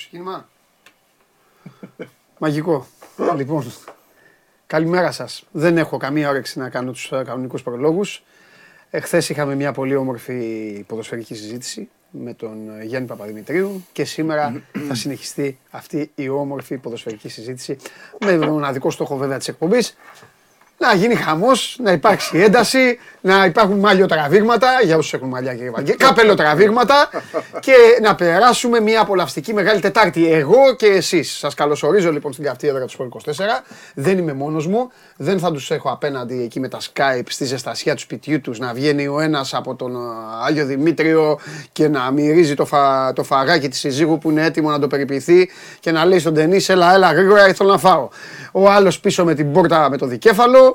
ξεκίνημα. μαγικό. λοιπόν, καλημέρα σας. Δεν έχω καμία όρεξη να κάνω τους ε, κανονικούς προλόγους. Εχθές είχαμε μια πολύ όμορφη ποδοσφαιρική συζήτηση με τον ε, Γιάννη Παπαδημητρίου και σήμερα θα συνεχιστεί αυτή η όμορφη ποδοσφαιρική συζήτηση με τον μοναδικό στόχο βέβαια της εκπομπής να γίνει χαμός, να υπάρξει ένταση, να υπάρχουν μαλλιο τραβήγματα, για όσους έχουν μαλλιά κύριε Βαγγέλη, καπέλο τραβήγματα και να περάσουμε μια απολαυστική μεγάλη Τετάρτη. Εγώ και εσείς. Σας καλωσορίζω λοιπόν στην καυτή έδρα του Σπορ 24. Δεν είμαι μόνος μου. Δεν θα τους έχω απέναντι εκεί με τα Skype στη ζεστασιά του σπιτιού τους να βγαίνει ο ένας από τον Άγιο Δημήτριο και να μυρίζει το, φα... το φαγάκι της συζύγου που είναι έτοιμο να το περιποιηθεί και να λέει στον Τενής, έλα, έλα, γρήγορα ήθελα να φάω. Ο άλλος πίσω με την πόρτα με το δικέφαλο.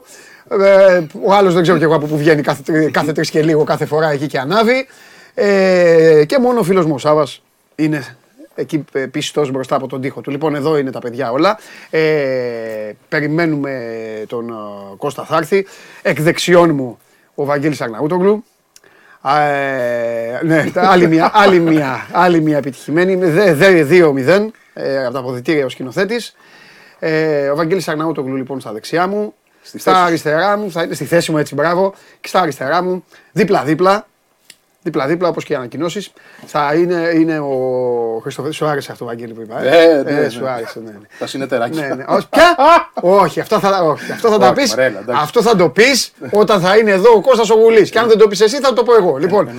Ε, ο άλλος δεν ξέρω κι εγώ από πού βγαίνει κάθε, κάθε τρεις και λίγο, κάθε φορά εκεί και ανάβει. Ε, και μόνο ο φίλος μου ο Σάβας είναι εκεί πιστός μπροστά από τον τοίχο του. Λοιπόν, εδώ είναι τα παιδιά όλα. Ε, περιμένουμε τον uh, Κώστα Θάρθη. Εκ δεξιών μου ο Βαγγέλης Αγναούτογλου. Ε, ναι, άλλη μια, άλλη μια, άλλη μια επιτυχημένη. 2-0 ε, από τα αποδητήρια ο σκηνοθέτης. Ε, ο Βαγγέλης Αγναούτογλου λοιπόν στα δεξιά μου. Στη στα αριστερά μου, θα στη θέση μου έτσι, μπράβο. Και στα αριστερά μου, δίπλα-δίπλα, δίπλα-δίπλα όπως και οι ανακοινώσεις, θα είναι, είναι ο Χριστοφίδη. Σου άρεσε αυτό, Βαγγέλη που είπα. Ε, ε, ναι, ναι. σου άρεσε, ναι. ναι. Τα συνεταιράκια. Ναι, ναι. Όχι, ποια; όχι, αυτό θα, όχι, αυτό θα, τα πεις. αυτό θα το πεις όταν θα είναι εδώ ο Κώστας ο Γουλής. Και αν δεν το πεις εσύ, θα το πω εγώ. Λοιπόν,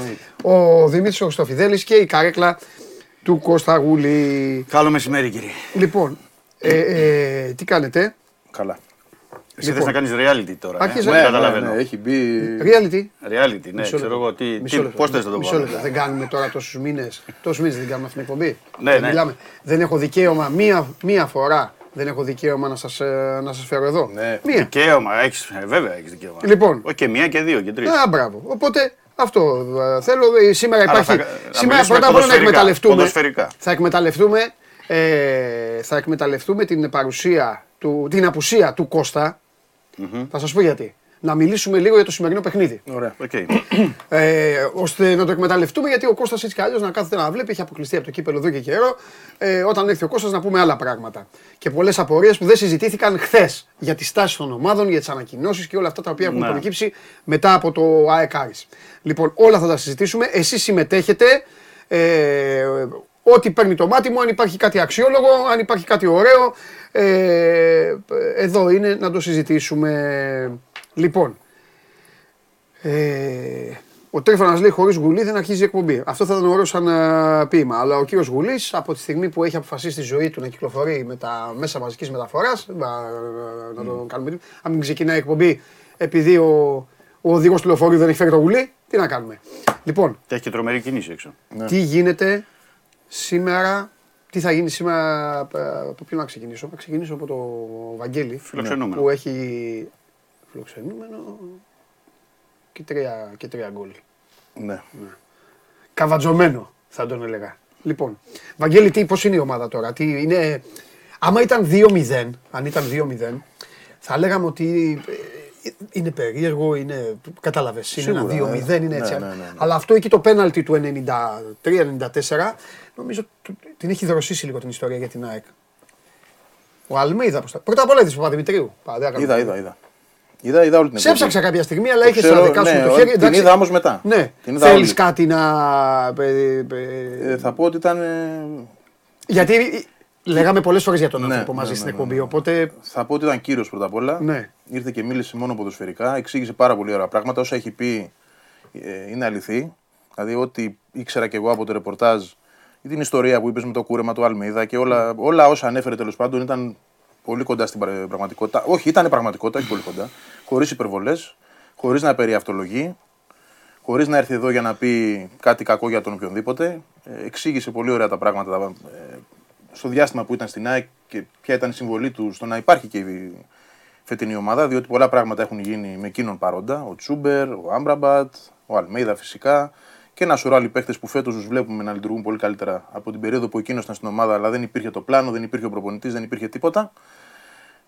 ο Δημήτρης ο Χριστοφιδέλης και η καρέκλα του Κώστα Γουλή. Καλό μεσημέρι, κύριε. Λοιπόν, ε, ε, τι κάνετε; Καλά. Εσύ θες να κάνεις reality τώρα, Άρχισε- ε; Ναι, Δεν Ναι, καταλαβαίνω. ναι, έχει μπει. Reality. Reality, ναι, Μισό ξέρω λεπτό. εγώ, τι, Μισό τι, λεπτό. πώς θες να το Μισό πω. λεπτό. Δεν κάνουμε τώρα τόσους μήνες. Τόσους μήνες δεν κάνουμε αυτήν την εκπομπή. Ναι, Δεν ναι. Μιλάμε. Δεν έχω δικαίωμα μία, μία φορά. Δεν έχω δικαίωμα να σας να σας φέρω εδώ. Ναι. Μία. Δικαίωμα, έχεις, ε, βέβαια έχεις δικαίωμα. Λοιπόν. Όχι και μία και δύο και τρεις. Α, μπράβο. Οπότε αυτό ε, θέλω. Ε, Σήμερα Άρα υπάρχει. θα- θα σήμερα μιλήσουμε πρώτα απ' όλα να ποδοσφαιρικά, εκμεταλλευτούμε. ποδοσφαιρικά. Θα εκμεταλλευτούμε, ε, θα εκμεταλλευτούμε την παρουσία του, την απουσία του Κώστα. Θα σας πω γιατί. Να μιλήσουμε λίγο για το σημερινό παιχνίδι. Ωραία. Οκ. Ε, ώστε να το εκμεταλλευτούμε γιατί ο Κώστας έτσι κι αλλιώς να κάθεται να βλέπει, έχει αποκλειστεί από το κύπελο εδώ και καιρό. Ε, όταν έρθει ο Κώστας να πούμε άλλα πράγματα. Και πολλές απορίες που δεν συζητήθηκαν χθες για τη στάση των ομάδων, για τις ανακοινώσεις και όλα αυτά τα οποία έχουν Ναι. προκύψει μετά από το ΑΕΚ Άρης. Λοιπόν, όλα θα τα συζητήσουμε. Εσείς συμμετέχετε. Ε, ό,τι παίρνει το μάτι μου, αν υπάρχει κάτι αξιόλογο, αν υπάρχει κάτι ωραίο, ε, εδώ είναι να το συζητήσουμε. Λοιπόν, ε, ο Τρίφωνα λέει χωρίς γουλή δεν αρχίζει η εκπομπή. Αυτό θα ήταν ωραίο σαν ε, ποίημα. Αλλά ο κύριος Γουλής από τη στιγμή που έχει αποφασίσει τη ζωή του να κυκλοφορεί με τα μέσα μαζικής μεταφοράς, να το κάνουμε. τι- Αν μην ξεκινάει η εκπομπή επειδή ο, ο οδηγός του λεωφορείου δεν έχει φέρει το γουλί, τι να κάνουμε. Λοιπόν, Και έχει και τρομερή κίνηση έξω. τι γίνεται σήμερα, τι θα γίνει σήμερα. ε, Από ποιο να ξεκινήσω; Να ξεκινήσω από το Βαγγέλη. Φιλοξενούμενο. Που έχει φιλοξενούμενο και τρία, και τρία γκολ. Ναι. Καβατζωμένο θα τον έλεγα. Λοιπόν, Βαγγέλη, τι, πώς είναι η ομάδα τώρα; Τι είναι... Άμα ήταν 2-0, αν ήταν 2-0, θα λέγαμε ότι ε, είναι περίεργο, είναι, κατάλαβες, είναι ένα Σίγουρα, 2-0, ε. είναι Ναι, έτσι. ναι, ναι, ναι. Αλλά αυτό εκεί το πέναλτι του 93-94, νομίζω του- την έχει δροσίσει λίγο την ιστορία για την ΑΕΚ. Ο Αλμέιδα, πώς τα... Πρώτα απ' όλα είδες ο Παπαδημητρίου. Πα, δεν έκανα. Είδα, είδα, είδα. Είδα, είδα όλη την Σε εκπομπή. έψαξα κάποια στιγμή, αλλά Το είχε ξέρω, στα δικά σου ναι, το ό, χέρι. την εντάξει. είδα όμως μετά. Ναι, Την είδα θέλεις όλη. κάτι να. ε, ε, Ε, θα πω ότι ήταν. ε, Γιατί λέγαμε πολλές φορές για τον Ναι, άνθρωπο μαζί ναι, στην ναι, ναι, εκπομπή. ναι. Οπότε. Θα πω ότι ήταν κύριος πρώτα απ' όλα. Ναι. Ήρθε και μίλησε μόνο ποδοσφαιρικά. Εξήγησε πάρα πολύ ωραία πράγματα. Όσα έχει πει ε, είναι αληθή. Δηλαδή, ό,τι ήξερα και εγώ από το ρεπορτάζ ή την ιστορία που είπες με το κούρεμα του Αλμίδα και όλα, όλα όσα ανέφερε τέλος πάντων ήταν πολύ κοντά στην πραγ- πραγματικότητα. Όχι, ήταν πραγματικότητα, όχι πολύ κοντά. Χωρίς υπερβολές, χωρίς να περιαυτολογεί, χωρίς να έρθει εδώ για να πει κάτι κακό για τον οποιονδήποτε. Ε, εξήγησε πολύ ωραία τα πράγματα τα- ε, στο διάστημα που ήταν στην ΑΕΚ και ποια ήταν η συμβολή του στο να υπάρχει και η φετινή ομάδα, διότι πολλά πράγματα έχουν γίνει με εκείνον παρόντα. Ο Τσούμπερ, ο Άμπραμπατ, ο Αλμέιδα φυσικά και ένα σωρό άλλοι παίχτε που φέτος τους βλέπουμε να λειτουργούν πολύ καλύτερα από την περίοδο που εκείνος ήταν στην ομάδα, αλλά δεν υπήρχε το πλάνο, δεν υπήρχε ο προπονητής, δεν υπήρχε τίποτα.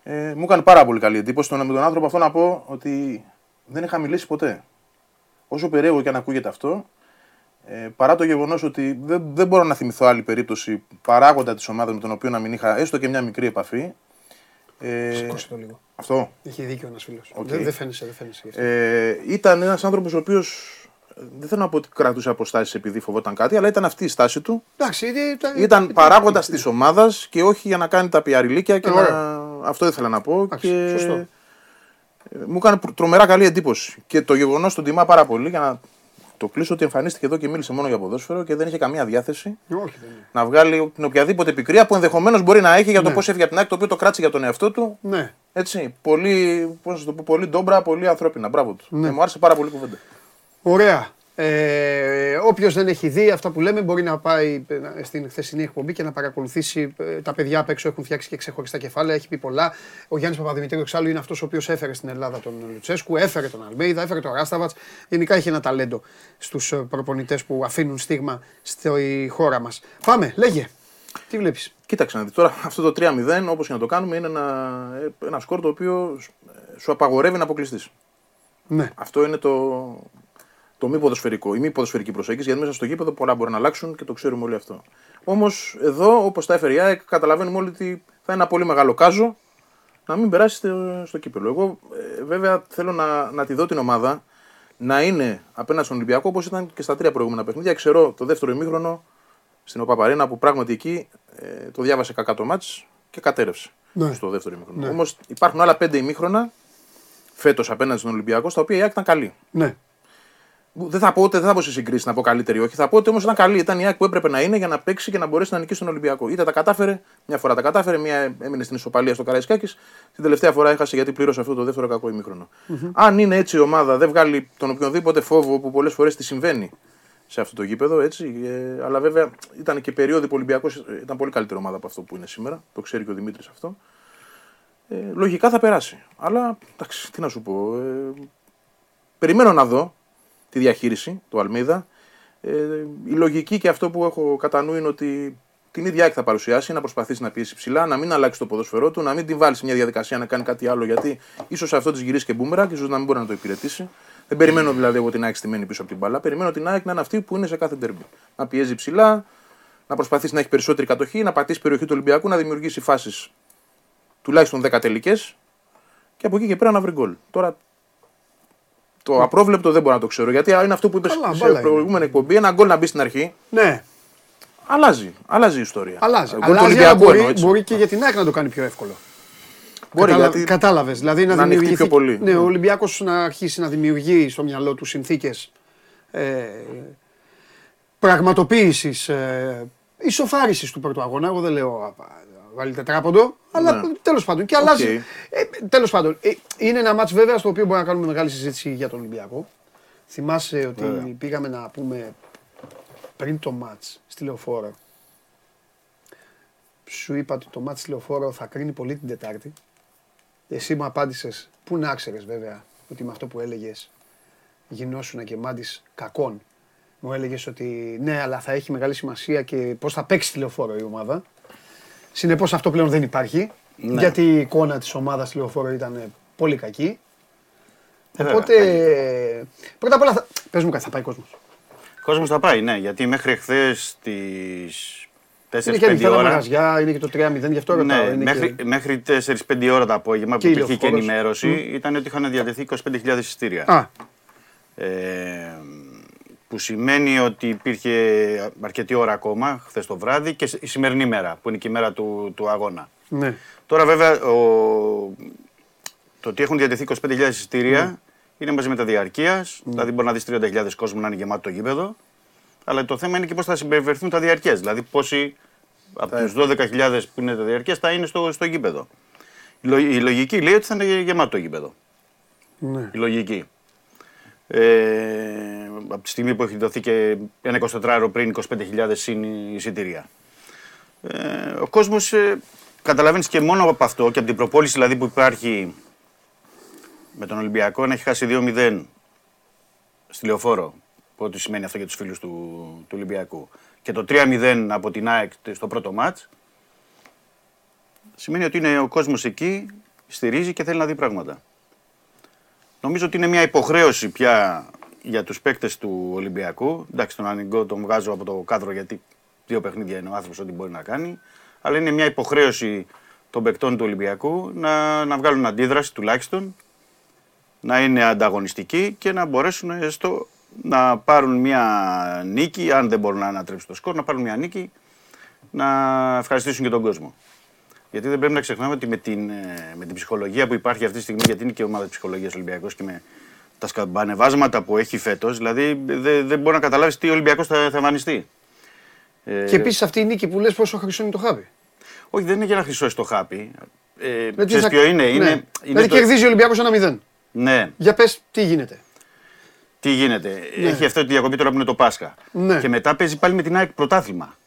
Ε, μου έκανε πάρα πολύ καλή εντύπωση. Τον, με τον άνθρωπο αυτό να πω ότι δεν είχα μιλήσει ποτέ. Όσο περίεργο και αν ακούγεται αυτό, Ε, παρά το γεγονός ότι δεν, δεν μπορώ να θυμηθώ άλλη περίπτωση παράγοντα της ομάδας με τον οποίο να μην είχα έστω και μια μικρή επαφή. Ε, Σηκώσε το λίγο. Αυτό. Έχει δίκιο ένας φίλος. Okay. Δεν, δεν φαίνεσαι, δεν φαίνεσαι. Ε, ήταν ένας άνθρωπος ο οποίος δεν θέλω να πω ότι κρατούσε αποστάσεις επειδή φοβόταν κάτι, αλλά ήταν αυτή η στάση του. Εντάξει, ήταν, ήταν παράγοντας της ομάδας και όχι για να κάνει τα πιαριλίκια. Και να... Αυτό ήθελα να πω. Εντάξει, και... Σωστό. Μου έκανε τρομερά καλή εντύπωση. Και το γεγονός τον τιμά πάρα πολύ για να το κλείσω ότι εμφανίστηκε εδώ και μίλησε μόνο για ποδόσφαιρο και δεν είχε καμία διάθεση Όχι, δεν να βγάλει την οποιαδήποτε πικρία που ενδεχομένως μπορεί να έχει για το ναι. πώς έφυγε από την άκρη, το οποίο το κράτησε για τον εαυτό του. Ναι. Έτσι. Πολύ, πώς το πω, πολύ ντόμπρα, πολύ ανθρώπινα. Μπράβο του. Ναι. Και μου άρεσε πάρα πολύ κουβέντα. Ωραία. Ε, Όποιος δεν έχει δει αυτά που λέμε μπορεί να πάει ε, στην χθεσινή εκπομπή και να παρακολουθήσει. Ε, τα παιδιά απ' έξω έχουν φτιάξει και ξεχωριστά κεφάλαια, έχει πει πολλά. Ο Γιάννης Παπαδημητρίου εξάλλου είναι αυτός ο οποίος έφερε στην Ελλάδα τον Λουτσέσκου, έφερε τον Αλμέιδα, έφερε τον Ράσταβατς. Γενικά έχει ένα ταλέντο στους ε, προπονητές που αφήνουν στίγμα στη χώρα μας. Πάμε, λέγε. Τι βλέπεις; Κοίταξε να δεις τώρα αυτό το 3-0, όπως και να το κάνουμε, είναι ένα, ένα σκορ το οποίο σου απαγορεύει να αποκλειστείς. Ναι. Αυτό είναι το, το μη ποδοσφαιρικό, η μη ποδοσφαιρική προσέγγιση, γιατί μέσα στο γήπεδο πολλά μπορεί να αλλάξουν και το ξέρουμε όλοι αυτό. Όμως εδώ, όπως τα έφερε η ΑΕΚ, καταλαβαίνουμε όλοι ότι θα είναι ένα πολύ μεγάλο κάζο να μην περάσει στο, στο κύπελο. Εγώ ε, βέβαια θέλω να, να τη δω την ομάδα να είναι απέναντι στον Ολυμπιακό όπως ήταν και στα τρία προηγούμενα παιχνίδια. Ξέρω το δεύτερο ημίχρονο στην ΟΠΑΠΑΡΕΝΑ που πράγματι εκεί ε, το διάβασε κακά το μάτς και κατέρευσε ναι. στο δεύτερο ημίχρονο. Ναι. Όμως υπάρχουν άλλα πέντε ημίχρονα φέτος απέναντι στον Ολυμπιακό στα οποία η ΑΕΚ ήταν καλή. Ναι. Δεν θα πω δεν θα πω σε συγκρίσει να πω καλύτερη όχι. Θα πω ότι όμως ήταν καλή. Ήταν η ΑΕΚ που έπρεπε να είναι για να παίξει και να μπορέσει να νικήσει τον Ολυμπιακό. Είτε τα κατάφερε, μια φορά τα κατάφερε, μια έμεινε στην ισοπαλία στο Καραϊσκάκης. Την τελευταία φορά έχασε γιατί πλήρωσε αυτό το δεύτερο κακό ημίχρονο. Mm-hmm. Αν είναι έτσι η ομάδα, δεν βγάλει τον οποιοδήποτε φόβο που πολλές φορές τη συμβαίνει σε αυτό το γήπεδο. Έτσι, ε, αλλά βέβαια ήταν και περίοδοι που ο Ολυμπιακός ήταν πολύ καλύτερη ομάδα από αυτό που είναι σήμερα. Το ξέρει και ο Δημήτρης αυτό. Ε, λογικά θα περάσει. Αλλά εντάξει, τι να σου πω. Ε, περιμένω να δω τη διαχείριση του Αλμίδα. Ε, η λογική και αυτό που έχω κατά νου είναι ότι την ίδια ΑΕΚ θα παρουσιάσει, να προσπαθήσει να πιέσει ψηλά, να μην αλλάξει το ποδόσφαιρό του, να μην την βάλει σε μια διαδικασία να κάνει κάτι άλλο, γιατί ίσως αυτό της γυρίσει και μπούμερα και ίσως να μην μπορεί να το υπηρετήσει. Δεν περιμένω δηλαδή εγώ την ΑΕΚ στημένη πίσω από την μπάλα. Περιμένω την ΑΕΚ να είναι αυτή που είναι σε κάθε τέρμπι. Να πιέζει ψηλά, να προσπαθήσει να έχει περισσότερη κατοχή, να πατήσει περιοχή του Ολυμπιακού, να δημιουργήσει φάσεις τουλάχιστον 10 τελικές και από εκεί και πέρα να βρει γκολ. Τώρα το απρόβλεπτο δεν μπορώ να το ξέρω. Γιατί είναι αυτό που είπες σε προηγούμενη εκπομπή. Ένα γκολ να μπει στην αρχή. Ναι. Αλλάζει. Αλλάζει η ιστορία. Αλλάζει. Αλλάζει μπορεί, μπορεί και για την ΑΕΚ να το κάνει πιο εύκολο. Μπορεί Κατάλα... γιατί Κατάλαβες. Δηλαδή να, να δημιουργηθεί. πιο πολύ. Ναι, ο Ολυμπιακός να αρχίσει να δημιουργεί στο μυαλό του συνθήκες ε, πραγματοποίησης, ε, ισοφάρισης του πρώτου αγώνα. Εγώ δεν λέω βάλει τετράποντο, αλλά ναι. τέλος πάντων. Και αλλάζει. Ε, τέλος πάντων, ε, είναι ένα μάτς βέβαια στο οποίο μπορούμε να κάνουμε μεγάλη συζήτηση για τον Ολυμπιακό. Θυμάσαι ότι πήγαμε να πούμε πριν το μάτς στη Λεωφόρο. Σου είπα ότι το μάτς στη Λεωφόρο θα κρίνει πολύ την Τετάρτη. Εσύ μου απάντησες, πού να ξέρει βέβαια ότι με αυτό που έλεγες γινόσουν και μάντης κακών. Μου έλεγες ότι ναι, αλλά θα έχει μεγάλη σημασία και πώς θα παίξει τη λεωφόρο η ομάδα. Συνεπώς αυτό πλέον δεν υπάρχει. Ναι. Γιατί η εικόνα της ομάδας στη λεωφόρο ήταν πολύ κακή. Ε, Οπότε. πρώτα απ' όλα. Θα... Πες μου κάτι, θα πάει κόσμος. Κόσμος θα πάει, ναι, γιατί μέχρι χθε τι 4-5 είναι και ώρα. μαγαζιά, είναι και το 3-0, γι' αυτό ναι, ρωτάω. μέχρι, και... μέχρι 4-5 ώρα το απόγευμα που υπήρχε και ενημέρωση mm. ήταν ότι είχαν διατεθεί 25.000 εισιτήρια. Α. Ε, που σημαίνει ότι υπήρχε αρκετή ώρα ακόμα χθες το βράδυ και η σημερινή μέρα που είναι και η μέρα του, του αγώνα. Ναι. Τώρα βέβαια ο, το ότι έχουν διατεθεί 25.000 εισιτήρια ναι. είναι μαζί με τα διαρκείας. Ναι. Δηλαδή μπορεί να δεις 30.000 κόσμο να είναι γεμάτο το γήπεδο. Αλλά το θέμα είναι και πώς θα συμπεριφερθούν τα διαρκείας. Δηλαδή πόσοι από τους 12.000 που είναι τα διαρκείας θα είναι στο, στο γήπεδο. Η λογική λέει ότι θα είναι γεμάτο το γήπεδο. Ναι. Η λογική. Ε, από τη στιγμή που έχει δοθεί και ένα 24ωρο πριν 25.000 συν εισιτήρια. Ε, ο κόσμος ε, καταλαβαίνεις και μόνο από αυτό και από την προπόληση δηλαδή που υπάρχει με τον Ολυμπιακό να έχει χάσει 2-0 στη Λεωφόρο. Ό,τι σημαίνει αυτό για τους φίλους του, του Ολυμπιακού. Και το 3-0 από την ΑΕΚ στο πρώτο μάτς σημαίνει ότι είναι ο κόσμος εκεί, στηρίζει και θέλει να δει πράγματα. Νομίζω ότι είναι μια υποχρέωση πια για τους παίκτες του Ολυμπιακού. Εντάξει, τον Ανιγκό τον βγάζω από το κάδρο γιατί δύο παιχνίδια είναι ο άνθρωπος ό,τι μπορεί να κάνει. Αλλά είναι μια υποχρέωση των παικτών του Ολυμπιακού να, να βγάλουν αντίδραση τουλάχιστον, να είναι ανταγωνιστικοί και να μπορέσουν στο, να πάρουν μια νίκη, αν δεν μπορούν να ανατρέψουν το σκορ, να πάρουν μια νίκη, να ευχαριστήσουν και τον κόσμο. Γιατί δεν πρέπει να ξεχνάμε ότι με την, ε, με την ψυχολογία που υπάρχει αυτή τη στιγμή, γιατί είναι και ομάδα ψυχολογίας Ολυμπιακός και με τα σκαμπανεβάσματα που έχει φέτος, δηλαδή δεν δε μπορεί να καταλάβεις τι Ολυμπιακός θα, θα εμφανιστεί. Ε, και επίσης αυτή η νίκη που λες πόσο χρυσό το χάπι; Όχι, δεν είναι για να χρυσώσει το χάπι. Ε, ξέρεις ποιο είναι; Ναι. είναι, είναι δηλαδή το... κερδίζει ο Ολυμπιακός ένα μηδέν. Ναι. Για πες τι γίνεται; Τι γίνεται; Ναι. Έχει αυτή τη διακοπή τώρα που είναι το Πάσχα. Ναι. Και μετά παίζει πάλι με την ΑΕΚ πρωτάθλημα.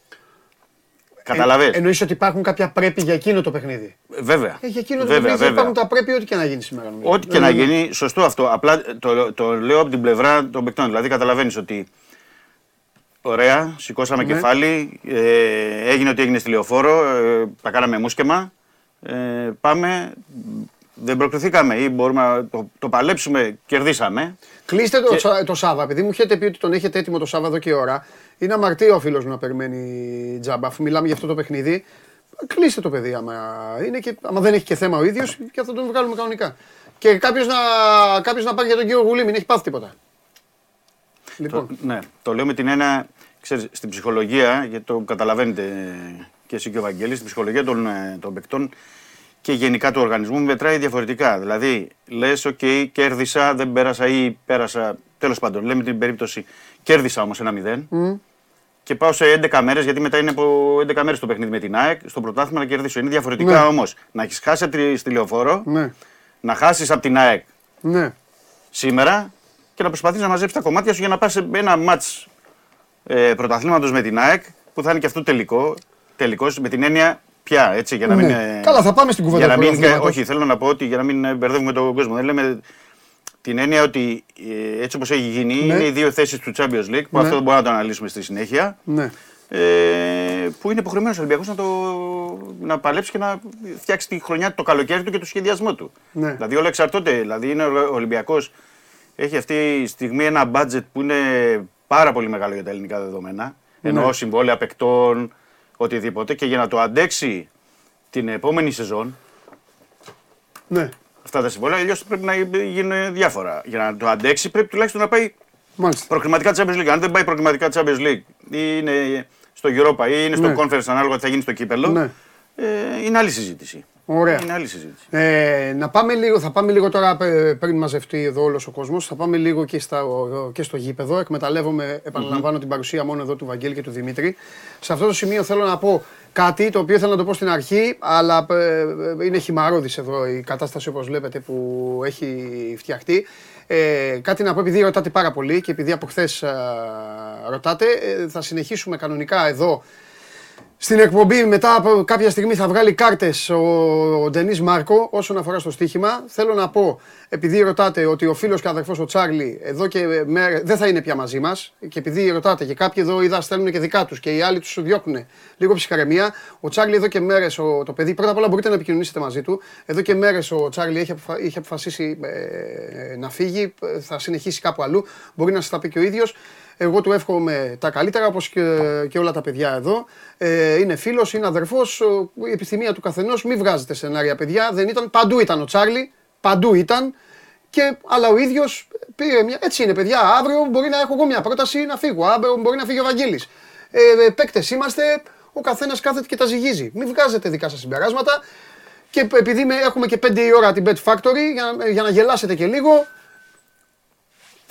Καταλαβες; Ε, εννοείς ότι υπάρχουν κάποια πρέπει για εκείνο το παιχνίδι; Βέβαια. Ε, για εκείνο το βέβαια, παιχνίδι βέβαια. υπάρχουν τα πρέπει ό,τι και να γίνει σήμερα. Ό,τι και να γίνει, σωστό αυτό. Απλά το, το λέω από την πλευρά των παικτών. Δηλαδή καταλαβαίνεις ότι Ωραία, σηκώσαμε ναι. κεφάλι, ε, έγινε ό,τι έγινε στη λεωφόρο, ε, τα κάναμε μουσκεμα. Ε, πάμε, δεν προκριθήκαμε ή μπορούμε να το, το παλέψουμε, κερδίσαμε. Κλείστε το, και... το Σάββα, επειδή μου έχετε πει ότι τον έχετε έτοιμο το Σάββατο και ώρα. Είναι αμαρτία ο φίλος μου να περιμένει τζάμπα, αφού μιλάμε για αυτό το παιχνίδι. Κλείστε το παιδί, άμα, είναι και, άμα δεν έχει και θέμα ο ίδιος, και θα τον βγάλουμε κανονικά. Και κάποιος να, κάποιος να πάρει για τον κύριο Γουλή, μην έχει πάθει τίποτα. Λοιπόν. Το, ναι, το λέω με την ένα, ξέρεις, στην ψυχολογία, γιατί το καταλαβαίνετε και εσύ και ο Βαγγέλης, στην ψυχολογία των, ε, των παικτών και γενικά του οργανισμού μετράει διαφορετικά. Δηλαδή, λες, OK, κέρδισα, δεν πέρασα ή πέρασα. Τέλος πάντων, λέμε την περίπτωση, κέρδισα όμως ένα μηδέν. Mm. Και πάω σε 11 μέρες, γιατί μετά είναι από 11 μέρες το παιχνίδι με την ΑΕΚ, στο πρωτάθλημα να κερδίσω. Είναι διαφορετικά ναι. όμως να έχεις χάσει στη λεωφόρο, ναι. να χάσεις από την ΑΕΚ ναι. σήμερα και να προσπαθείς να μαζέψεις τα κομμάτια σου για να πας σε ένα ματ ε, πρωταθλήματος με την ΑΕΚ που θα είναι και αυτό τελικό. Τελικός, με την έννοια πια, έτσι, για να ναι. μην. Καλά, θα πάμε στην κουβέντα. Για να μην, όχι, θέλω να πω ότι για να μην μπερδεύουμε τον κόσμο. Δεν λέμε την έννοια ότι ε, έτσι όπως έχει γίνει ναι. είναι οι δύο θέσεις του Champions League, που ναι. αυτό μπορούμε να το αναλύσουμε στη συνέχεια. Ναι. Ε, που είναι υποχρεωμένος ο Ολυμπιακός να, το, να παλέψει και να φτιάξει τη χρονιά, το καλοκαίρι του και το σχεδιασμό του. Ναι. Δηλαδή όλα εξαρτώνται. Δηλαδή είναι ο Ολυμπιακός έχει αυτή τη στιγμή ένα budget που είναι πάρα πολύ μεγάλο για τα ελληνικά δεδομένα. Ναι. Ενώ συμβόλαια παικτών, οτιδήποτε. Και για να το αντέξει την επόμενη σεζόν. Ναι. Αυτά τα συμβόλαια, αλλιώς πρέπει να γίνουν διάφορα. Για να το αντέξει πρέπει τουλάχιστον να πάει Μάλιστα. προκριματικά Champions League. Αν δεν πάει προκριματικά Champions League ή είναι στο Europa ή είναι στο ναι. Conference ανάλογα τι θα γίνει στο κύπελο, ναι. ε, είναι άλλη συζήτηση. Ωραία. Είναι άλλη συζήτηση. Ε, να πάμε λίγο, θα πάμε λίγο τώρα πριν μαζευτεί εδώ όλος ο κόσμος. Θα πάμε λίγο και, στα, και στο γήπεδο. Εκμεταλλεύομαι, επαναλαμβάνω, mm-hmm. την παρουσία μόνο εδώ του Βαγγέλη και του Δημήτρη. Σε αυτό το σημείο θέλω να πω κάτι το οποίο θέλω να το πω στην αρχή, αλλά ε, είναι χυμαρόδης εδώ η κατάσταση όπως βλέπετε που έχει φτιαχτεί. Ε, κάτι να πω επειδή ρωτάτε πάρα πολύ και επειδή από χθες ρωτάτε, ε, θα συνεχίσουμε κανονικά εδώ στην εκπομπή μετά από κάποια στιγμή θα βγάλει κάρτες ο Ντενής Μάρκο όσον αφορά στο στοίχημα. Θέλω να πω, επειδή ρωτάτε ότι ο φίλος και αδερφός ο Τσάρλι εδώ και μέρες δεν θα είναι πια μαζί μας και επειδή ρωτάτε και κάποιοι εδώ είδα στέλνουν και δικά τους και οι άλλοι τους διώχνουν λίγο ψυχαρεμία, ο Τσάρλι εδώ και μέρες, ο, το παιδί, πρώτα απ' όλα μπορείτε να επικοινωνήσετε μαζί του, εδώ και μέρες ο Τσάρλι έχει, έχει αποφασίσει ε, να φύγει, θα συνεχίσει κάπου αλλού, μπορεί να σας τα πει και ο ίδιος. Εγώ του εύχομαι τα καλύτερα όπως και, και όλα τα παιδιά εδώ. Ε, είναι φίλος, είναι αδερφός. Η επιθυμία του καθενός. Μην βγάζετε σενάρια παιδιά. Δεν ήταν. Παντού ήταν ο Τσάρλι. Παντού ήταν. Και, αλλά ο ίδιος πήρε μια. Έτσι είναι, παιδιά. Αύριο μπορεί να έχω εγώ μια πρόταση να φύγω. Αύριο μπορεί να φύγει ο Βαγγέλης. Ε, ε Παίκτες είμαστε. Ο καθένας κάθεται και τα ζυγίζει. Μην βγάζετε δικά σας συμπεράσματα. Και επειδή έχουμε και 5 η ώρα την Bet Factory, για, για να γελάσετε και λίγο,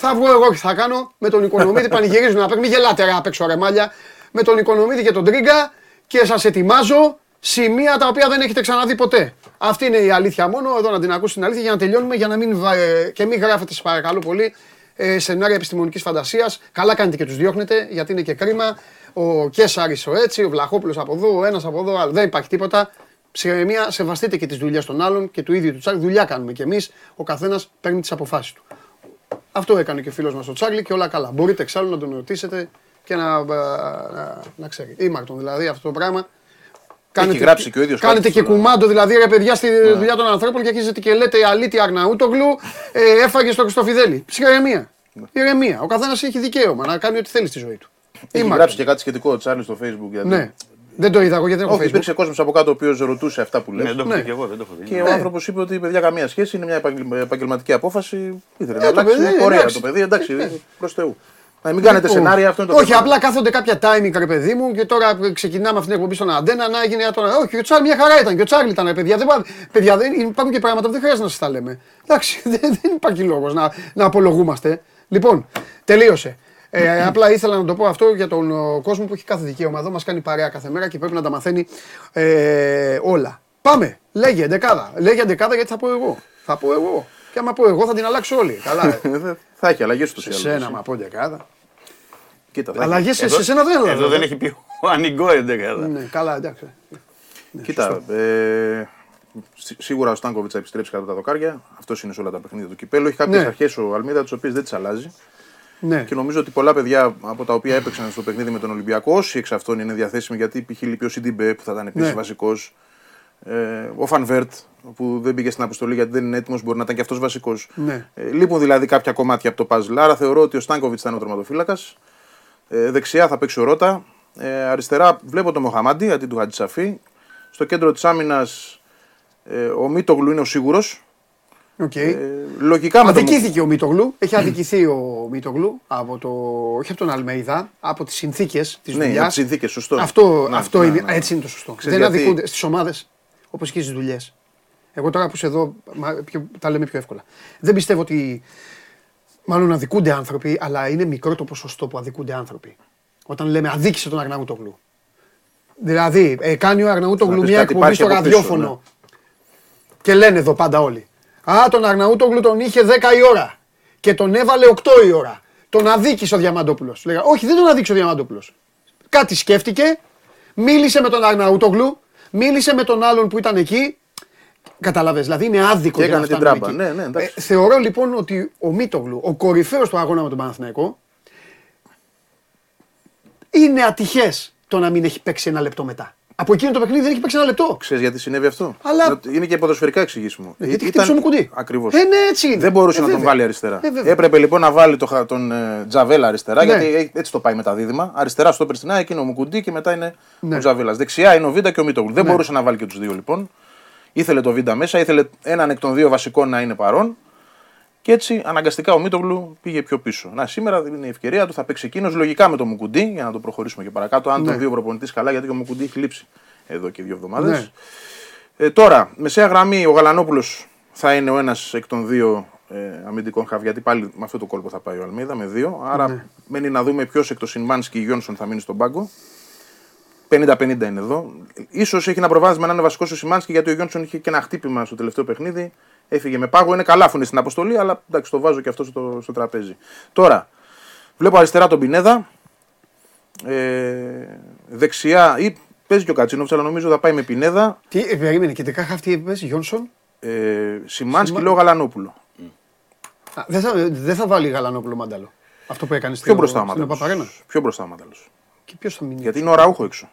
θα βγω εγώ και θα κάνω με τον Οικονομίδη. Πανηγυρίζουν να Μην γελάτε ρε απ' έξω ρε μάλια. Με τον Οικονομίδη και τον Τρίγκα και σας ετοιμάζω σημεία τα οποία δεν έχετε ξαναδεί ποτέ. Αυτή είναι η αλήθεια μόνο. Εδώ να την ακούσει την αλήθεια για να τελειώνουμε για να μην, ε, και μην γράφετε, σας παρακαλώ πολύ, ε, σενάρια επιστημονικής φαντασίας. Καλά κάνετε και τους διώχνετε γιατί είναι και κρίμα. Ο Κέσσαρη ο έτσι, ο Βλαχόπουλος από εδώ, ο ένας από εδώ, αλλά δεν υπάρχει τίποτα. Ψυχραιμία, σεβαστείτε και τις δουλειές των άλλων και του ίδιου τους Τσάρλ. Δουλειά κάνουμε κι εμείς. Ο καθένας παίρνει τις αποφάσεις του. Αυτό έκανε και ο φίλος μας ο Τσάρλι και όλα καλά. Μπορείτε εξάλλου να τον ρωτήσετε και να, ε, να, να ξέρει. Ήμαρτον δηλαδή αυτό το πράγμα. Κάνετε, Έχει γράψει και ο ίδιος Κάνετε και κουμάντο δηλαδή ρε παιδιά στη ναι. δουλειά των ανθρώπων και αρχίζετε και λέτε αλήτη Αρναούτογλου ε, έφαγε στο Χριστοφιδέλη. Ψυχραιμία. Ηρεμία. Ο καθένας έχει δικαίωμα να κάνει ό,τι θέλει στη ζωή του. Έχει Είμαι γράψει και κάτι σχετικό ο Τσάρλι στο Facebook. Γιατί... Ναι. Δεν το είδα εγώ γιατί δεν έχω Όχι, Facebook. υπήρξε κόσμος από κάτω ο οποίος ρωτούσε αυτά που λες. Ναι, δεν το έχω Ναι. δει και εγώ, δεν το έχω δει. Και ο άνθρωπος είπε ότι παιδιά καμία σχέση, είναι μια επαγγελ- επαγγελματική απόφαση. Ήθελε να Ε, το αλλάξει. παιδί, Είναι ωραία εντάξει. το παιδί, εντάξει, προς Θεού. Να μην κάνετε Λοιπόν, σενάρια, αυτό είναι το Όχι, θέμα. απλά κάθονται κάποια timing, ρε παιδί μου, και τώρα ξεκινάμε αυτή την εκπομπή στον Αντένα να έγινε τώρα. Όχι, και ο Τσάρλι μια χαρά ήταν. Και ο Τσάρλι ήταν, ρε παιδιά. Δεν, πά- παιδιά δεν, υπάρχουν και πράγματα που δεν χρειάζεται να σας τα λέμε. Εντάξει, δεν, δεν υπάρχει λόγος να, να απολογούμαστε. Λοιπόν, τελείωσε. Ε, απλά ήθελα να το πω αυτό για τον ο, κόσμος που έχει κάθε δικαίωμα εδώ. Μας κάνει παρέα κάθε μέρα και πρέπει να τα μαθαίνει ε, όλα. Πάμε. Λέγε δεκάδα. Λέγε δεκάδα γιατί θα πω εγώ. Θα πω εγώ. Και άμα πω εγώ θα την αλλάξω όλοι. Καλά. ε. Ε, δεν- Θα έχει αλλαγές του Σε σένα, μα πω δεκάδα. Κοίτα, θα έχει. Αλλαγές σε, Εδώ- σε σένα δεν Εδώ έλαβε. δεν έχει πει ο Ανιγκό 11. Ναι, καλά, εντάξει. Κοίτα, ε, σι- σίγουρα ο Στάνκοβιτς θα επιστρέψει κατά τα δοκάρια. Αυτός είναι σε όλα τα παιχνίδια του κυπέλου. Έχει κάποιες Ναι. αρχές ο Αλμίδα, τις οποίες δεν τις αλλάζει. Ναι. Και νομίζω ότι πολλά παιδιά από τα οποία έπαιξαν στο παιχνίδι με τον Ολυμπιακό, όσοι εξ αυτών είναι διαθέσιμοι, γιατί π.χ. λείπει ο Σιντιμπέ που θα ήταν επίσης Ναι. βασικός. Ε, ο Φανβέρτ που δεν πήγε στην αποστολή γιατί δεν είναι έτοιμος, μπορεί να ήταν και αυτός βασικός. Ναι. Ε, λείπουν δηλαδή κάποια κομμάτια από το παζλ. Άρα θεωρώ ότι ο Στάνκοβιτς θα είναι ο τερματοφύλακας. Ε, δεξιά θα παίξει ο Ρότα. Ε, αριστερά βλέπω τον Μοχαμάντι αντί του Χατζησαφή. Στο κέντρο της άμυνας ε, ο Μίτογλου είναι ο σίγουρος. Οκ. Ε, λογικά με τον Αδικήθηκε ο Μίτογλου. Έχει αδικηθεί ο Μίτογλου από το, όχι από τον Αλμέιδα, από τις συνθήκες της Ναι, δουλειάς. από τις συνθήκες, σωστό. Αυτό, Ναι, αυτό ναι, είναι, ναι. έτσι είναι το σωστό. Ξέρεις Δεν γιατί- αδικούνται στις ομάδες όπως και στις δουλειές. Εγώ τώρα που είσαι εδώ, μα, πιο, τα λέμε πιο εύκολα. Δεν πιστεύω ότι. Μάλλον αδικούνται άνθρωποι, αλλά είναι μικρό το ποσοστό που αδικούνται άνθρωποι. Όταν λέμε αδίκησε τον Αρναούτογλου. Δηλαδή, ε, κάνει ο Αρναούτογλου Να πεις μια κάτι εκπομπή υπάρχει στο από πίσω, ραδιόφωνο. ναι. Και λένε εδώ πάντα όλοι. Α, τον Αρναούτογλου τον είχε 10 η ώρα. Και τον έβαλε 8 η ώρα. Τον αδίκησε ο Διαμαντόπουλος. Λέγα, όχι, δεν τον αδίκησε ο Διαμαντόπουλος. Κάτι σκέφτηκε, μίλησε με τον Αρναούτογλου, μίλησε με τον άλλον που ήταν εκεί. Καταλαβες, δηλαδή είναι άδικο Και για να έκανε την φτάνουμε τράμπα. εκεί. Ναι, ναι, εντάξει. Ε, θεωρώ λοιπόν ότι ο Μίτογλου, ο κορυφαίος του αγώνα με τον Παναθηναϊκό, είναι ατυχές το να μην έχει παίξει ένα λεπτό μετά. Από εκείνο το παιχνίδι δεν έχει παίξει ένα λεπτό. Ξέρεις γιατί συνέβη αυτό; Αλλά- Είναι και ποδοσφαιρικά εξηγήσιμο. Ε, γιατί χτύπησε ο Μουκουντή. Ακριβώς. Ε, ναι, έτσι είναι. Δεν μπορούσε Ε, να τον βέβαια. βάλει αριστερά. Ε, βέβαια. Έπρεπε λοιπόν να βάλει το, χα- τον ε, Τζαβέλα αριστερά, Ναι. γιατί ε, έτσι το πάει με τα δίδυμα. Αριστερά στο Περστινά, εκείνο ο Μουκουντή και μετά είναι Ναι. ο Τζαβέλας. Δεξιά είναι ο Βίντα και ο Μίτογλου. Δεν Ναι. μπορούσε να βάλει και τους δύο λοιπόν. Ήθελε το Βίντα μέσα, ήθελε έναν εκ των δύο βασικών να είναι παρόν. Και έτσι αναγκαστικά ο Μίτογλου πήγε πιο πίσω. Να, σήμερα είναι η ευκαιρία του, θα παίξει εκείνος λογικά με τον Μουκουντή για να το προχωρήσουμε και παρακάτω. Αν Ναι. τον δύο προπονητή καλά, γιατί και ο Μουκουντή έχει λείψει εδώ και δύο εβδομάδες. Ναι. Ε, τώρα, μεσαία γραμμή, ο Γαλανόπουλος θα είναι ο ένας εκ των δύο ε, αμυντικών χαβ, γιατί πάλι με αυτό το κόλπο θα πάει ο Αλμίδα με δύο. Άρα Ναι. μένει να δούμε ποιος εκ των Σινμάνσκι ή Γιόνσον θα μείνει στον πάγκο. 50-50 είναι εδώ. σω έχει ένα προβάδισμα να είναι βασικός ο Σιμάνσκι γιατί ο Γιόνσον είχε και ένα χτύπημα στο τελευταίο παιχνίδι. Έφυγε με πάγο. Είναι καλά που είναι στην αποστολή, αλλά εντάξει, το βάζω και αυτό στο, στο τραπέζι. Τώρα, βλέπω αριστερά τον Πινέδα. Ε, δεξιά, ή παίζει και ο Κατσίνοβιτ, αλλά νομίζω θα πάει με Πινέδα. Τι, ε, περίμενε, και δεκά χαυτή έπαιζε, Γιόνσον; Ε, Σιμάνσκι Σιμα- λέω Γαλανόπουλο. Α, Δεν θα, δεν θα βάλει Γαλανόπουλο Μάνταλο. Αυτό που έκανε Πιο στην, μπροστά ο στην Μάνταλος. Παπαρένα. Πιο μπροστά ο Μάνταλος. Και ποιος θα μείνει. Γιατί είναι ο Ραούχο έξω.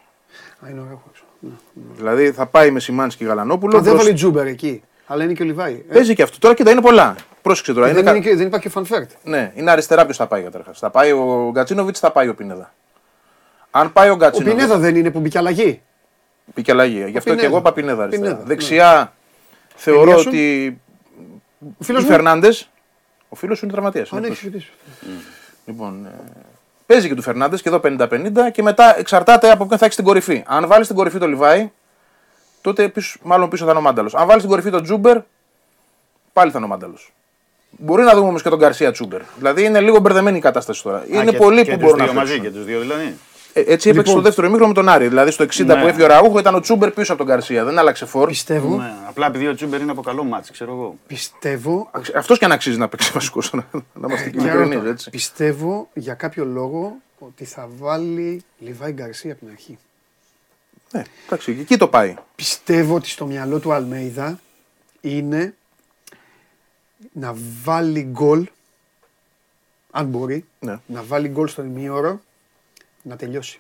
Α, είναι ωραίο. έξω. Ναι. Δηλαδή θα πάει με Σιμάνσκι Γαλανόπουλο. Α, δεν μπρος- βάλει Τζούμπερ εκεί. Αλλά είναι και ο Λιβάη. Ε, Παίζει και αυτό. Τώρα κοίτα, είναι πολλά. Πρόσεξε τώρα. δεν, Είναι, κα- είναι και, δεν υπάρχει και ο Φανφέρτ. Ναι, είναι αριστερά ποιος θα πάει καταρχάς. Θα πάει ο Γκατσίνοβιτς, θα πάει ο Πινέδα. Αν πάει ο Ο Γκατσίνοβιτ. Πινέδα δεν είναι που μπήκε αλλαγή. Πήγε αλλαγή. Γι' αυτό και Πινέδα. εγώ είπα Πινέδα αριστερά. Πινέδα, ναι. Δεξιά θεωρώ Ενίασον. ότι. Ο φίλος Ο μου. Φερνάντε. Ο φίλος σου είναι τραυματίας. Α, ναι, έχει ρωτήσει. Λοιπόν, ε, παίζει και του Φερνάντες και εδώ 50-50 και μετά εξαρτάται από ποιον θα έχει στην κορυφή. Αν βάλει στην κορυφή το Λιβάη, τότε πίσω, μάλλον πίσω θα είναι ο Μάνταλος. Αν βάλεις στην κορυφή τον Τζούμπερ, πάλι θα είναι ο Μάνταλος. Μπορεί να δούμε όμως και τον Γκαρσία Τσούμπερ. Δηλαδή είναι λίγο μπερδεμένη η κατάσταση τώρα. είναι και- πολλοί και που τους μπορούν να δύο μαζί παίξουν. και τους δύο δηλαδή. Ε, έτσι έπαιξε στο δεύτερο ημίχρονο με τον Άρη. Δηλαδή στο 60 Ναι. που έφυγε ο Αραούχο ήταν ο Τσούμπερ πίσω από τον Γκαρσία. Δεν άλλαξε φορ. Πιστεύω, Ναι, απλά επειδή ο Τσούμπερ είναι από καλό ματς, ξέρω εγώ. πιστεύω, Αυτός και αν αξίζει να παίξει βασικό. Να, να είμαστε και για ειλικρινείς, ρωτώ, έτσι. πιστεύω για κάποιο λόγο ότι θα βάλει Λιβάι Γκαρσία από την αρχή. Ναι, εντάξει, εκεί το πάει. Πιστεύω ότι στο μυαλό του Αλμέιδα είναι να βάλει γκολ, αν μπορεί, Ναι. να βάλει γκολ στον ημίωρο, να τελειώσει.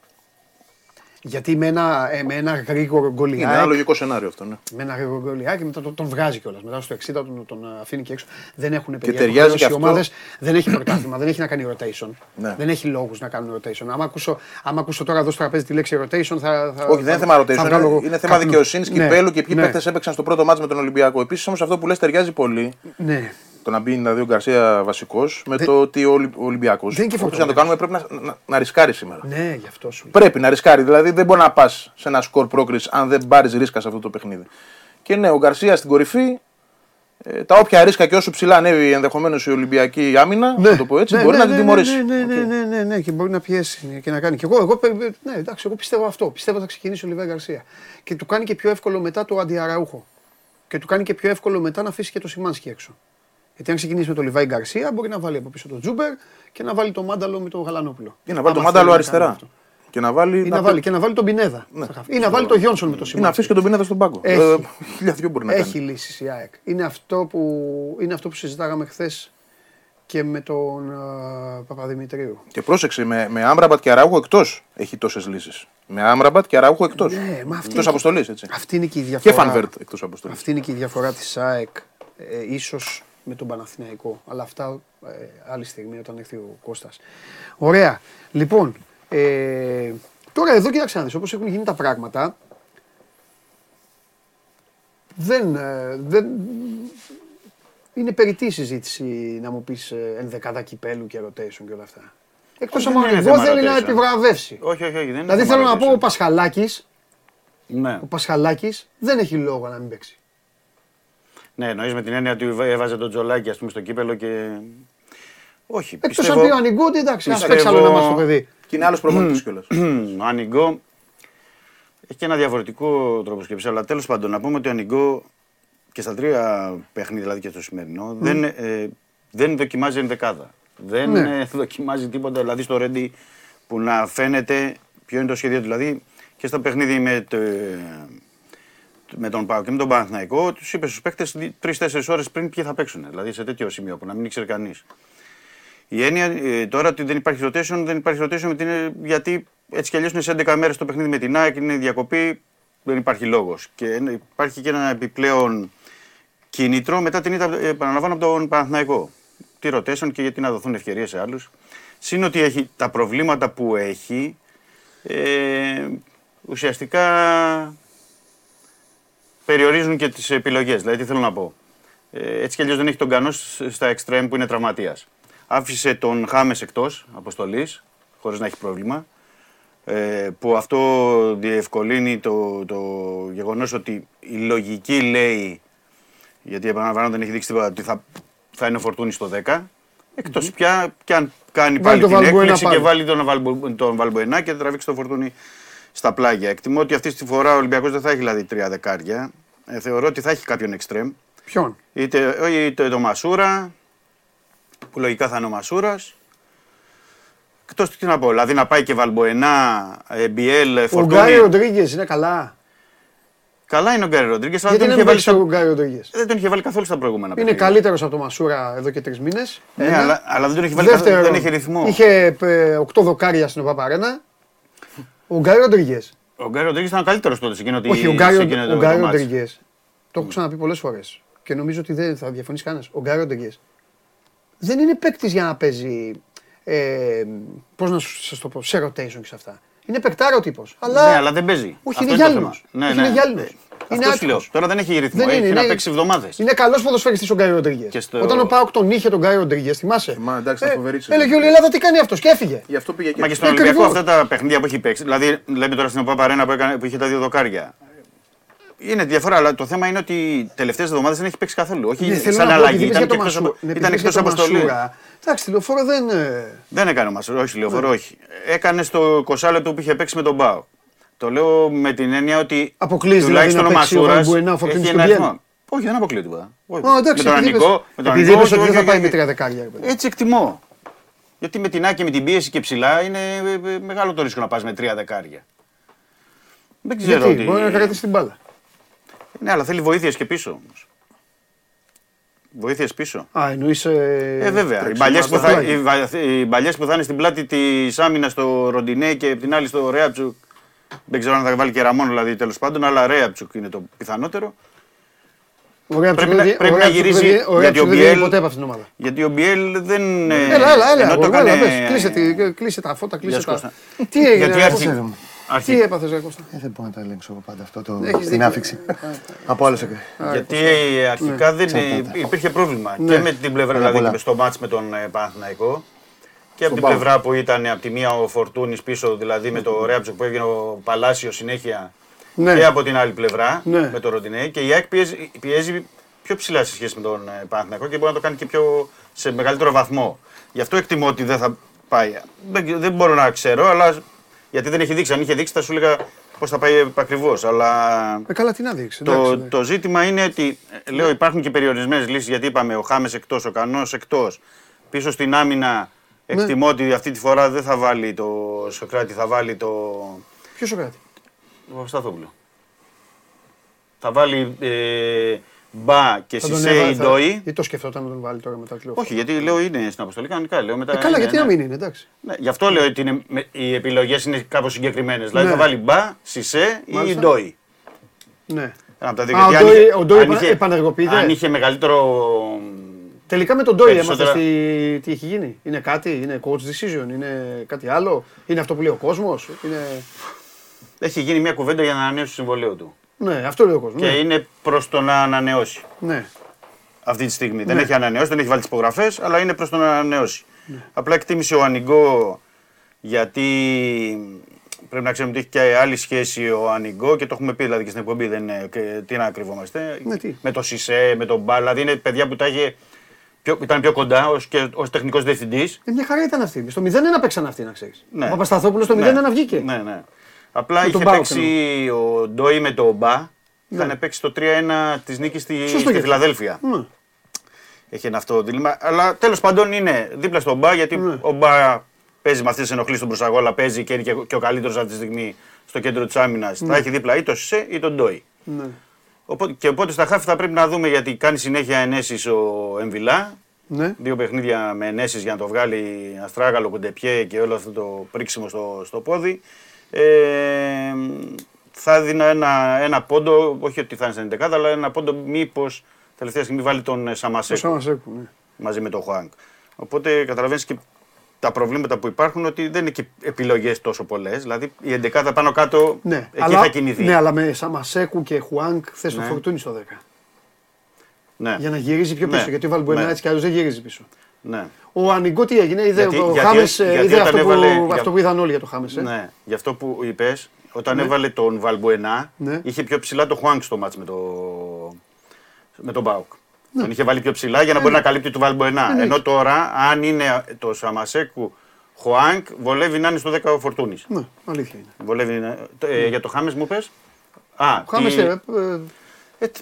Γιατί με ένα, ε, με ένα γρήγορο Είναι γκολιάκι. ένα λογικό σενάριο αυτό. Ναι. Με ένα γρήγορο γκολιάκι μετά τον, τον βγάζει κιόλας. Μετά στο 60 τον, τον αφήνει και έξω. Δεν έχουν παιδιά. ταιριάζει υποχρέωση και οι αυτό. ομάδες, δεν έχει πρωτάθλημα, δεν έχει να κάνει rotation. Ναι. Δεν έχει λόγους να κάνουν rotation. Άμα ακούσω, άμα ακούσω τώρα εδώ στο τραπέζι τη λέξη rotation θα. θα Όχι, δεν είναι θέμα θα rotation. βγάλω Είναι, είναι θέμα καπνού. δικαιοσύνης, Ναι, κυπέλου και ποιοι ναι, παίκτες έπαιξαν στο πρώτο μάτι με τον Ολυμπιακό. Επίσης όμως αυτό που λες ταιριάζει πολύ. Ναι. Το να μπει δηλαδή ο Γκαρσία βασικός με το ότι ο Ολυ- ο Ολυμπιακός. Δεν είναι και Όπως να το κάνουμε πρέπει να, να, να ρισκάρει σήμερα. ναι, γι' αυτό σου λέω. Πρέπει να ρισκάρει. Δηλαδή δεν μπορεί να πας σε ένα σκορ πρόκριση αν δεν πάρεις ρίσκα σε αυτό το παιχνίδι. Και ναι, ο Γκαρσία στην κορυφή. ε, τα όποια ρίσκα και όσο ψηλά ανέβει ενδεχομένως η Ολυμπιακή άμυνα, να το πω έτσι, Ναι, μπορεί ναι, να την ναι, τιμωρήσει. Ναι, ναι, ναι, Οκ. ναι, ναι, ναι, και μπορεί να πιέσει και να κάνει. Και εγώ, εγώ, πε- πε- ναι, εντάξει, εγώ πιστεύω αυτό. Πιστεύω ότι θα ξεκινήσει ο Λιβάι Γκαρσία. Και του κάνει και πιο εύκολο μετά το αντιαραούχο. Και του κάνει και πιο εύκολο μετά να αφήσει και το Σιμάνσκι έξω. Γιατί αν ξεκινήσει με το Λιβάι Γκαρσία, μπορεί να βάλει από πίσω τον Τσούμπερ και να βάλει το Μάνταλο με τον Γαλανόπουλο. Ή να βάλει το Άμα Μάνταλο θέλει να κάνει αριστερά. αυτό. Και να βάλει. Ή να βάλει, και να βάλει τον Πινέδα. στα χαφ. Ή να βάλει τον Γιόνσον με το Ή να Σιμάνσκι. αφήσει και τον Πινέδα στον πάγκο. Έχει. Ε, Χίλια δυο μπορεί να Έχει κάνει. λύσεις η ΑΕΚ. Είναι αυτό που, είναι αυτό που συζητάγαμε χθες και με τον α, Παπαδημητρίου. Και πρόσεξε, με, με Άμραμπατ και Αράουχο εκτός έχει τόσες λύσεις. Με Άμραμπατ και Αράουχο εκτός. Ναι, μα αυτή Εκτός είναι- αποστολής, έτσι. Αυτή είναι και η Και διαφορά. Φανβέρτ εκτός αποστολής. Αυτή είναι και η διαφορά της ΑΕΚ, ε, ίσως με τον Παναθηναϊκό. Αλλά αυτά ε, άλλη στιγμή όταν έρθει ο Κώστας. Ωραία. Λοιπόν, ε, τώρα εδώ κοίταξε να δεις, όπως έχουν γίνει τα πράγματα, δεν, ε, δεν, είναι περιττή η συζήτηση να μου πεις ε, ενδεκάδα κυπέλου και rotation και όλα αυτά. Εκτός Όχι, αν ο δεν είναι Αργό θέμα θέλει να rotation. επιβραβεύσει. Όχι, όχι, όχι. Δεν είναι Δηλαδή θέμα θέλω να rotation. πω ο Πασχαλάκης, Ναι. ο Πασχαλάκης δεν έχει λόγο να μην παίξει. Ναι, εννοείς με την έννοια ότι έβαζε τον τζολάκι ας πούμε, στο κύπελο και. Όχι, Εκτός πιστεύω. αν πει ο Ανιγκούτη, εντάξει, α πιστεύω- παίξει άλλο ένα μάτι το παιδί. Και είναι άλλος προπονητής κιόλας. ο Ανιγκό έχει και ένα διαφορετικό τρόπο σκέψης. Αλλά τέλος πάντων, να πούμε ότι ο Ανιγκό και στα τρία παιχνίδια, δηλαδή και στο σημερινό, δεν, ε, δεν δοκιμάζει ενδεκάδα. Δεν Ναι. ε, δοκιμάζει τίποτα, δηλαδή στο Ρέντι που να φαίνεται ποιο είναι το σχέδιο του. Δηλαδή και στο παιχνίδι με, το, με τον Πάο και με τον Παναθηναϊκό, τους είπες στους παίκτες τρει-τέσσερι ώρες πριν ποιοι θα παίξουν. Δηλαδή σε τέτοιο σημείο που να μην ήξερε κανείς. Η έννοια ε, τώρα ότι δεν υπάρχει rotation, δεν υπάρχει rotation με την, ε, γιατί έτσι κι αλλιώς είναι σε 11 μέρες το παιχνίδι με την ΑΕΚ, είναι διακοπή, δεν υπάρχει λόγος. Και είναι- υπάρχει και ένα επιπλέον κίνητρο μετά την ήττα, ε, επαναλαμβάνω, από τον Παναθηναϊκό. Τι rotation και γιατί να δοθούν ευκαιρίες σε άλλους. Συν ότι έχει τα προβλήματα που έχει, ε, ουσιαστικά περιορίζουν και τις επιλογές. Δηλαδή, τι θέλω να πω. Ε, έτσι κι αλλιώς δεν έχει τον Κανός στα extreme που είναι τραυματίας. Άφησε τον Χάμες εκτός αποστολής, χωρίς να έχει πρόβλημα. Ε, που αυτό διευκολύνει το, το γεγονός ότι η λογική λέει, γιατί επαναλαμβάνω δεν έχει δείξει τίποτα, ότι θα, θα είναι ο Φορτούνης στο 10. Εκτός πια και αν κάνει Βάλει πάλι το την Βαλμποενά έκπληξη και πάλι. βάλει τον, Βαλμπο- τον Βαλμποενά και τραβήξει το Φορτούνη στα πλάγια. Εκτιμώ ότι αυτή τη φορά ο Ολυμπιακός δεν θα έχει δηλαδή τρία δεκάρια. Ε, θεωρώ ότι θα έχει κάποιον extreme. Ποιον; Είτε, είτε το Μασούρα, που λογικά θα είναι ο Μασούρας. Εκτός τι να πω, δηλαδή να πάει και Βαλμποενά, ε, Μπιέλ, Ο Γκάρι Φορτούνη. Ροντρίγκες είναι καλά. Καλά είναι ο Γκάρι Ροντρίγκες, αλλά Γιατί δεν, δεν τον είχε βάλει παίξει ο στα... Γκάρι Ροντρίγκε. δεν τον είχε βάλει καθόλου στα προηγούμενα Είναι παιχνίδια. καλύτερος από τον Μασούρα εδώ και τρεις μήνες. Ναι, αλλά, αλλά δεν τον είχε βάλει καθόλου, δεν είχε ρυθμό. Είχε 8 δοκάρια στην Οπαπαρένα. Ο Γκάρι Ροντρίγκες. Ο Γκάρι Ροντρίγκες ήταν ο καλύτερος τότε σε εκείνο, Όχι, ο σε Γκάρι εκείνο το- ο Γκάρι το μάτς. Ροντρίγκες. Το έχω ξαναπεί πολλές φορές. Και νομίζω ότι δεν θα διαφωνήσει κανένας. Ο Γκάρι Ροντρίγκες δεν είναι παίκτης για να παίζει. Ε, Πώς να σας το πω, σε rotation και σε αυτά. Είναι παικτάρο τύπος. Αλλά, Ναι, αλλά δεν παίζει. Όχι, Αυτό είναι το γυάλινο. θέμα. Ναι, Είναι ναι. γυάλινος. Είναι Αυτός σου λέω. άτυχος. Τώρα δεν έχει ρυθμό. Δεν έχει είναι, να είναι- παίξει εβδομάδες. Είναι καλός ποδοσφαιριστής ο Γκάι Ροντρίγκες. Και στο- Όταν ο Πάοκ τον είχε τον Γκάι Ροντρίγκες, θυμάσαι; Θυμάμαι, εντάξει, ήταν φοβερή σεζόν. Έλεγε όλη η Ελλάδα τι κάνει αυτός και έφυγε. Γι' αυτό πήγε και Μα και έτσι. στον Ακριβώς. Ολυμπιακό αυτά τα παιχνίδια που έχει παίξει. Δηλαδή, λέμε τώρα στην Οπάπα Αρένα που, έκανε, που είχε τα δύο δοκάρια. Είναι διαφορά, αλλά το θέμα είναι ότι τελευταίες εβδομάδες δεν έχει παίξει καθόλου. Όχι Ναι, θέλω σαν να πω, αλλαγή. επειδή Ήταν είπες και για το εκτός Μασού- ναι, ήταν επειδή εκτός είπες για το αποστολή. Μασούρα. Εντάξει, τηλεοφόρο δεν. ε, Δεν έκανε μα, όχι τηλεοφορό, όχι. Έκανε στο 20 λεπτό που είχε παίξει με τον Μπάου. Το λέω με την έννοια ότι. Αποκλείζει δηλαδή τουλάχιστον να ο παίξει ο Μασούρας Βαλμπουενά, ο Φορτούνης έχει και ο ένα Μπιέλ. αριθμό. Όχι, δεν αποκλείει τίποτα. Όχι. Ω, εντάξει, με τον επειδή είπες- Ανικό. με τον επειδή Ανικό, είπες ότι όχι, δεν θα όχι, πάει όχι. με τρία δεκάρια. ρε παιδί. Έτσι εκτιμώ. Γιατί με την άκη με την πίεση και ψηλά είναι ε, ε, μεγάλο το ρίσκο να πας με τρία δεκάρια. Δεν ξέρω. Γιατί, ότι- μπορεί να κρατήσει την μπάλα. Ναι, αλλά θέλει βοήθειες και πίσω όμως. Βοήθειες πίσω. Α, εννοείς. Ε, βέβαια. Οι παλιέ που, θα, οι, βα- οι παλιές που θα είναι στην πλάτη της άμυνας στο Ροντινέ και απ' την άλλη στο Ρέατσου. Δεν ξέρω αν θα βάλει και Ραμόν, δηλαδή τέλος πάντων, αλλά Ρέαπτσουκ είναι το πιθανότερο. Ωραία, Πρέπει ψυχολογία- να- πρέπει ωραία να γυρίσει, ψυχολογία- ωραία γιατί ο ψυχολογία Biel- ποτέ από αυτήν την ομάδα. Γιατί ο Μπιέλ δεν. ε, Έλα, έλα, έλα. ενώ το έλα, έκανε- πες, κλείσε, τη- κλείσε τα φώτα, κλείσε Γεια σου, τα. Κώστα. Τι έγινε, Γιατί ρε, αρχι- Κώστα; αρχι- Τι έπαθες, ρε Κώστα; Ε, δεν μπορώ να το ελέγξω εγώ πάντα αυτό το, Έχεις την δίκιο. άφηξη. Από άλλους εκ- Γιατί αρχικά δεν υπήρχε πρόβλημα Ναι. και με την πλευρά, Πολλά, δηλαδή πολλά. και στο μάτς με τον ε, Παναθηναϊκό και από την Πάο. πλευρά που ήταν από τη μία ο Φορτούνης πίσω, δηλαδή με το Ρέαψοκ που έβγαινε ο Παλάσιος συνέχεια Ναι. και από την άλλη πλευρά Ναι. με τον Ροντινέ και η ΑΕΚ πιέζει, πιέζει πιο ψηλά σε σχέση με τον ε, Παναθηναϊκό και μπορεί να το κάνει και πιο, σε μεγαλύτερο βαθμό. Γι' αυτό εκτιμώ ότι δεν θα πάει. Δεν, δεν μπορώ να ξέρω, αλλά γιατί δεν έχει δείξει. Αν είχε δείξει θα σου έλεγα πώς θα πάει ακριβώς. Αλλά Ε, καλά, τι να δείξει. εντάξει, το, εντάξει. το ζήτημα είναι ότι ε, λέω υπάρχουν και περιορισμένες λύσεις γιατί είπαμε ο Χάμες εκτός, ο Κανός εκτός. Πίσω στην άμυνα Ναι. Εκτιμώ ότι αυτή τη φορά δεν θα βάλει το Σοκράτη, θα βάλει το. Ποιος Σοκράτη; Το Παπασταθόπουλο. Θα βάλει ε, Μπα και Θα τον Σισε έβαλε, ή θα- Ντόι. Ή το σκεφτόταν να τον βάλει τώρα μετά το Όχι, γιατί λέω είναι στην αποστολή κανονικά. Λέω μετά, Ε, καλά, είναι, γιατί ναι. να μην είναι, εντάξει. Ναι, γι' αυτό λέω ότι είναι, με- οι επιλογές είναι κάπως συγκεκριμένες. Δηλαδή Ναι. θα βάλει Μπα, Σισε ή Μάλιστα. Ντόι. Ναι. Ένα από τα δύο. Α, ο γιατί αν Ντόι- είχε- ο Ντόι αν επα- είχε- επανεργοποιείται. Αν είχε μεγαλύτερο. Τελικά με τον Ντόι Περισσότερα- έμαθες τι, τι έχει γίνει. Είναι κάτι, είναι coach decision, είναι κάτι άλλο. Είναι αυτό που λέει ο κόσμος. Είναι... Έχει γίνει μια κουβέντα για να ανανέωσει το συμβολέο του. Ναι, αυτό λέει ο κόσμος. Και είναι προς το να ανανεώσει Ναι. αυτή τη στιγμή. Δεν Ναι. έχει ανανεώσει, δεν έχει βάλει τις υπογραφές, αλλά είναι προς το να ανανεώσει. Απλά εκτίμησε ο Ανιγκό γιατί πρέπει να ξέρουμε ότι έχει και άλλη σχέση ο Ανιγκό και το έχουμε πει δηλαδή και στην εκπομπή. Δεν είναι, και τι να κρυβόμαστε. Ναι, τι. Με το Σισε, με τον Μπάλα. Δηλαδή είναι παιδιά που τα είχε πιο, ήταν πιο κοντά ως ως τεχνικός διευθυντής. Ε, μια χαρά ήταν αυτή. Στο 0-1 παίξαν αυτοί, να ξέρεις. Ναι. Ο Παπασταθόπουλος στο 0-1 Ναι. βγήκε. Ναι, ναι. Απλά Με είχε τον Πάοκ παίξει ο Ντόι με τον Μπα. Ναι. Είχαν παίξει το 3-1 της νίκης στη, Σωστό στη και Φιλαδέλφια. Ναι. Έχει ένα αυτό το δίλημα. Αλλά τέλος πάντων είναι δίπλα στον Μπα γιατί Ναι. ο Μπα παίζει με αυτές τις ενοχλήσεις στον προσαγόλα, παίζει και είναι και, και ο καλύτερος αυτή τη στιγμή στο κέντρο της άμυνας. Θα έχει δίπλα ή το Σισε ή τον Ντόι. Ναι. Οπότε, και οπότε στα χάφη θα πρέπει να δούμε γιατί κάνει συνέχεια ενέσεις ο Εμβιλά. Ναι. Δύο παιχνίδια με ενέσεις για να το βγάλει αστράγαλο, κουντεπιέ και όλο αυτό το πρίξιμο στο, στο πόδι. Ε, θα δίνω ένα, ένα πόντο, όχι ότι θα είναι στην 11, αλλά ένα πόντο μήπως τελευταία στιγμή βάλει τον ε, Το Σαμασέκο Σαμασέκου, ναι. μαζί με τον Χουάνκ. Οπότε καταλαβαίνεις και τα προβλήματα που υπάρχουν ότι δεν είναι και επιλογές τόσο πολλές. Δηλαδή η 11 πάνω κάτω Ναι, εκεί αλλά, θα κινηθεί. ναι, αλλά με Σαμασέκου και Χουάνκ θες το Ναι. φορτούνι στο 10. ναι. Για να γυρίζει πιο πίσω. Ναι. Γιατί ο Βαλμποενά Ναι. έτσι κι αλλιώ δεν γυρίζει πίσω. ναι. Ο Ανιγκό τι έγινε, είδε Γιατί- ο γιατί- Χάμες, γιατί είδε όταν αυτό, έβαλε- που, για- αυτό που είδαν όλοι για το Χάμες. Ε. Ναι, γι' αυτό που είπες, όταν Ναι. έβαλε τον Βαλμπουενά, Ναι. είχε πιο ψηλά το Χουάνκ στο μάτς με, το... με τον Μπάουκ. Τον είχε βάλει πιο ψηλά για να μπορεί να καλύπτει τον Βαλμπουενά. Ναι. Ενώ τώρα, αν είναι το Σαμασέκου Χουάνκ, βολεύει να είναι στο 10 ο Φορτούνης. Ναι, αλήθεια είναι. Βολεύει. να- το- ε, για το Χάμες μου πες. Α, Ο Χάμες, τι- ε, ε, ε, τι-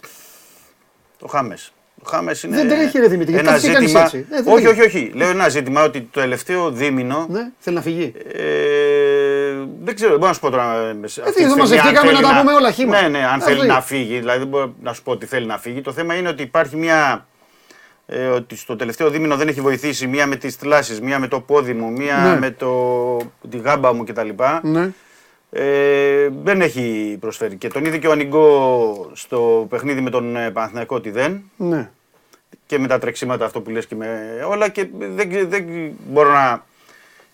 το Χάμες. Το Χάμες είναι Δεν τρέχει, ρε Δημήτρη, γιατί ένα κάτι κάνεις ζήτημα. έτσι. Ε, δεν όχι, τρέχει. όχι, όχι. Λέω ένα ζήτημα ότι το τελευταίο δίμηνο ναι, θέλει να φυγεί. ε, δεν ξέρω, δεν μπορώ να σου πω τώρα. ε, αυτή τη εδώ στιγμή μαζευτήκαμε αν θέλει να τα πούμε όλα χύμα. Ναι, ναι, αν Αυτό θέλει είναι. να φύγει. Δηλαδή, δεν μπορώ να σου πω ότι θέλει να φύγει. Το θέμα είναι ότι υπάρχει μια. Ε, ότι στο τελευταίο δίμηνο δεν έχει βοηθήσει μία με τις θλάσεις, μία με το πόδι μου, μία Ναι. με το, τη γάμπα μου κτλ. Ναι. Ε, δεν έχει προσφέρει. Και τον είδε και ο Ανιγκό στο παιχνίδι με τον ε, Παναθηναϊκό ότι δεν Ναι. και με τα τρεξίματα αυτό που λες και με όλα και δεν, δεν μπορώ να...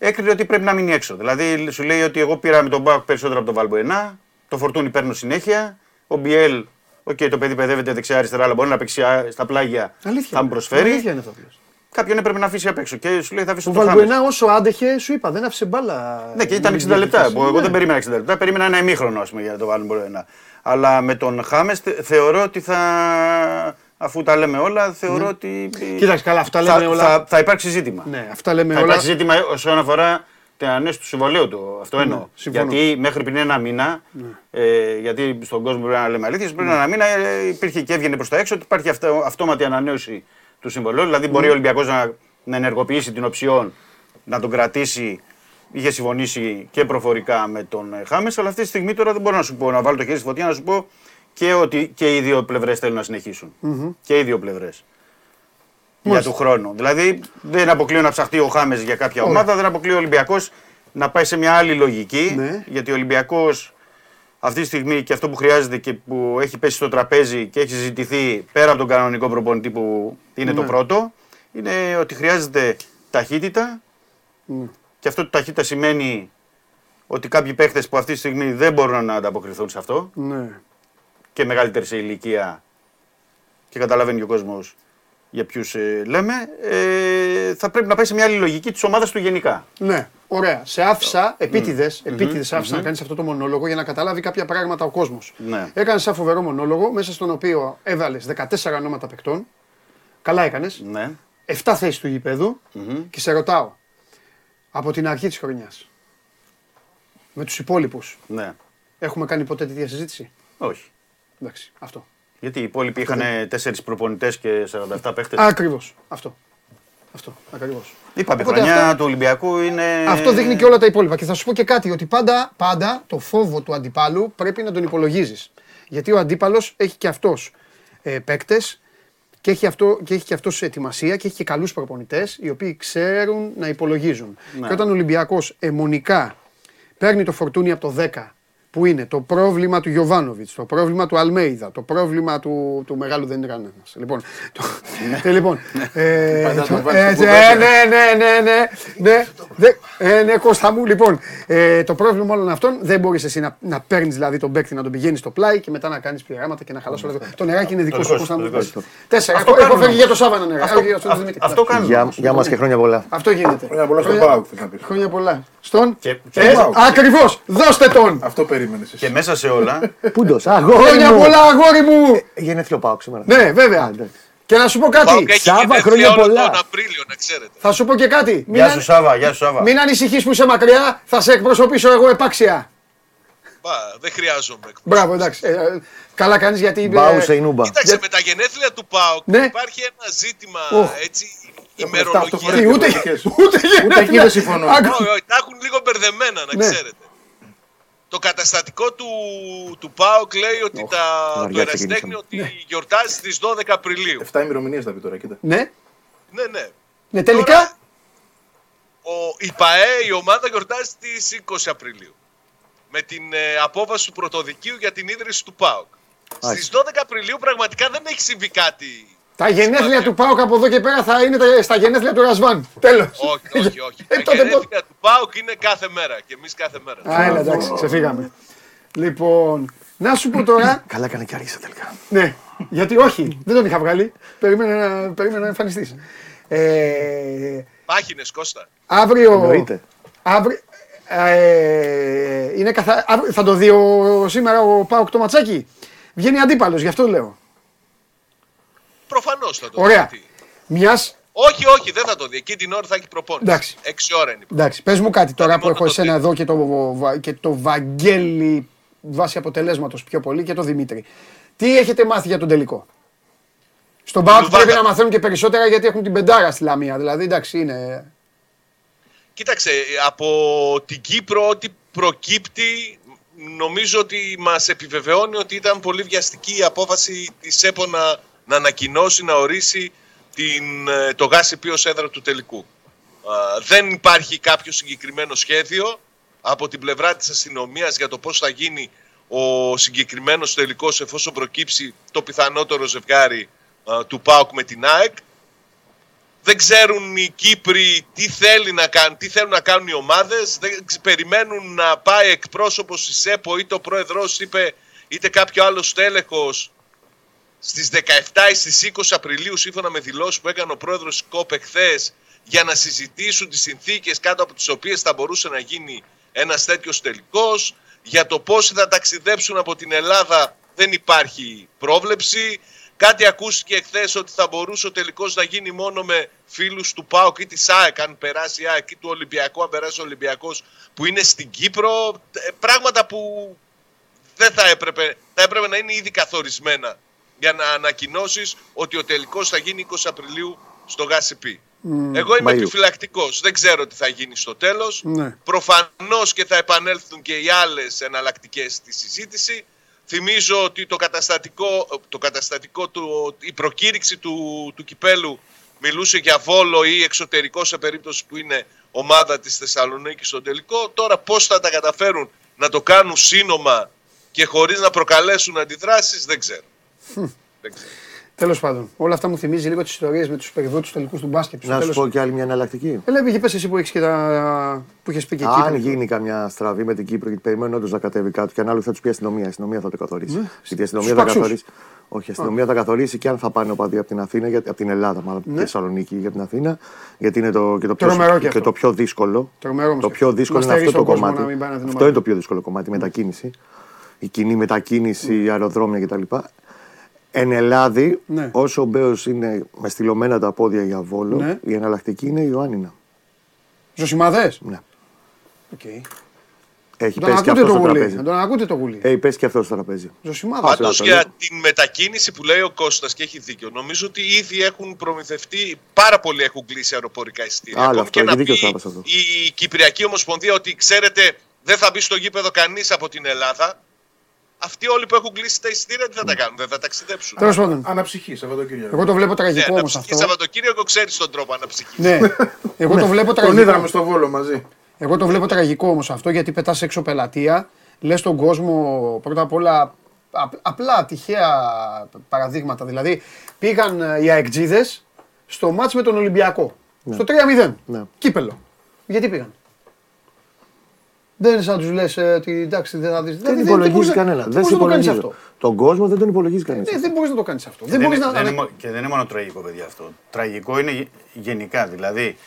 Έκρινε ότι πρέπει να μείνει έξω. Δηλαδή σου λέει ότι εγώ πήρα με τον Μπάουκ περισσότερο από τον Βαλμποενά, το Φορτούνι παίρνω συνέχεια, ο Μπιέλ, οκ, το παιδί παιδεύεται δεξιά-αριστερά, αλλά μπορεί να παίξει α, στα πλάγια, Αλήθεια. θα μου είναι. προσφέρει. Αλήθεια είναι αυτό που λες. Κάποιον έπρεπε να αφήσει απ' έξω και σου λέει θα αφήσω Ο το Χάμες. Βαλμπουενά όσο άντεχε, σου είπα, δεν άφησε μπάλα. Ναι, και ήταν με 60 τις λεπτά. διαιτήσεις. Εγώ Ναι. δεν περίμενα 60 λεπτά, περίμενα ένα ημίχρονο ας πούμε, για να το βάλουμε ένα. Αλλά με τον Χάμες θεωρώ ότι θα. Αφού τα λέμε όλα, θεωρώ ότι. Ναι. Κοίταξε, καλά, αυτά θα, λέμε όλα. Θα, θα υπάρξει ζήτημα. Ναι, αυτά λέμε Θα όλα. υπάρξει ζήτημα όσον αφορά την ανανέωση του συμβολαίου του. Αυτό εννοώ. Ναι, συμφωνώ. Ναι. Γιατί μέχρι πριν ένα μήνα, ε, γιατί στον κόσμο πρέπει να λέμε αλήθειες, πριν ένα μήνα ε, υπήρχε και έβγαινε προς τα έξω ότι υπάρχει αυτο, αυτόματη ανανέωση του συμβολέου. Δηλαδή μπορεί Ναι. ο Ολυμπιακός να, να ενεργοποιήσει την οψιόν, να τον κρατήσει. Είχε συμφωνήσει και προφορικά με τον ε, Χάμες, αλλά αυτή τη στιγμή τώρα δεν μπορώ να σου πω, να βάλω το χέρι στη φωτιά να σου πω και ότι και οι δύο πλευρές θέλουν να συνεχισουν Και οι δύο πλευρές. Για Μάλιστα. του χρόνου. Δηλαδή δεν αποκλείω να ψαχτεί ο Χάμες για κάποια ομάδα, δεν αποκλείω ο Ολυμπιακός να πάει σε μια άλλη λογική. Ναι. Γιατί ο Ολυμπιακός αυτή τη στιγμή και αυτό που χρειάζεται και που έχει πέσει στο τραπέζι και έχει συζητηθεί πέρα από τον κανονικό προπονητή που είναι το Ναι. πρώτο, είναι ότι χρειάζεται ταχύτητα Ναι. και αυτό το ταχύτητα σημαίνει ότι κάποιοι παίχτες που αυτή τη στιγμή δεν μπορούν να ανταποκριθούν σε αυτό Ναι. Και μεγαλύτεροι σε ηλικία και καταλαβαίνει και ο κόσμος για ποιους ε, λέμε, ε, θα πρέπει να πάει σε μια άλλη λογική της ομάδας του γενικά. Ναι, ωραία. Σε άφησα, επίτηδες, επίτηδες άφησα να κάνεις αυτό το μονόλογο για να καταλάβει κάποια πράγματα ο κόσμος. Ναι. Έκανες ένα φοβερό μονόλογο μέσα στον οποίο έβαλες 14 ονόματα παικτών. Καλά έκανες. Ναι. 7 θέσεις του γηπεδου και σε ρωτάω από την αρχή της χρονιάς με τους υπόλοιπους Ναι. έχουμε κάνει ποτέ τέτοια συζήτηση; Όχι. Εντάξει, αυτό. Γιατί οι υπόλοιποι είχαν τέσσερις προπονητές και 47 παίχτες; Ακριβώς. Αυτό. Αυτό. Ακριβώς. Είπαμε, η Οπότε χρονιά αυτό- του Ολυμπιακού είναι. Αυτό δείχνει και όλα τα υπόλοιπα. Και θα σου πω και κάτι, ότι πάντα, πάντα το φόβο του αντιπάλου πρέπει να τον υπολογίζεις. Γιατί ο αντίπαλος έχει και αυτός ε, παίκτες και έχει, αυτό, και έχει και αυτός ετοιμασία και έχει και καλούς προπονητές οι οποίοι ξέρουν να υπολογίζουν. Ναι. Και όταν ο Ολυμπιακός αιμονικά παίρνει το φορτούνι από το 10 που είναι το πρόβλημα του Γιωβάνοβιτς, το πρόβλημα του Αλμέιδα, το πρόβλημα του, του μεγάλου δεν είναι κανένα. Λοιπόν, το, ε, λοιπόν ε, Πάντα το- τον βάζεις ε, στο ναι, κουβέντα. ναι, ναι, ναι, ναι, ναι, δε- ε, ναι, Κώστα μου, λοιπόν, ε, το πρόβλημα όλων αυτών δεν μπορείς εσύ να, να παίρνεις δηλαδή τον παίκτη να τον πηγαίνεις στο πλάι και μετά να κάνεις πειράματα και να χαλάς όλα. Το νεράκι είναι δικό σου, δικό Κώστα σου, μου. το δικό σου. Τέσσερα, Αυτό έχω, έχω κάνουμε φέρει για το Σάββα ένα νεράκι. Αυτό- όχι, για τον αυτό- Δημήτρη. αυτό κάνουμε. Γεια, γεια μας και χρόνια πολλά. Αυτό γίνεται. Χρόνια πολλά στον ΠΑΟΚ, θες να πεις. Χρόνια πολλά. Στον. Και- Ε, και- Ακριβώς. Δώστε τον. Αυτό περίμενες Και εσύ. μέσα σε όλα. Πούντος, αγόρι Χρόνια μου. πολλά, αγόρι μου. Γενέθλιο πάω σήμερα. Ναι, βέβαια. Α, εντάξει. Και να σου πω Πάοκ κάτι. έχει Σάβα, γενέθλια χρόνια όλο πολλά. τον Απρίλιο, να ξέρετε. Θα σου πω και κάτι. Μην, Γεια αν- σου Σάβα, γεια σου Σάβα. μην ανησυχείς που είσαι μακριά. Θα σε εκπροσωπήσω εγώ επάξια. Μπα, δεν χρειάζομαι. Μπράβο, εντάξει. Ε, ε, καλά κάνεις γιατί... ε, Μπάου σε Ινούμπα. Κοίταξε, με τα γενέθλια του ΠΑΟΚ Ναι. υπάρχει ένα ζήτημα Οχ. έτσι αυτό ημερολογία. φορές. τι, ούτε, διαφορετικές. ούτε, Ούτε εκεί δεν συμφωνώ. Άκου. Όχι, όχι, τα έχουν λίγο μπερδεμένα, να Ναι. ξέρετε. Το καταστατικό του, του ΠΑΟΚ λέει ότι τα, βαριά το ερασιτέχνη ξεκινήσαμε. ότι γιορτάζει στις 12 Απριλίου. 7 ημερομηνίες θα πει τώρα, κοίτα. Ναι, Ναι, ναι. ναι, τελικά; Τώρα, Ο, η ΠαΕ, η ομάδα γιορτάζει στις 20 Απριλίου. Με την ε, απόφαση του πρωτοδικείου για την ίδρυση του ΠΑΟΚ. Στις 12 Απριλίου πραγματικά δεν έχει συμβεί κάτι. Τα γενέθλια του Πάουκ από εδώ και πέρα θα είναι τα- στα γενέθλια του Ρασβάν. Τέλος. Όχι, όχι, όχι. Ε, Τα τότε γενέθλια του ΠΑΟΚ είναι κάθε μέρα και εμείς κάθε μέρα. Α, έλα, εντάξει, ξεφύγαμε. Λοιπόν, να σου πω τώρα. Καλά έκανε και άργησα τελικά. Ναι, γιατί όχι, δεν τον είχα βγάλει. Περίμενα να, περίμενα να εμφανιστείς. Ε, Πάχινες, Κώστα. αύριο. Εννοείται. αύριο ε, είναι καθα... αύριο- θα το δει ο, σήμερα ο Πάουκ το ματσάκι. Βγαίνει αντίπαλος, γι' αυτό λέω. Προφανώς θα το Ωραία. δει. Μιας Όχι, όχι, δεν θα το δει. Εκεί την ώρα θα έχει προπόνηση. Εντάξει. Έξι ώρα είναι. η Εντάξει, πες μου κάτι τώρα που μόνο έχω το εσένα τρίτο. εδώ και το, Βα- και το Βαγγέλη βάσει αποτελέσματος πιο πολύ και το Δημήτρη. Τι έχετε μάθει για τον τελικό; Στον Πάοκ Λουβάκα. πρέπει να μαθαίνουν και περισσότερα γιατί έχουν την πεντάρα στη Λαμία. Δηλαδή εντάξει είναι. Κοίταξε, από την Κύπρο ό,τι προκύπτει νομίζω ότι μας επιβεβαιώνει ότι ήταν πολύ βιαστική η απόφαση της ΕΠΟ να, να ανακοινώσει, να ορίσει την, ε, το ΓΑΣΥΠ ως έδρα του τελικού. Α, δεν υπάρχει κάποιο συγκεκριμένο σχέδιο από την πλευρά της αστυνομίας για το πώς θα γίνει ο συγκεκριμένος τελικός εφόσον προκύψει το πιθανότερο ζευγάρι α, του ΠΑΟΚ με την ΑΕΚ δεν ξέρουν οι Κύπροι τι, θέλει να κάνουν, τι θέλουν να κάνουν οι ομάδες. Δεν ξ- περιμένουν να πάει εκπρόσωπος της ΕΠΟ είτε ο πρόεδρος είπε είτε κάποιο άλλος στέλεχος στις 17 ή στις 20 Απριλίου σύμφωνα με δηλώσεις που έκανε ο πρόεδρος της ΚΟΠ εχθές για να συζητήσουν τις συνθήκες κάτω από τις οποίες θα μπορούσε να γίνει ένας τέτοιος τελικός. Για το πώς θα ταξιδέψουν από την Ελλάδα δεν υπάρχει πρόβλεψη. Κάτι ακούστηκε εχθές ότι θα μπορούσε ο τελικός να γίνει μόνο με φίλους του ΠΑΟΚ ή της ΑΕΚ, αν περάσει η ΑΕΚ ή του Ολυμπιακού, αν περάσει ο Ολυμπιακός που είναι στην Κύπρο. Ε, Πράγματα που δεν θα έπρεπε, θα έπρεπε να είναι ήδη καθορισμένα για να ανακοινώσεις ότι ο τελικός θα γίνει 20 Απριλίου στο ΓΑΣΥΠ. Εγώ είμαι Μαΐου. επιφυλακτικός. Δεν ξέρω τι θα γίνει στο τέλος. Ναι. Προφανώς και θα επανέλθουν και οι άλλες εναλλακτικές στη συζήτηση. Θυμίζω ότι το καταστατικό, το καταστατικό του, η προκήρυξη του, του κυπέλου μιλούσε για Βόλο ή εξωτερικό σε περίπτωση που είναι ομάδα της Θεσσαλονίκης στο τελικό. Τώρα πώς θα τα καταφέρουν να το κάνουν σύνομα και χωρίς να προκαλέσουν αντιδράσεις δεν ξέρω. Δεν ξέρω. Τέλος πάντων, όλα αυτά μου θυμίζει λίγο τις ιστορίες με τους περιβόητου τελικούς του μπάσκετ. στο Να σου τέλος. πω κι άλλη μια εναλλακτική. Ε, λέει, πες εσύ που έχεις και τα... που έχεις πει και εκεί. Αν γίνει καμιά στραβή με την Κύπρο, γιατί περιμένουν όντως να κατέβει κάτω και ανάλογα θα τους πει η αστυνομία. Η αστυνομία θα το καθορίσει. Γιατί η αστυνομία Στους θα παξούς. καθορίσει. Όχι, η αστυνομία θα καθορίσει και αν θα πάνε οπαδοί από την Αθήνα, γιατί, από την Ελλάδα, μάλλον από τη Θεσσαλονίκη για την Αθήνα. Γιατί είναι το, και το, πιο, Τρομερό και και αυτό. το πιο δύσκολο. Τρομερό όμως το και πιο αυτό. δύσκολο Να είναι αυτό στερείς το τον κόσμο κομμάτι. να μην πάει να την Αυτό ομάδα. είναι το πιο δύσκολο κομμάτι, η μετακίνηση. Η κοινή μετακίνηση, αεροδρόμια κτλ. Εν Ελλάδη, Ναι. όσο ο Μπέος είναι με στυλωμένα τα πόδια για βόλο, Ναι. η εναλλακτική είναι η Ιωάννινα. Ζωσιμάδες. Ναι. Οκ. Έχει Να τον πέσει και ακούτε αυτός το στο γουλί. τραπέζι. Να τον ακούτε το γουλί. Έχει πέσει και αυτός στο τραπέζι. Ζωσιμάδες. Πάτε. Πάντως το για λέω. την μετακίνηση που λέει ο Κώστας και έχει δίκιο. Νομίζω ότι ήδη έχουν προμηθευτεί, πάρα πολλοί έχουν κλείσει αεροπορικά εισιτήρια. Άλλο Ακόμη αυτό, και να έχει δίκιο πει ο Σάββας αυτό. η Κυπριακή Ομοσπονδία ότι ξέρετε δεν θα μπει στο γήπεδο κανείς από την Ελλάδα. Αυτοί όλοι που έχουν κλείσει τα εισιτήρια τι θα τα κάνουν, δεν θα ταξιδέψουν. Τέλος πάντων, Αναψυχή, Σαββατοκύριακο. εγώ το βλέπω Ναι, τραγικό να όμως ψυχείς αυτό. Σαββατοκύριακο ξέρεις τον τρόπο να ψυχείς. Ναι, εγώ το βλέπω Τον είδαμε τραγικό. στο βόλο μαζί. Εγώ το βλέπω τραγικό όμως αυτό γιατί πετάς έξω πελατεία, λες τον κόσμο πρώτα απ' όλα απ- απλά τυχαία παραδείγματα. Δηλαδή πήγαν ε, οι αεκτζίδες στο μάτς με τον Ολυμπιακό. Στο 3-0. Ναι. Κύπελο. Γιατί πήγαν; Δεν είναι σαν να τους λες ε, ότι εντάξει δεν θα δεις. Δεν Δηλαδή, υπολογίζει μπορείς να- κανένα. Δεν Δεν μπορείς να το κάνεις υπολογίζει. αυτό. Τον κόσμο δεν τον υπολογίζει κανείς. Ναι, δεν μπορείς να το κάνεις αυτό. Δεν Δεν μπορείς είναι- να... δεν είναι μο- και δεν είναι μόνο τραγικό, παιδιά, αυτό. Τραγικό είναι γε- γενικά. Δηλαδή,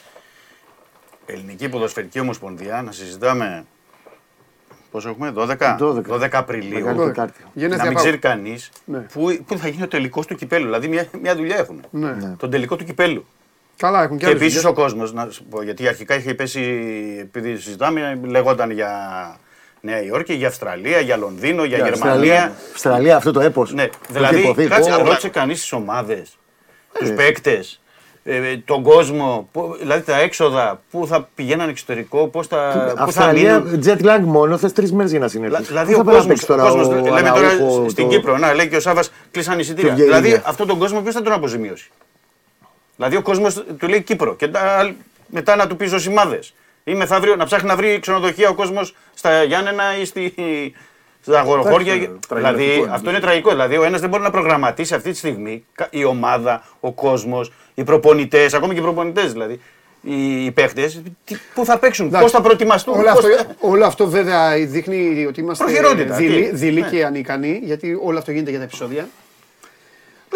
Ελληνική Ποδοσφαιρική Ομοσπονδία, να συζητάμε. Πόσο έχουμε, 12, 12. Απριλίου. Μεγάλη Τετάρτη. Γενέθλια Να μην πάω. ξέρει κανείς Ναι. πού, πού θα γίνει ο τελικός του κυπέλου. Δηλαδή, μια, μια δουλειά έχουν. Ναι. Τον τελικό του κυπέλου. Καλά έχουν και Και άλλες επίσης δουλειές. ο κόσμος, να σου πω, γιατί αρχικά είχε πέσει, επειδή συζητάμε, λεγόταν για Νέα Υόρκη, για Αυστραλία, για Λονδίνο, για, Γερμανία. Αυστραλία, αυτό το έπος. Ναι, δηλαδή, κάτσε, ρώτησε κανείς τις ομάδες, τους παίκτες, τον κόσμο, που- δηλαδή τα έξοδα, πού θα πηγαίναν εξωτερικό, πώς θα, πού θα Αυστραλία, μείνουν. jet lag μόνο, θες τρεις μέρες για να συνέλθεις. Δηλαδή ο κόσμος, ο κόσμος, λέμε τώρα στην Κύπρο, να λέει και ο Σάβας κλείσαν εισιτήρια. Το Βιέννη. Δηλαδή αυτόν τον κόσμο ποιος θα τον αποζημιώσει; Δηλαδή ο κόσμος του λέει Κύπρο και τα- μετά να του πεις ζωσιμάδες. Ή μεθαύριο να ψάχνει να βρει ξενοδοχεία ο κόσμος στα Γιάννενα ή στη, στα αγοροχώρια. Εντάξει, Δηλαδή τραγικό είναι. αυτό είναι τραγικό. Δηλαδή ο ένας δεν μπορεί να προγραμματίσει αυτή τη στιγμή κα- η ομάδα, ο κόσμος, οι προπονητές, ακόμη και οι προπονητές δηλαδή. Οι, οι παίχτες, τι- πού θα παίξουν, Εντάξει, πώς θα προετοιμαστούν. Όλο πώς αυτό, θα- όλο αυτό βέβαια δείχνει ότι είμαστε Προχειρότητα, δειλοί, τι; δειλοί Ναι. και ανικανοί, γιατί όλο αυτό γίνεται για τα επεισόδια.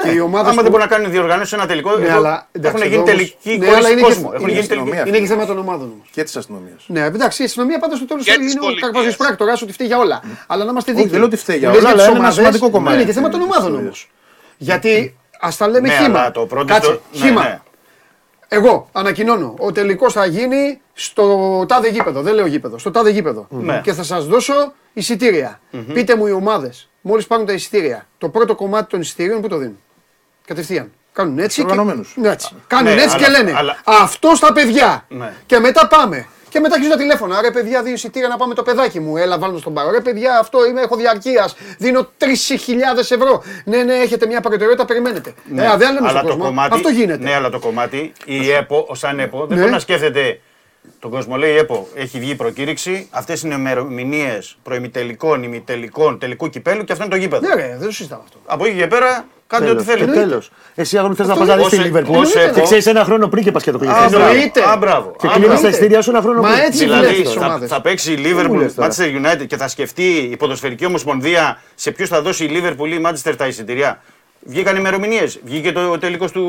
Και οι ομάδες Άμα που- δεν μπορεί να κάνει διοργάνωση ένα τελικό, Ναι, εδώ αλλά, εντάξει, έχουν εδώ γίνει όμως- τελικοί ναι, χωρίς αλλά είναι και- κόσμο. Έχουν είναι γίνει αστυνομία. τελικοί. Είναι και θέμα των ομάδων όμως. Και της αστυνομίας. Ναι, εντάξει, η αστυνομία πάντα στο τέλος Και της είναι ο πολιτείας. καρπαζιο πράκτορας ότι φταίει για όλα. Αλλά να είμαστε Όχι, δίκαιοι. δεν λέω ότι φταίει για Λες όλα, αλλά τις είναι ένα ομάδες, σημαντικό κομμάτι Είναι και θέμα της των ομάδων όμως. ιστορίας. Γιατί ας τα λέμε Ναι, χήμα. αλλά το πρώτο Κάτσε, στο- ναι, χήμα. ναι. Εγώ ανακοινώνω. Ο τελικός θα γίνει στο τάδε γήπεδο. Δεν λέω γήπεδο. Στο τάδε γήπεδο. Ναι. Και θα σας δώσω εισιτήρια. Πείτε μου οι ομάδες. Μόλις πάρουν τα εισιτήρια. Το πρώτο κομμάτι των εισιτήριων που το δίνουν. Κατευθείαν. Κάνουν έτσι. Και... οργανωμένους. Ναι, έτσι. Κάνουν Ναι, έτσι και αλλά- λένε αλλά- Αυτό στα παιδιά. Ναι. Και μετά πάμε. Και μετά αρχίζουν τα τηλέφωνα. Ρε παιδιά, δύο εισιτήρια να πάμε το παιδάκι μου. Έλα, βάλω στον πάρο. Ρε παιδιά, αυτό είμαι, έχω διαρκείας. Δίνω 3.000 ευρώ. Ναι, ναι, έχετε μια προτεραιότητα, περιμένετε. Ναι, Ε, α, δεν λέμε αλλά στον το κόσμο. κομμάτι, Αυτό γίνεται. Ναι, αλλά το κομμάτι, η ΕΠΟ, ο σαν ΕΠΟ, δεν Ναι. μπορεί να σκέφτεται τον κόσμο. Λέει η ΕΠΟ, έχει βγει προκήρυξη, αυτές είναι ημερομηνίες προημιτελικών, ημιτελικών, τελικού κυπέλου και αυτό είναι το γήπεδο. Ναι, ρε, δεν το συζητάμε αυτό. Από εκεί και πέρα, κάντε ό,τι θέλετε. Τέλος. Εσύ αγώνι θες να Αυτό πα να δει τη είναι- Λίβερπουλ. ως Εννοείται, Και ΕΠΟ, ξέρεις ένα χρόνο πριν και πας και το Α, κλείνει. μπράβο. Εννοείται. Α, μπράβο. Και Α, κλείνει μπράβο. τα εισιτήρια σου ένα χρόνο Μα πριν. έτσι Δηλαδή δουλεύει τις θα, ομάδες. θα παίξει η μου Liverpool, λες τώρα. Manchester United και θα σκεφτεί η ποδοσφαιρική ομοσπονδία σε ποιους θα δώσει η Liverpool ή η Manchester τα εισιτηριά. Βγήκαν ημερομηνίες. Βγήκε το τελικό του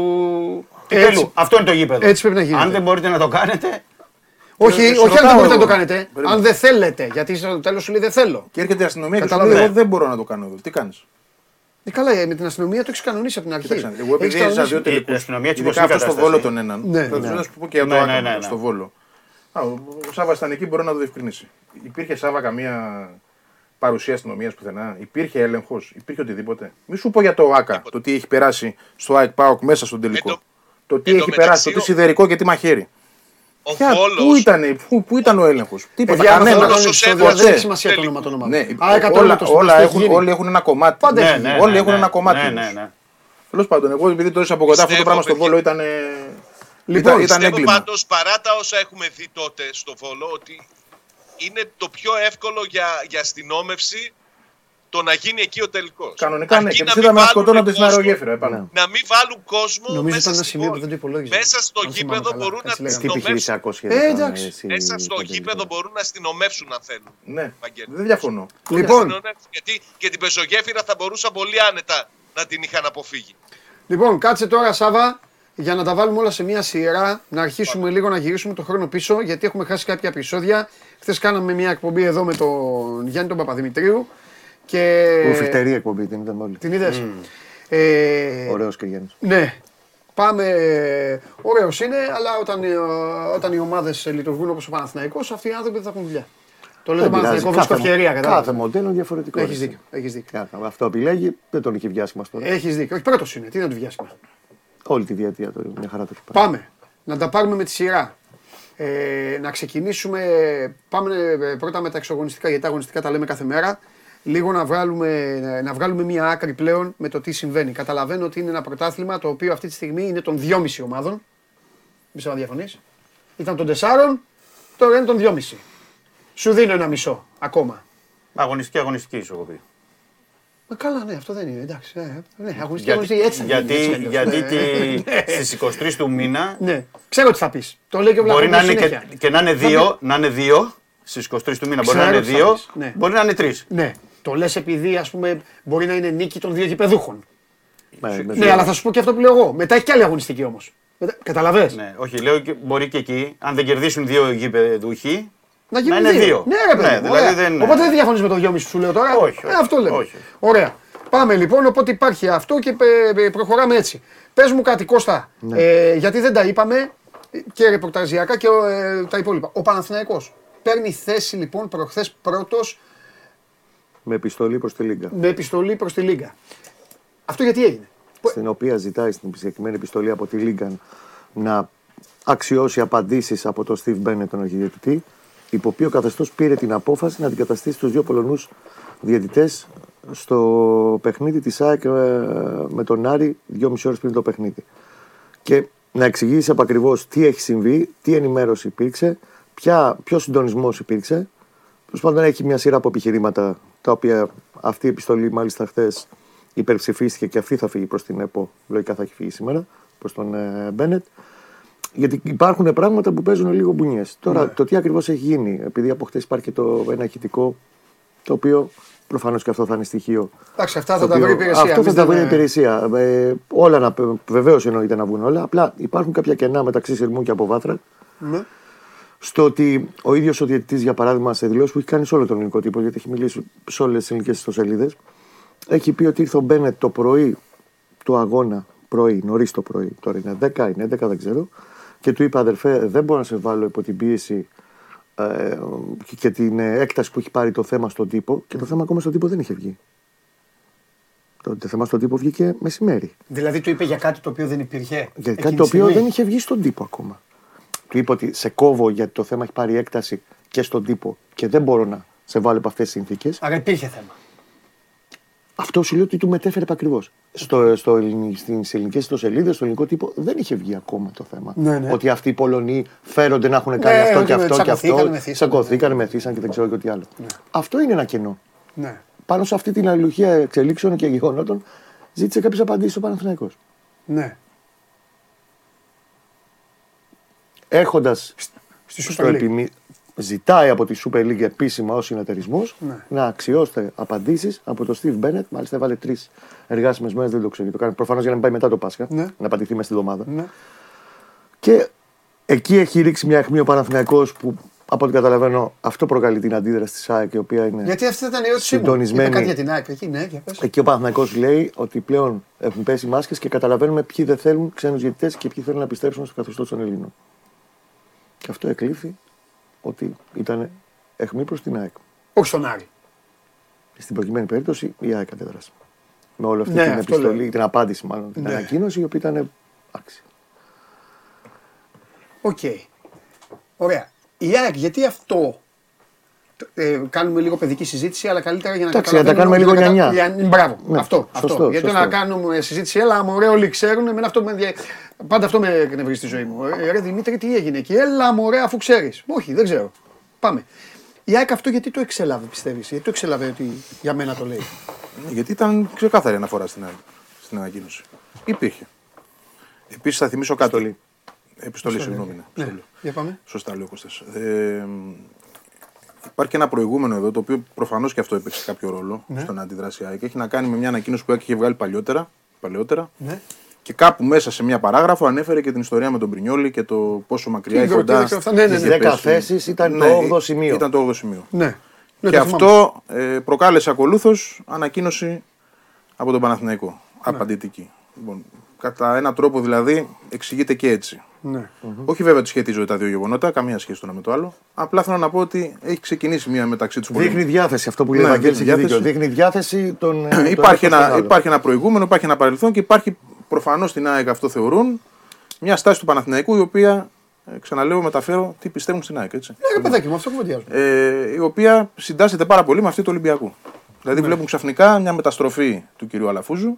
Έτσι. κυπέλου. Αυτό είναι το γήπεδο. Έτσι πρέπει να γίνεται. Αν δεν μπορείτε να το κάνετε. Όχι, Ε, όχι σε αν δεν ρωτάω μπορείτε να το εγώ. κάνετε. Περίμενε. Αν δεν θέλετε. Γιατί στο τέλος σου λέει δεν θέλω. Και έρχεται η αστυνομία και σου Καταλαβαίνω. λέει: Εγώ δεν μπορώ να το κάνω εδώ. Τι κάνεις; Ε, καλά, ε, με την αστυνομία το έχεις κανονίσει από την αρχή. Κοίταξε, εγώ επειδή Έχεις έζησα κανονίσει- δύο τελικού. η αστυνομία έτσι Ειδικά όπως αυτό είναι στο η βόλο κατάσταση. τον έναν. Ναι, Θα ναι. τους σου πω και για το Ναι, άτομο ναι, ναι, ναι. στο βόλο. Α, Ο ο Σάβα ήταν εκεί, μπορεί να το διευκρινίσει. Υπήρχε Σάβα καμία παρουσία αστυνομίας πουθενά; Υπήρχε έλεγχος, υπήρχε οτιδήποτε; Μη σου πω για το ΑΚΑ, το τι έχει περάσει στο ΑΕΚ ΠΑΟΚ μέσα στον τελικό. Εν τω- Το τι εν τω έχει περάσει, μεταξύ, το τι ο- σιδερικό και τι μαχαίρι. Ο Ποια- Πού Βόλος, ήταν, πού, πού ήταν ο έλεγχος; Τίποτα. Παιδιά, άμα θα κανένας. κάνουν Όλος ο επεισόδια, Σέβας δεν έχει ποτέ. σημασία το Τελικό. όνομα των Ναι, ομάδων. Α, εκατό όλα, το στο όλα, πώς το έχουν, έχει γίνει. όλοι έχουν ένα κομμάτι. Πάντα Ναι, έχει ναι, γίνει. ναι, όλοι ναι, έχουν ναι. ένα κομμάτι Ναι, τους. ναι, ναι. Τέλος πάντων, εγώ επειδή το έζησα από κοντά αυτό το Πιστεύω, πράγμα στο παιδιά. βόλο ήταν. Λοιπόν, ήταν, ήταν Πιστεύω έγκλημα. πάντως παρά τα όσα έχουμε δει τότε στο Βόλο ότι είναι το πιο εύκολο για, για αστυνόμευση το να γίνει εκεί ο τελικός. Κανονικά ναι, και τους είδαμε να σκοτώνονται στην αερογέφυρα επάνω. Να μην βάλουν κόσμο Νομίζω μέσα, ήταν ένα στη σημείο που πόλη. δεν το υπολόγιζα. μέσα στο Αν θυμάμαι γήπεδο καλά, μπορούν να έτσι λέγαμε. Τι αστυνομεύσουν. επιχειρησιακό Ε, σχέδιο. εντάξει. Μέσα στο γήπεδο μπορούν να αστυνομεύσουν αν θέλουν. Ναι, Βαγγέλη. δεν διαφωνώ. Λοιπόν, Αστυνομεύσουν, Γιατί και την πεζογέφυρα θα μπορούσαν πολύ άνετα να την είχαν αποφύγει. Λοιπόν, κάτσε τώρα, Σάβα, για να τα βάλουμε όλα σε μια σειρά. Να αρχίσουμε λίγο να γυρίσουμε το χρόνο πίσω, γιατί έχουμε χάσει κάποια επεισόδια. Χθες κάναμε μια εκπομπή εδώ με τον Γιάννη τον Παπαδημητρίου. Και... Ουφιχτερή εκπομπή την είδαμε όλοι. Την είδες. Ε, Ωραίος και Γιάννης. ναι. Πάμε. Ωραίος είναι, αλλά όταν, ε, όταν οι ομάδες λειτουργούν όπως ο Παναθηναϊκός, αυτοί οι άνθρωποι δεν θα έχουν δουλειά. Το λέω τον Δεν πειράζει. Παναθηναϊκό βρίσκω Κάθε- ευκαιρία, Κάθε κατάλαβες. μοντέλο είναι διαφορετικό. Έχεις ρε. δίκιο. Έχεις δίκιο. Κάθε- Αυτό που επιλέγει δεν τον είχε βιάσει μας τώρα. Έχεις δίκιο. Όχι, πρώτος είναι. Τι να του βιάσουμε. Όλη τη διετία του μια χαρά το έχει πάει. Πάμε. Να τα πάρουμε με τη σειρά. Ε, να ξεκινήσουμε. Πάμε ε, πρώτα με τα εξωγωνιστικά, γιατί τα αγωνιστικά τα λέμε κάθε μέρα. Λίγο να βγάλουμε, να βγάλουμε μία άκρη πλέον με το τι συμβαίνει. Καταλαβαίνω ότι είναι ένα πρωτάθλημα το οποίο αυτή τη στιγμή είναι των 2,5 ομάδων. Μη ξέρω αν διαφωνείς. Ήταν των 4, τώρα είναι των 2,5. Σου δίνω ένα μισό ακόμα. Αγωνιστική, αγωνιστική σου έχω πει. Μα καλά, ναι, αυτό δεν είναι. Εντάξει. Ε, ναι, αγωνιστική, Γιατί, αγωνιστική, έτσι θα γιατί, γίνει, έτσι κι αλλιώς. γιατί Ναι. τη, στις 23 του μήνα Ναι, ξέρω τι θα πεις. Το λέει και ο μπορεί να Βλαχόπουλος είναι και, συνέχεια. και να είναι Θα δύο, πει- να είναι δύο στις 23 του μήνα μπορεί να Ξέρω είναι τι θα δύο, πεις, ναι. μπορεί να είναι τρεις. Ναι. Το λες επειδή ας πούμε μπορεί να είναι νίκη των δύο γηπεδούχων. Με- με Ναι, δύο. αλλά θα σου πω και αυτό που λέω εγώ. Μετά έχει και άλλη αγωνιστική όμως. Καταλαβέ. Ναι, όχι, λέω και μπορεί και εκεί, αν δεν κερδίσουν δύο γηπεδούχοι, Να γίνουν είναι δύο. δύο. Ναι, ρε παιδί. Ναι, μου, δηλαδή ωραία. δεν- Οπότε δεν διαφωνείς με το 2,5 που σου λέω τώρα. Όχι, Ε, όχι. αυτό λέω. Όχι. Ωραία. Πάμε λοιπόν, οπότε υπάρχει αυτό και ε, ε, προχωράμε έτσι. Πες μου κάτι, Κώστα, Ναι. ε, γιατί δεν τα είπαμε και ρεπορταζιακά και ε, τα υπόλοιπα. Ο Παναθηναϊκός παίρνει θέση λοιπόν προχθές πρώτος Με επιστολή προς τη Λίγκα. με επιστολή προς τη Λίγκα. Αυτό γιατί έγινε; Στην οποία ζητάει στην συγκεκριμένη επιστολή από τη Λίγκα να αξιώσει απαντήσεις από τον Steve Bennett, τον αρχιδιαιτητή, υπό οποίο καθεστώς πήρε την απόφαση να αντικαταστήσει τους δύο Πολωνούς διαιτητές στο παιχνίδι της ΑΕΚ ε, με τον Άρη δυόμιση ώρες πριν το παιχνίδι. Και να εξηγήσει επακριβώ τι έχει συμβεί, τι ενημέρωση υπήρξε, ποιος συντονισμός υπήρξε. Τέλο πάντων, έχει μια σειρά από επιχειρήματα τα οποία αυτή η επιστολή, μάλιστα χθες, υπερψηφίστηκε και αυτή θα φύγει προς την ΕΠΟ. Λογικά θα έχει φύγει σήμερα προς τον ε, Μπένετ. Γιατί υπάρχουν πράγματα που παίζουν λίγο μπουνιές. Τώρα, το τι ακριβώς έχει γίνει, επειδή από χτε υπάρχει και το ένα ηχητικό, το οποίο προφανώς και αυτό θα είναι στοιχείο. Εντάξει, αυτά θα το τα οποίο- βρει η υπηρεσία. Αυτό θα Εμείς τα βρει η δεν- υπηρεσία. Ε, όλα να. Βεβαίως εννοείται να βγουν όλα. Απλά υπάρχουν κάποια κενά μεταξύ Σερμού και Αποβάθρα. Ναι. Στο ότι ο ίδιος ο διαιτητής, για παράδειγμα, σε δηλώσεις που έχει κάνει σε όλο τον ελληνικό τύπο, γιατί έχει μιλήσει σε όλες τις ελληνικές ιστοσελίδες, έχει πει ότι ήρθε ο Μπένετ το πρωί του αγώνα, πρωί, νωρίς το πρωί, τώρα είναι 10, είναι 11, δεν ξέρω, και του είπε αδερφέ, δεν μπορώ να σε βάλω υπό την πίεση ε, και- και την ε, έκταση που έχει πάρει το θέμα στον τύπο, και το θέμα ακόμα στον τύπο δεν είχε βγει. Το, το θέμα στον τύπο βγήκε μεσημέρι. Δηλαδή του είπε για κάτι το οποίο δεν υπήρχε. Για εκείνη κάτι τη το οποίο στιγμή; δεν είχε βγει στον τύπο ακόμα. Του είπε ότι σε κόβω γιατί το θέμα έχει πάρει έκταση και στον τύπο και δεν μπορώ να σε βάλω από αυτές τις συνθήκες. Άρα υπήρχε θέμα. Αυτό σου λέει ότι του μετέφερε ακριβώς. Στο, στο, ελληνι- στις ελληνικές ιστοσελίδες, στο ελληνικό τύπο δεν είχε βγει ακόμα το θέμα. Ναι, ναι. Ότι αυτοί οι Πολωνοί φέρονται να έχουν κάνει Ναι, αυτό ότι και αυτό και τσακωθήκανε, αυτό. μεθύσανε, Τσακωθήκανε, μεθύσαν και δεν ξέρω και τι άλλο. Αυτό είναι ένα κενό. Ναι. Πάνω σε αυτή την αλληλουχία εξελίξεων και γεγονότων ζήτησε κάποιες απαντήσεις ο Παναθηναϊκός. ναι. Έχοντας Στη στο Super League. επιμη... ζητάει από τη Super League επίσημα ω συνεταιρισμό Ναι. να αξιώσετε απαντήσεις από τον Steve Bennett. Μάλιστα, έβαλε τρεις εργάσιμες μέρες, δεν το ξέρω. γιατί Το κάνει προφανώς για να μην πάει μετά το Πάσχα. Ναι. Να απαντηθεί μέσα στη εβδομάδα. Ναι. Και εκεί έχει ρίξει μια αιχμή ο Παναθηναϊκός που από ό,τι καταλαβαίνω αυτό προκαλεί την αντίδραση της ΑΕΚ η οποία είναι. Γιατί αυτή ήταν η ερώτησή μου. Συντονισμένη. Είπε κάτι για την ΑΕΚ εκεί, ναι, για πες. Εκεί ο Παναθηναϊκός λέει ότι πλέον έχουν πέσει μάσκες και καταλαβαίνουμε ποιοι δεν θέλουν ξένους διαιτητές και ποιοι θέλουν να επιστρέψουν στο καθεστώς των Ελλήνων. Και αυτό εκλήφθη ότι ήταν αιχμή προς την ΑΕΚ. Όχι στον Άρη. Στην προκειμένη περίπτωση η ΑΕΚ αντέδρασε. Με όλη αυτή Ναι, την αυτό επιστολή, λέω. την απάντηση μάλλον, την Ναι. ανακοίνωση η οποία ήταν άξια. Οκ. Ωραία. Η ΑΕΚ, γιατί αυτό. Ε, κάνουμε λίγο παιδική συζήτηση, αλλά καλύτερα για να Εντάξει, να τα καταλαβαίνουμε κάνουμε ότι λίγο να νιανιά. κατα- Μπράβο. Ναι, αυτό. σωστό, αυτό. Γιατί σωστό. να κάνουμε συζήτηση, έλα, μωρέ, όλοι ξέρουν. Εμένα αυτό με ενδιαφέρει. Πάντα αυτό με εκνευρίζει στη ζωή μου. Ε, ρε Δημήτρη, τι έγινε εκεί; Έλα, μωρέ, αφού ξέρεις. Όχι, δεν ξέρω. Πάμε. Η ΑΕΚ αυτό γιατί το εξέλαβε, πιστεύεις; Γιατί το εξέλαβε ότι για μένα το λέει; Ναι, Γιατί ήταν ξεκάθαρη αναφορά στην, ΑΕΚ, στην ανακοίνωση. Υπήρχε. Επίσης θα θυμίσω κάτι. Επιστολή. Επιστολή, συγγνώμη. ναι. Ναι, Επιστολή. για πάμε. Σωστά λέει ο Κώστας. Ε, υπάρχει και ένα προηγούμενο εδώ, το οποίο προφανώς και αυτό έπαιξε κάποιο ρόλο Ναι. στον αντιδράση ΑΕΚ. Έχει να κάνει με μια ανακοίνωση που η ΑΕΚ είχε βγάλει παλιότερα, παλαιότερα. Ναι. Και κάπου μέσα σε μια παράγραφο ανέφερε και την ιστορία με τον Πρινιόλη και το πόσο μακριά ή Και κοντά. και αυτά, ναι, ναι, είχε ναι. Δέκα πέσει. θέσεις ήταν το Ναι, όγδοο σημείο. Ήταν το 8ο σημείο. Ναι. Ναι, και το θυμάμαι. αυτό ε, προκάλεσε ακολούθως ανακοίνωση από τον Παναθηναϊκό. Απαντητική. Λοιπόν, κατά έναν τρόπο δηλαδή εξηγείται και έτσι. Ναι. Όχι βέβαια ότι σχετίζονται τα δύο γεγονότα, καμία σχέση το ένα με το άλλο. Απλά θέλω να πω ότι έχει ξεκινήσει μία μεταξύ τους Δείχνει διάθεση αυτό που λέει ο Ναι, Βαγγέλης δείχνει έχεις δίκιο. διάθεση. Δείχνει διάθεση των. των υπάρχει, ένας προς τον ένα, άλλο. υπάρχει ένα προηγούμενο, υπάρχει ένα παρελθόν και υπάρχει προφανώς στην ΑΕΚ αυτό θεωρούν μια στάση του Παναθηναϊκού η οποία, ε, ξαναλέω, μεταφέρω τι πιστεύουν στην ΑΕΚ. Έτσι. Ναι, ρε παιδάκι μου, αυτό κουβεντιάζουμε. Ε, η οποία συντάσσεται πάρα πολύ με αυτή του Ολυμπιακού. Δηλαδή βλέπουν ξαφνικά μια μεταστροφή του κυρίου Αλαφούζου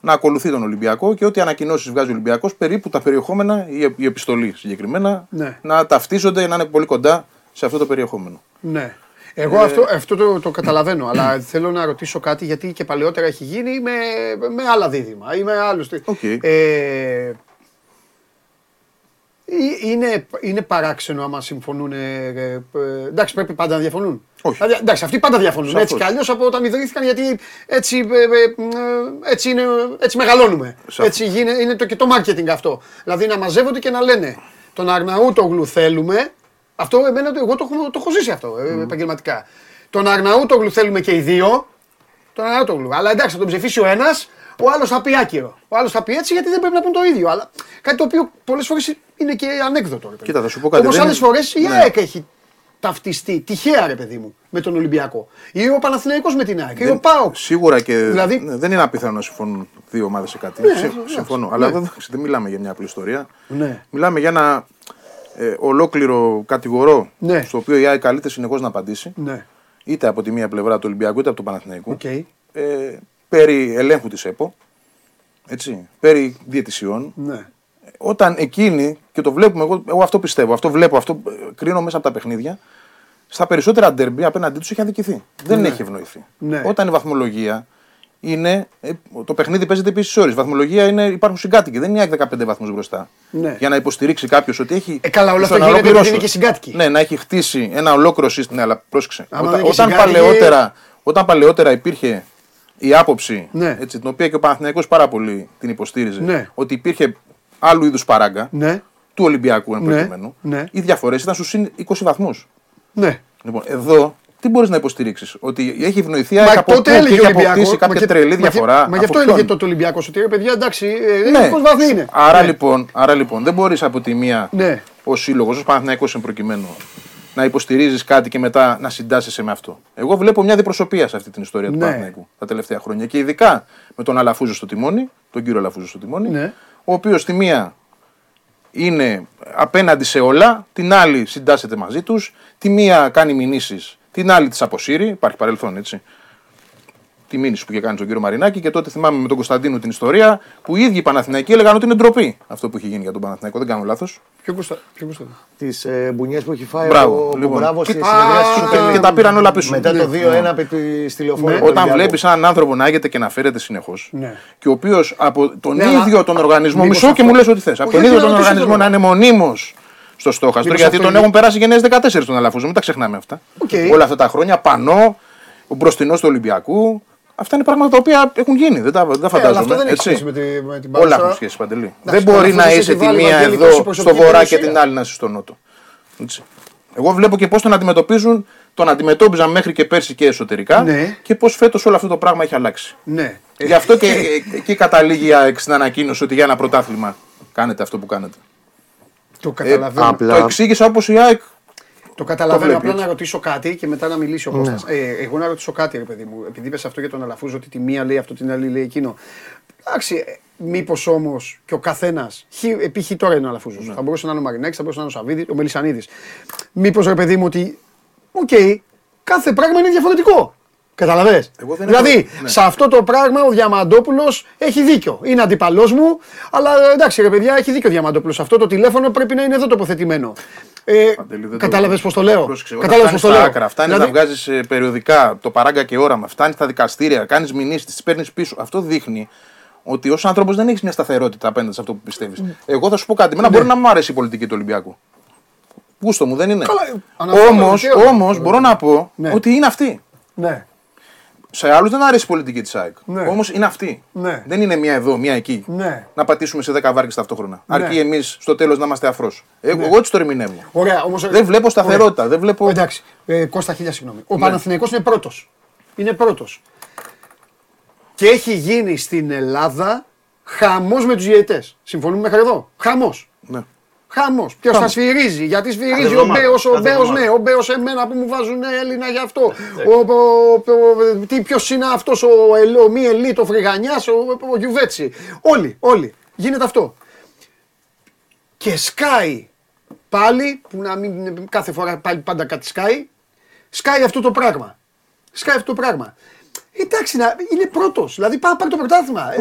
να ακολουθεί τον Ολυμπιακό και ό,τι ανακοινώσεις βγάζει ο Ολυμπιακός, περίπου τα περιεχόμενα, η, η επιστολή συγκεκριμένα, Ναι. να ταυτίζονται, να είναι πολύ κοντά σε αυτό το περιεχόμενο. Ναι. Εγώ αυτό, αυτό το, το καταλαβαίνω, αλλά θέλω να ρωτήσω κάτι γιατί και παλαιότερα έχει γίνει με, με άλλα δίδυμα ή με άλλους. Οκέι. Ε, ε, είναι, είναι παράξενο άμα συμφωνούν. Ε, ε, εντάξει, πρέπει πάντα να διαφωνούν. Όχι. Δηλαδή, εντάξει, αυτοί πάντα διαφωνούν. Σαφώς. Έτσι κι αλλιώς από όταν ιδρύθηκαν, γιατί έτσι, ε, ε, ε, έτσι, είναι, έτσι μεγαλώνουμε. Σαφώς. Έτσι είναι, είναι το, και το marketing αυτό. Δηλαδή να μαζεύονται και να λένε τον Αρναούτογλου θέλουμε. Αυτό εμένα το, εγώ το, έχω- το έχω ζήσει αυτό ε, επαγγελματικά. Τον Αρναούτογλου θέλουμε και οι δύο. Τον Αρναούτογλου. Αλλά εντάξει, θα τον ψηφίσει ο ένας, ο άλλος θα πει άκυρο. Ο άλλος θα πει έτσι γιατί δεν πρέπει να πούν το ίδιο. Αλλά κάτι το οποίο πολλές φορές είναι και ανέκδοτο. ρε παιδί. Κοίτα, θα σου πω κάτι, Όμως δεν άλλες είναι- φορές η Ναι. ΑΕΚ έχει ταυτιστεί τυχαία ρε παιδί μου με τον Ολυμπιακό. Ή ο Παναθηναϊκός με την ΑΕΚ. Ή ο Δεν- ΠΑΟΚ. Σίγουρα και Δηλαδή- ναι, δεν είναι απίθανο να συμφωνούν δύο ομάδες σε κάτι. Ναι, Συ- εντάξει, συμφωνώ. ναι. Αλλά εδώ εντάξει, δεν μιλάμε για μια απλή ιστορία. Ναι. Μιλάμε για ένα ε, ολόκληρο κατηγορώ Ναι. στο οποίο η ΑΕΚ καλείται συνεχώς να απαντήσει. Ναι. Είτε από τη μία πλευρά του Ολυμπιακού είτε από του Παναθηναϊκού. Οκ. Ε, περί ελέγχου της ΕΠΟ. Έτσι, περί διαιτησιών. Ναι. Όταν εκείνοι, και το βλέπουμε, εγώ, εγώ αυτό πιστεύω, αυτό βλέπω, αυτό ε, κρίνω μέσα από τα παιχνίδια, στα περισσότερα ντέρμπι απέναντί τους έχει αδικηθεί. Δεν έχει ευνοηθεί. Ναι. Όταν η βαθμολογία είναι. ε, το παιχνίδι παίζεται επίσης ώρες. Η βαθμολογία είναι, υπάρχουν συγκάτοικοι. Δεν είναι η ΑΕΚ 15 βαθμούς μπροστά. Ναι. Για να υποστηρίξει κάποιος ότι έχει. Ε, καλά, όλο στο αυτό να γίνεται ολοκληρώσω. επειδή είναι και συγκάτοικοι. Ναι, να έχει χτίσει ένα ολόκληρο σύστημα. Ναι, αλλά πρόσεξε. Άμα Όταν, δεν είναι όταν, συγκάτοικοι- παλαιότερα, όταν παλαιότερα υπήρχε η άποψη, Ναι. έτσι, την οποία και ο Παναθηναϊκός πάρα πολύ την υποστήριζε, Ναι. ότι υπήρχε άλλου είδους παράγκα Ναι. του Ολυμπιακού εν Ναι, προκειμένου, ναι. οι διαφορές ήταν στους συν 20 βαθμούς. Ναι. Λοιπόν, εδώ τι μπορείς να υποστηρίξεις, Ότι έχει ευνοηθεί η Μα ΑΕΚ από τότε πού και έλεγε ο έχει Ολυμπιακός, αποκτήσει μα κάποια και- τρελή μα και- διαφορά. Μα γι' αυτό από έλεγε ποιον; τότε ο Ολυμπιακός ότι ρε παιδιά εντάξει, ε, Ναι. 20 βαθμοί είναι. Άρα, Ναι. λοιπόν, άρα λοιπόν δεν μπορείς από τη μία Ναι. ως σύλλογος, ως Παναθυναϊκό εν προκειμένου, να υποστηρίζεις κάτι και μετά να συντάσσεσαι με αυτό. Εγώ βλέπω μια διπροσωπεία σε αυτή την ιστορία του Ναι. Παναθηναϊκού τα τελευταία χρόνια. Και ειδικά με τον Αλαφούζο στο τιμόνι, τον κύριο Αλαφούζο στο τιμόνι, Ναι. Ο οποίος τη μία είναι απέναντι σε όλα, την άλλη συντάσσεται μαζί τους, τη μία κάνει μηνύσεις, την άλλη τις αποσύρει. Υπάρχει παρελθόν έτσι. Τη μήνυση που είχε κάνει στον κύριο Μαρινάκη και τότε θυμάμαι με τον Κωνσταντίνο την ιστορία που οι ίδιοι οι Παναθηναϊκοί έλεγαν ότι είναι ντροπή αυτό που έχει γίνει για τον Παναθηναϊκό. Δεν κάνω λάθος. Ποιο Κώστα. ποιο Κώστα. Τις ε, μπουνιές που έχει φάει Μπράβο, ο λοιπόν. Μπράβο Και- στη συνεδρίαση και- του και- Τελείου. και τα πήραν όλα πίσω. Μετά το Ναι. 2-1 επί τη στη λεωφόρο. Ναι. του Όταν Ολυμπιακού. βλέπεις έναν άνθρωπο ναάγεται και να φέρεται συνεχώς Ναι. και ο οποίος από τον Ναι, αλλά- ίδιο τον οργανισμό. Μήπως Μισό και αυτό- μου λες ό,τι θες. Από Όχι, τον όχι, ίδιο να τον ρωτήσω οργανισμό τώρα. να είναι μονίμως στο στόχαστρο. Μήπως Γιατί αυτό τον είναι- έχουν περάσει γενναίες 14 τον Αλαφούζο. Μην τα ξεχνάμε αυτά. Οκ. Όλα αυτά τα χρόνια πανώ, ο μπροστινός του Ολυμπιακού. Αυτά είναι πράγματα τα οποία έχουν γίνει. Δεν τα, δεν τα Ε, αλλά φαντάζομαι. αυτό δεν έχει έτσι. σχέση με, τη, με την Όλα παρούσα. έχουν σχέση, Παντελή. Εντάξει, δεν το μπορεί να Αλαφούζος είσαι έχει τη βάλει, μία Βαγγέλη, εδώ τόση στο προσωπική βορρά και περιουσία. την άλλη να είσαι στο νότο. Έτσι. Εγώ βλέπω και πώς τον αντιμετωπίζουν, τον αντιμετώπιζαν μέχρι και πέρσι και εσωτερικά Ναι. και πώς φέτος όλο αυτό το πράγμα έχει αλλάξει. Ναι. Γι' αυτό και εκεί καταλήγει η ΑΕΚ στην ανακοίνωση ότι για ένα πρωτάθλημα κάνετε αυτό που κάνετε. Το Ε, καταλαβαίνω. απλά- Το εξήγησα όπως η ΑΕΚ. Το καταλαβαίνω. βλέπει Απλά έτσι. να ρωτήσω κάτι και μετά να μιλήσει ο Ναι. Κώστας. Ε, εγώ να ρωτήσω κάτι, ρε παιδί μου. Επειδή είπες αυτό για τον Αλαφούζο, ότι τη μία λέει αυτό, την άλλη λέει εκείνο. Εντάξει, μήπως όμως και ο καθένας. Επί χ τώρα είναι ο Αλαφούζος. Ναι. Θα μπορούσε να είναι ο Μαρινάκης, θα μπορούσε να είναι ο Σαββίδης, ο Μελισανίδης. Μήπως ρε παιδί μου ότι. Οκ, κάθε πράγμα είναι διαφορετικό. Καταλαβέ. Εγώ δεν Δηλαδή, έχω- ναι. σε αυτό το πράγμα ο Διαμαντόπουλος έχει δίκιο. Είναι αντιπαλός μου, αλλά εντάξει, ρε παιδιά, έχει δίκιο ο Διαμαντόπουλος. Αυτό το τηλέφωνο πρέπει να είναι εδώ τοποθετημένο. Ε, Παντελή, δεν το- Κατάλαβες πώς το λέω; Πρόσεξε, όταν Κατάλαβες φτάνεις πώς το στα λέω; άκρα, φτάνεις Δηλαδή, να βγάζεις περιοδικά το παράγκα και όραμα, φτάνεις στα δικαστήρια, κάνεις μηνύσεις, τις παίρνεις πίσω. Αυτό δείχνει ότι ως άνθρωπος δεν έχεις μια σταθερότητα απέναντι σε αυτό που πιστεύεις. Εγώ θα σου πω κάτι. Εμένα μπορεί να μου αρέσει η πολιτική του Ολυμπιακού. Γούστο μου δεν είναι. Ναι. Καλά, αναφέρομαι, Όμως δικαίωμα. όμως, μπορώ να πω Ναι. ότι είναι αυτή. Ναι. Σε άλλους δεν αρέσει η πολιτική της ΑΕΚ. Ναι. Όμως είναι αυτή. Ναι. Δεν είναι μία εδώ, μία εκεί. Ναι. Να πατήσουμε σε 10 βάρκες ταυτόχρονα. Ναι. Αρκεί εμείς στο τέλος να είμαστε αφρός. Εγώ, εγώ έτσι το ερμηνεύω. Ωραία, όμως, Δεν βλέπω σταθερότητα, δεν βλέπω- Εντάξει, ε, Κώστα, χίλια συγγνώμη. Ο Ναι. Παναθηναϊκός είναι πρώτος. Είναι πρώτος. Και έχει γίνει στην Ελλάδα χαμός με τους διαιτητές. Συμφωνούμε μέχρι εδώ; Χαμός. Ναι. Χαμός. Ποιος θα σφυρίζει, γιατί σφυρίζει ο εβδομάδα, Μπέος, ο κάθε Μπέος, εβδομάδα. ναι, ο Μπέος εμένα που μου βάζουν Έλληνα γι' αυτό. Ο, ο, ο, τι, ποιος είναι αυτός ο, ελ- ο μη ελίτ, ο Φρυγανιάς, ο, ο Γιουβέτσι. Όλοι, όλοι. Γίνεται αυτό. Και σκάει πάλι, που να μην κάθε φορά πάλι πάντα κάτι σκάει, σκάει αυτό το πράγμα. Σκάει αυτό το πράγμα. Εντάξει, να, είναι πρώτος. Δηλαδή πάει να πάρει το πρωτάθλημα.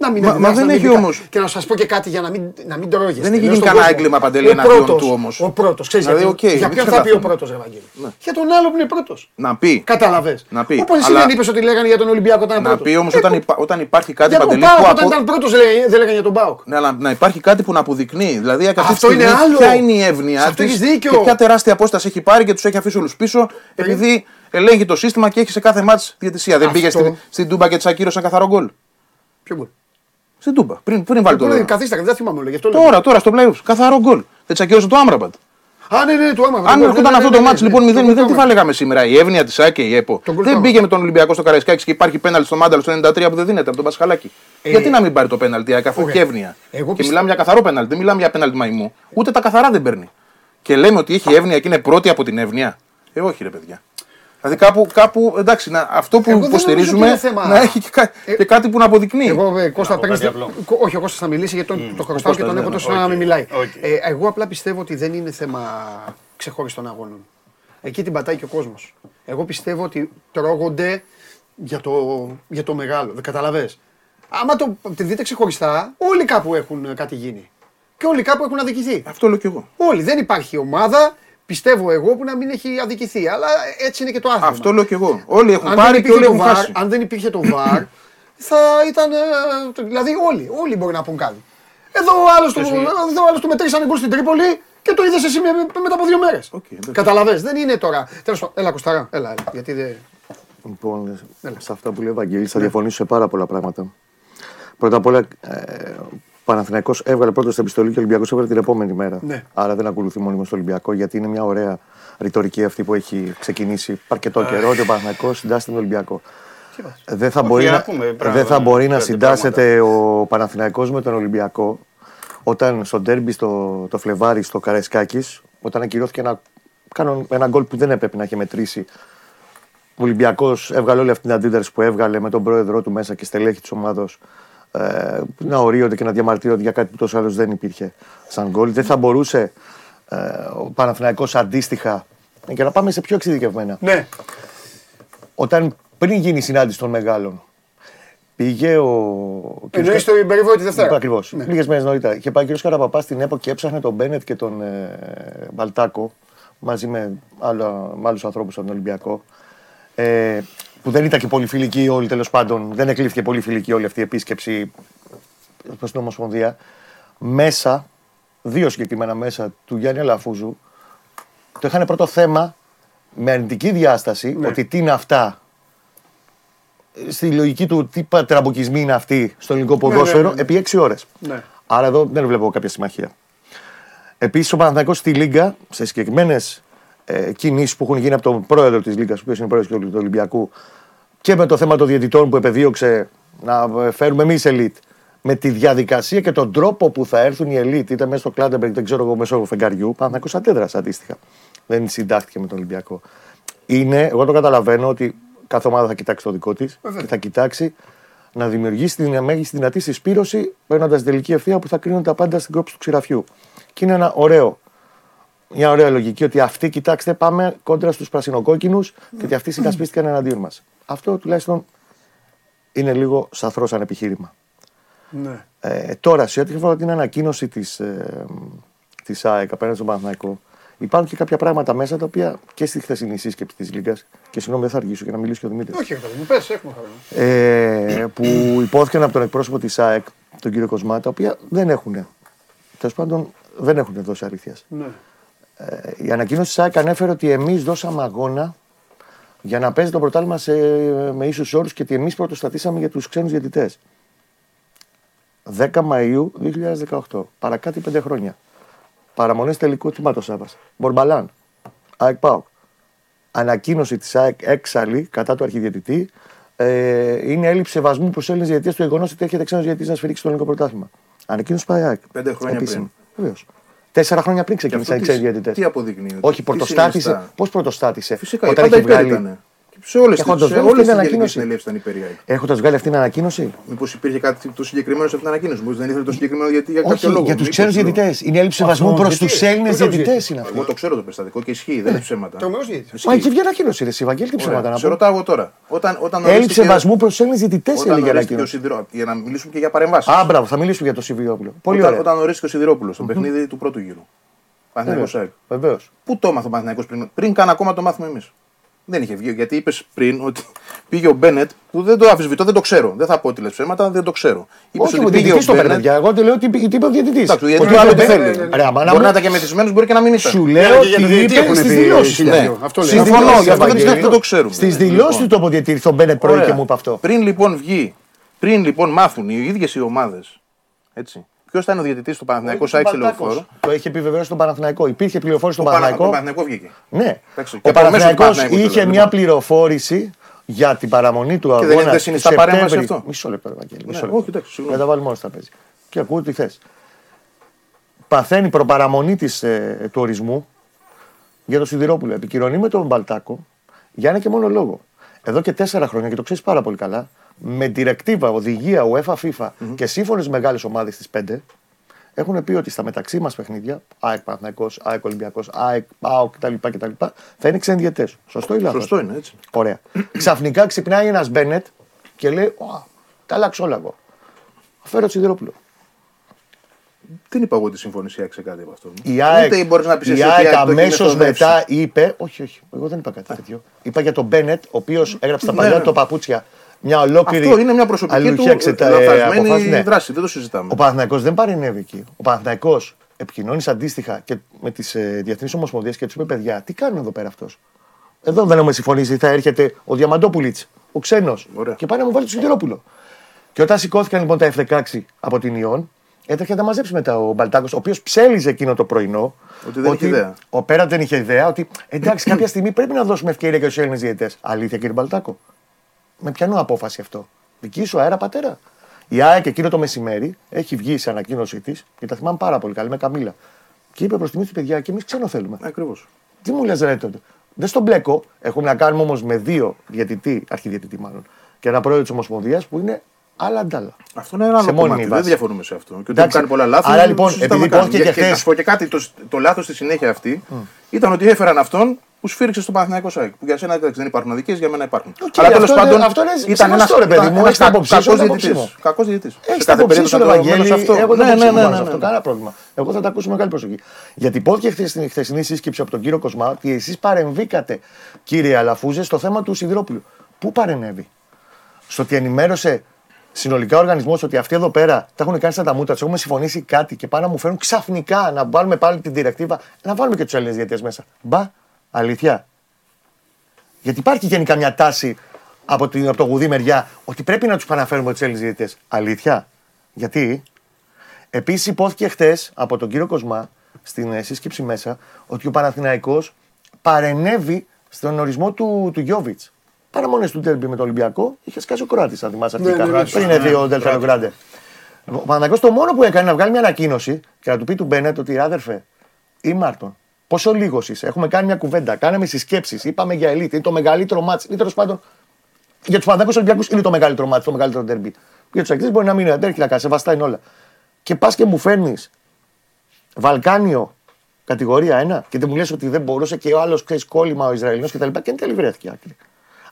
Ε, Ωραία. να- Να μην Μα- αντιδράσει, μα δεν να μην έχει πει κα- όμως. Και να σας πω και κάτι για να μην, να μην τρώγεστε. Δεν έχει Λέω γίνει στον κανένα κόσμο. έγκλημα, Παντελή, Ο εναντίον πρώτος, του όμως. Ο πρώτος. Ξέρεις Δηλαδή, γιατί- οκ, για μην ποιον θα πει ο τρελαθούμε. πρώτο, Ευαγγέλη. Για τον άλλο που είναι πρώτος. Να πει. Κατάλαβε. Να πει. Όπως εσύ Αλλά- δεν είπες ότι λέγανε για τον Ολυμπιακό όταν ήταν Να πρώτος. πει όμως Ε, όταν, υπά- όταν υπάρχει κάτι Για τον παντελή Πάοκ που όταν απο- ήταν πρώτος δεν λέγανε για τον Πάοκ. Ναι, αλλά να υπάρχει κάτι που να αποδεικνύει. Δηλαδή, αυτή τη Αυτό είναι στιγμή, άλλο. ποια είναι η εύνοια Σε αυτό της έχεις δίκιο. και ποια τεράστια απόσταση έχει πάρει και τους έχει αφήσει όλους πίσω, επειδή ελέγχει το σύστημα και έχει σε κάθε μάτς διαιτησία. Δεν πήγε Αυτό. στην, στην Τούμπα και της ακύρωσε ένα καθαρό γκολ. Ποιο μπορεί. Στην Τούμπα, πριν, πριν βάλει το Τώρα δώρο. καθίστε, δεν θυμάμαι όλο. Γι' αυτό λέω. Τώρα, τώρα στο playoffs, καθαρό γκολ. Δεν τσακίωσε το Άμραμπατ. Α, ναι, ναι, του άμα. Αν έρχονταν αυτό το μάτς λοιπόν 0-0, τι θα λέγαμε. λέγαμε σήμερα. Η εύνοια της ΑΚΕ, η ΕΠΟ. Τον γκολ Δεν του πήγε με τον Ολυμπιακό στο Καραϊσκάκη και υπάρχει πέναλτι στο Μάνταλο στο 93 που δεν δίνεται από τον Πασχαλάκη. Γιατί να μην πάρει το πέναλτι, η ΑΕΚ, αφού Ωραία. έχει εύνοια; Εγώ Και πιστεύω- μιλάμε για καθαρό πέναλτι, δεν μιλάμε για πέναλτι μαϊμού. Ούτε τα καθαρά δεν παίρνει. Και λέμε ότι έχει εύνοια και είναι πρώτη από την εύνοια. Ε, όχι ρε παιδιά. Δηλαδή κάπου, κάπου εντάξει, να, αυτό που Εγώ δεν νομίζω ότι υποστηρίζουμε είναι θέμα- να έχει και, κα- Ε, και κάτι που να αποδεικνύει. Εγώ, ε, Κώστα, πω παίρνεις- κάτι απλό. Κο- Όχι, ο Κώστας θα μιλήσει γιατί τον, το χρωστάω και Κώστας, τον ναι, έχω ναι, τόσο να οκ, μην μιλάει. οκ. Ε, εγώ απλά πιστεύω ότι δεν είναι θέμα ξεχώριστων αγώνων. Εκεί την πατάει και ο κόσμος. Εγώ πιστεύω ότι τρώγονται για το, για το μεγάλο. Δεν καταλαβες. Άμα το τη δείτε ξεχωριστά, όλοι κάπου έχουν κάτι γίνει. Και όλοι κάπου έχουν αδικηθεί. Αυτό λέω κι εγώ. Όλοι. Δεν υπάρχει ομάδα, πιστεύω εγώ, που να μην έχει αδικηθεί. Αλλά έτσι είναι και το άθλημα. Αυτό λέω κι εγώ. Όλοι έχουν Αν πάρει δεν, και υπήρχε όλοι το έχουν VAR, χάσει. αν δεν υπήρχε το VAR, θα ήταν. ε, Δηλαδή όλοι, όλοι μπορεί να πούν κάτι. Εδώ ο άλλος του, εδώ ο άλλος του μετρήσανε γκολ στην Τρίπολη και το είδες εσύ με- με- μετά από δύο μέρες. Οκ, εντάξει. Κατάλαβες, δεν είναι τώρα. Τέλος πάντων, έλα Κωσταρά, έλα, έλα. Γιατί δεν. Λοιπόν, σε αυτά που λέει ο Βαγγέλης θα διαφωνήσω σε πάρα πολλά πράγματα. Πρώτα απ' όλα, ε, ο Παναθηναϊκός έβγαλε πρώτος στην επιστολή και ο Ολυμπιακός έβγαλε την επόμενη μέρα. Ναι. Άρα δεν ακολουθεί μόνιμος στο Ολυμπιακό, γιατί είναι μια ωραία ρητορική αυτή που έχει ξεκινήσει αρκετό καιρό ότι ο Παναθηναϊκός συντάσσεται τον Ολυμπιακό. Ε, Δεν θα, Όχι, μπορεί, να, ακούμε πράγματα, δεν θα μπορεί να κάτι συντάσσεται ο Παναθηναϊκός με τον Ολυμπιακό όταν στο ντέρμπι στο το Φλεβάρι στο Καραϊσκάκης, όταν ακυρώθηκε ένα, κάνον- ένα γκολ που δεν έπρεπε να έχει μετρήσει ο Ολυμπιακός έβγαλε όλη αυτή την αντίδραση που έβγαλε με τον πρόεδρό του μέσα και στελέχη της ομάδα ε, να ορίονται και να διαμαρτύρονται για κάτι που τόσο άλλος δεν υπήρχε σαν γκολ. Δεν θα μπορούσε ε, ο Παναθηναϊκός αντίστοιχα. Και να πάμε σε πιο εξειδικευμένα. Ναι, Όταν πριν γίνει η συνάντηση των μεγάλων, πήγε ο. εννοείς το περιβόητη Δευτέρα. Ακριβώς. Ναι. Λίγες μέρες νωρίτερα. Είχε πάει ο κ. Καραπαπάς στην ΕΠΟ και έψαχνε τον Μπένετ και τον ε, Μπαλτάκο μαζί με, άλλα, με άλλους ανθρώπους από τον Ολυμπιακό. Ε, που δεν ήταν και πολύ φιλική όλοι τέλος πάντων. Δεν εκλήφθηκε πολύ φιλική όλη αυτή η επίσκεψη προς την Ομοσπονδία. Μέσα, δύο συγκεκριμένα μέσα του Γιάννη Αλαφούζου, το είχαν πρώτο θέμα με αρνητική διάσταση Ναι. ότι τι είναι αυτά στη λογική του τι πατραμποκισμοί είναι αυτοί στο ελληνικό ποδόσφαιρο ναι, ναι. επί 6 ώρες. Ναι. Άρα εδώ δεν βλέπω κάποια συμμαχία. Επίσης, ο Παναθηναϊκός στη Λίγκα, σε συγκεκριμένες ε, κινήσεις που έχουν γίνει από τον πρόεδρο της Λίγκας, ο οποίος είναι πρόεδρος του Ολυμπιακού, και με το θέμα των διαιτητών που επεδίωξε να ε, φέρουμε εμείς ελίτ, με τη διαδικασία και τον τρόπο που θα έρθουν οι ελίτ, είτε μέσα στο Κλάντεμπεργκ, δεν ξέρω εγώ, μέσω φεγγαριού, ο Παναθηναϊκός αντέδρασε αντίστοιχα. Δεν συντάχθηκε με τον Ολυμπιακό. Είναι, εγώ το καταλαβαίνω ότι κάθε ομάδα θα κοιτάξει το δικό της και θα κοιτάξει να δημιουργήσει την μέγιστη δυνατή συσπήρωση παίρνοντας την τελική ευθεία που θα κρίνουν τα πάντα στην κόψη του ξηραφιού. Και είναι ένα ωραίο μια ωραία λογική ότι αυτοί, κοιτάξτε, πάμε κόντρα στους πρασινοκόκκινους και ότι αυτοί συνασπίστηκαν εναντίον μας. Αυτό τουλάχιστον είναι λίγο σαθρό σαν επιχείρημα. Ναι. Ε, τώρα, σε ό,τι αφορά την ανακοίνωση της ε, της ΑΕΚ απέναντι στον Παναθηναϊκό, υπάρχουν και κάποια πράγματα μέσα τα οποία και στη χθεσινή σύσκεψη της Λίγκας. Και συγγνώμη, δεν θα αργήσω για να μιλήσει και ο Δημήτρης. Όχι, ρε παιδί μου, πες, έχουμε χρόνο. Ε, που υπόθηκαν από τον εκπρόσωπο της ΑΕΚ, τον κύριο Κοσμά, τα οποία δεν έχουν. Τέλος πάντων, δεν έχουν δώσει αλήθειας. Ναι. Ε, η ανακοίνωση της ΑΕΚ ανέφερε ότι εμείς δώσαμε αγώνα για να παίζει το πρωτάθλημα σε, με ίσους όρους και ότι εμείς πρωτοστατήσαμε για τους ξένους διαιτητές. 10 Μαου 2018. Παρακάτω 5 χρόνια. Παραμονές τελικού τμήματο Σάβα. Μπορμπαλάν. ΑΕΚ ΠΑΟΚ. Ανακοίνωση της ΑΕΚ έξαλλη κατά του αρχιδιαιτητή. Ε, είναι έλλειψη σεβασμού προς Έλληνες διαιτητές το γεγονός ότι έχετε ξένο διαιτητή να σφυρίξει το ελληνικό πρωτάθλημα. Ανακοίνωση πάει ΑΕΚ. Πέντε χρόνια Επίσημη. Βεβαίως. Τέσσερα χρόνια πριν ξεκίνησαν οι αυτό ξένοι τι- διαιτητές. τι αποδεικνύει, ότι- Όχι, τι πρωτοστάτησε. συνιστά. Πώς πρωτοστάτησε; Φυσικά, όταν πάντα έχει υπέρ βγάλει. ήταν. Και σε όλες Έχοντας τι βγάλει όλες την τις ανακοίνωση. συνελεύσεις ήταν υπέρ η ΑΕΚ. Έχοντας βγάλει αυτή την ανακοίνωση. Μήπως υπήρχε κάτι το συγκεκριμένο σε αυτήν την ανακοίνωση. Μήπως δεν ήθελε το συγκεκριμένο γιατί για κάποιο Όχι, λόγο. για τους Μήπως ξένους λέω. διαιτητές. Είναι έλλειψη σεβασμού προς τους διαιτητές. Έλληνες Τρομερός διαιτητές διαιτητής. είναι αυτό. Εγώ το ξέρω το περιστατικό και ισχύει, δεν είναι ψέματα. Τρομερός διαιτητής. Μα έχει βγει ανακοίνωση, ρε Σιβαγγέλη, τι ψέματα Ωραία. να Σε πω. ρωτάω εγώ τώρα. Όταν, όταν Έλλειψη ορίστηκε- σεβασμού προς τους Έλληνες διαιτητές Όταν έλεγε η ορίστηκε ο ανακοίνωση. Σιδηρό, για να μιλήσουμε και για παρεμβάσεις. Α, μπράβο, θα μιλήσουμε για το Σιβιόπουλο. Πολύ Όταν, ωραία. όταν ορίστηκε ο Σιδηρόπουλος στο παιχνίδι του πρώτου γύρου. Παναθηναϊκός ΑΕΚ. Βεβαίως. Πού το έμαθε ο Παναθηναϊκός πριν, πριν καν ακόμα το μάθουμε εμείς. Δεν είχε βγει. Γιατί είπες πριν ότι πήγε ο Μπένετ, που δεν το αμφισβητώ, δεν το ξέρω. Δεν θα πω ότι λες ψέματα, δεν το ξέρω. Είπες Όχι, ο ότι πήγε διαιτητής το παίρνει Μπένετ. πια. Εγώ το λέω ότι τι είπε ο διαιτητής. Εντάξει, γιατί το άλλο τι θέλει. Ρε, αμάνα Μπορεί μου, να ήταν και μεθυσμένο, μπορεί και να μην ήταν. Σου Ναι, λέω και για ότι τον διαιτητή είπε έχουν στις πει δηλώσεις. χίλια Ναι. δυο. Αυτό λέω. Συμφωνώ, δηλώσεις, γι' αυτό δεν Ευαγγέλη. δεν το ξέρουμε. Στις Λοιπόν. δηλώσει του το είπε διαιτητή, τον Μπένετ πρωί και Ωραία. μου είπε αυτό. Πριν λοιπόν βγει, πριν λοιπόν μάθουν οι ίδιες οι ομάδες. Έτσι. Ποιος θα είναι ο διαιτητής του Παναθηναϊκού Ο Σάιξ Μπαλτάκος. Λεωφόρο. Το είχε επιβεβαιώσει στον Παναθηναϊκό. Υπήρχε πληροφόρηση στον Το Παναθηναϊκό Παναθηναϊκό. βγήκε. Ναι. Εντάξει, και Ο από μέσω του Παναθηναϊκός Παναθηναϊκού το είχε λέω, μια λοιπόν. πληροφόρηση για την παραμονή του δεν αγώνα. είναι- δεν του συνιστά παρέμβαση Σεπτέμβρη. αυτό. Μισό λεπτό, Ευαγγέλη. Ναι, Μισό λεπτό. όχι, εντάξει, συγγνώμη. Να τα βάλουμε όλα στα παίζει. Και ακούω τι θες. Παθαίνει προπαραμονή της, ε, του ορισμού για τον Σιδηρόπουλο. Επικοινωνεί με τον Μπαλτάκο για ένα και μόνο λόγο. Εδώ και τέσσερα χρόνια, και το ξέρεις πάρα πολύ καλά, με διρεκτίβα, οδηγία, UEFA, FIFA και σύμφωνες μεγάλες ομάδες στις πέντε, έχουν πει ότι στα μεταξύ μας παιχνίδια, ΑΕΚ Παναθυναϊκό, ΑΕΚ Ολυμπιακός, ΑΕΚ, ΠΑΟΚ κτλ. κτλ θα είναι ξένοι διαιτέ. Σωστό ή λάθος; Σωστό είναι έτσι. Ωραία. Ξαφνικά ξυπνάει ένας Μπένετ και λέει: «Ω, Τα αλλάξω όλα εγώ. Φέρω το Σιδηρόπουλο. Δεν είπα εγώ ότι συμφωνείς η ΑΕΚ σε κάτι από αυτό. Η ΑΕΚ, Ούτε μπορείς να πεις η εσύ ότι ΑΕΚ η ΑΕΚ το έχει αμέσως μεθοδεύσει. μετά είπε. Όχι, όχι. Εγώ δεν είπα κάτι τέτοιο. Είπα για τον Μπένετ, ο οποίος έγραψε τα Ναι, παλιά ναι. του παπούτσια μια ολόκληρη. Αυτό είναι μια προσωπική του αλληλουχία εξετα- ε, λαθασμένη αποφάση. Ναι. δράση. Δεν το συζητάμε. Ο Παναθηναϊκός δεν παρενέβη εκεί. Ο Παναθηναϊκός επικοινώνει αντίστοιχα και με τις ε, διεθνείς ομοσπονδίες και τους είπε: Παιδιά, τι κάνουν εδώ πέρα αυτός; Εδώ δεν έχουμε συμφωνήσει. Θα έρχεται ο Διαμαντόπουλιτς, ο ξένος. Ωραία. Και πάει να μου βάλει το Σιδηρόπουλο. Και όταν σηκώθηκαν λοιπόν τα F16 από την Ιόν, έτρεχε να τα μαζέψει μετά ο Μπαλτάκος, ο οποίος ψέλιζε εκείνο το πρωινό. Ότι δεν είχε ιδέα. Ο πέρα δεν είχε ιδέα ότι εντάξει, κάποια στιγμή πρέπει να δώσουμε ευκαιρία και στους Έλληνες διαιτητές. Αλήθεια, κύριε Μπαλτάκο. Με πιανού απόφαση αυτό; Δική σου αέρα πατέρα. Η ΑΕΚ εκείνο το μεσημέρι έχει βγει σε ανακοίνωσή της και τα θυμάμαι πάρα πολύ καλή με Καμίλα. Και είπε προς τιμή του παιδιά και εμείς ξένο θέλουμε. Ακριβώς. Τι μου λες, ρε τότε; Δεν στον μπλέκω. Έχουμε να κάνουμε όμως με δύο διαιτητή, αρχιδιαιτητή μάλλον, και ένα πρόεδρο της Ομοσπονδίας που είναι άλλα αντάλλα. Αυτό είναι ένα Σε άλλο μόνιμη κομμάτι. Δεν βάση. διαφωνούμε σε αυτό. Και ότι Εντάξει. έχουν κάνει πολλά λάθη. Άρα, δεν λοιπόν, το συζητάμε επειδή καν. υπόθηκε και Και- χθες- Να σου πω και κάτι. Το, το λάθος στη συνέχεια αυτή ήταν ότι έφεραν αυτόν που σφύριξε στο Παναθηναϊκό ΣΑΕΚ. Που για σένα εντάξει, δεν υπάρχουν αδικίες, για μένα υπάρχουν. Οκ, Αλλά τέλος αυτό είναι- πάντων. αυτό είναι ήταν σεβαστό, ένας- ρε παιδί ήταν μου, ένας έχεις την άποψή σου, κακός έχω την άποψή διαιτητής. μου. Κακός διαιτητής. Έχεις Σε τα κάθε αποψή περίπτωση σου, θα το Ευαγγέλη. μένω σε αυτό. Εγώ δεν Ναι, το ναι, ναι, ψήνω ναι, αυτό. ναι. Κανένα πρόβλημα. Εγώ θα τα ακούσω με μεγάλη προσοχή. Γιατί υπόθηκε χθες στην χθεσινή σύσκεψη από τον κύριο Κοσμά ότι εσείς παρεμβήκατε, κύριε Αλαφούζε, στο θέμα του Σιδηρόπουλου. Πού παρενέβη, Στο ότι ενημέρωσε συνολικά ο οργανισμός ότι αυτοί εδώ πέρα τα έχουν κάνει σαν τα μούτρα τους, έχουμε συμφωνήσει κάτι και πάνε να μου φέρουν ξαφνικά να βάλουμε πάλι την διρεκτίβα, να βάλουμε και τους Έλληνες διαιτητές μέσα. Μπα, αλήθεια. Γιατί υπάρχει γενικά μια τάση από, την, από το γουδί μεριά ότι πρέπει να τους παναφέρουμε τους Έλληνες διαιτητές. Αλήθεια. Γιατί; Επίσης υπόθηκε χτες από τον κύριο Κοσμά στην ε, σύσκεψη μέσα ότι ο Παναθηναϊκός παρενέβη στον ορισμό του, του Γιώβιτς. Παραμονέ του Τέρμπι με το Ολυμπιακό είχε σκάσει ο Κροάτης, αν θυμάσαι Ναι, αρχικά. ναι, ναι, Πριν σωστά. έρθει ο Ντελφάνο Γκράντε. Ο Παναθηναϊκός το μόνο που έκανε να βγάλει μια ανακοίνωση και να του πει του Μπένετ ότι άδερφε, ή Μάρτον, πόσο λίγος είσαι; Έχουμε κάνει μια κουβέντα, κάναμε συσκέψεις, είπαμε για ελίτ, είναι το μεγαλύτερο μάτ. Ή τέλος πάντων για τους Παναθηναϊκούς Ολυμπιακούς είναι το μεγαλύτερο μάτι, το μεγαλύτερο τερμπι. Για τους Αγγλίδε μπορεί να μην είναι, δεν έχει να κάνει, σεβαστά είναι όλα. Και πας και μου φέρνεις Βαλκάνιο Κατηγορία 1. Και δεν μου λες ότι δεν μπορούσε και ο άλλος ξέρεις κόλλημα ο Ισραηλινός κτλ. Και, και εν τέλει βρέθηκε άκρη.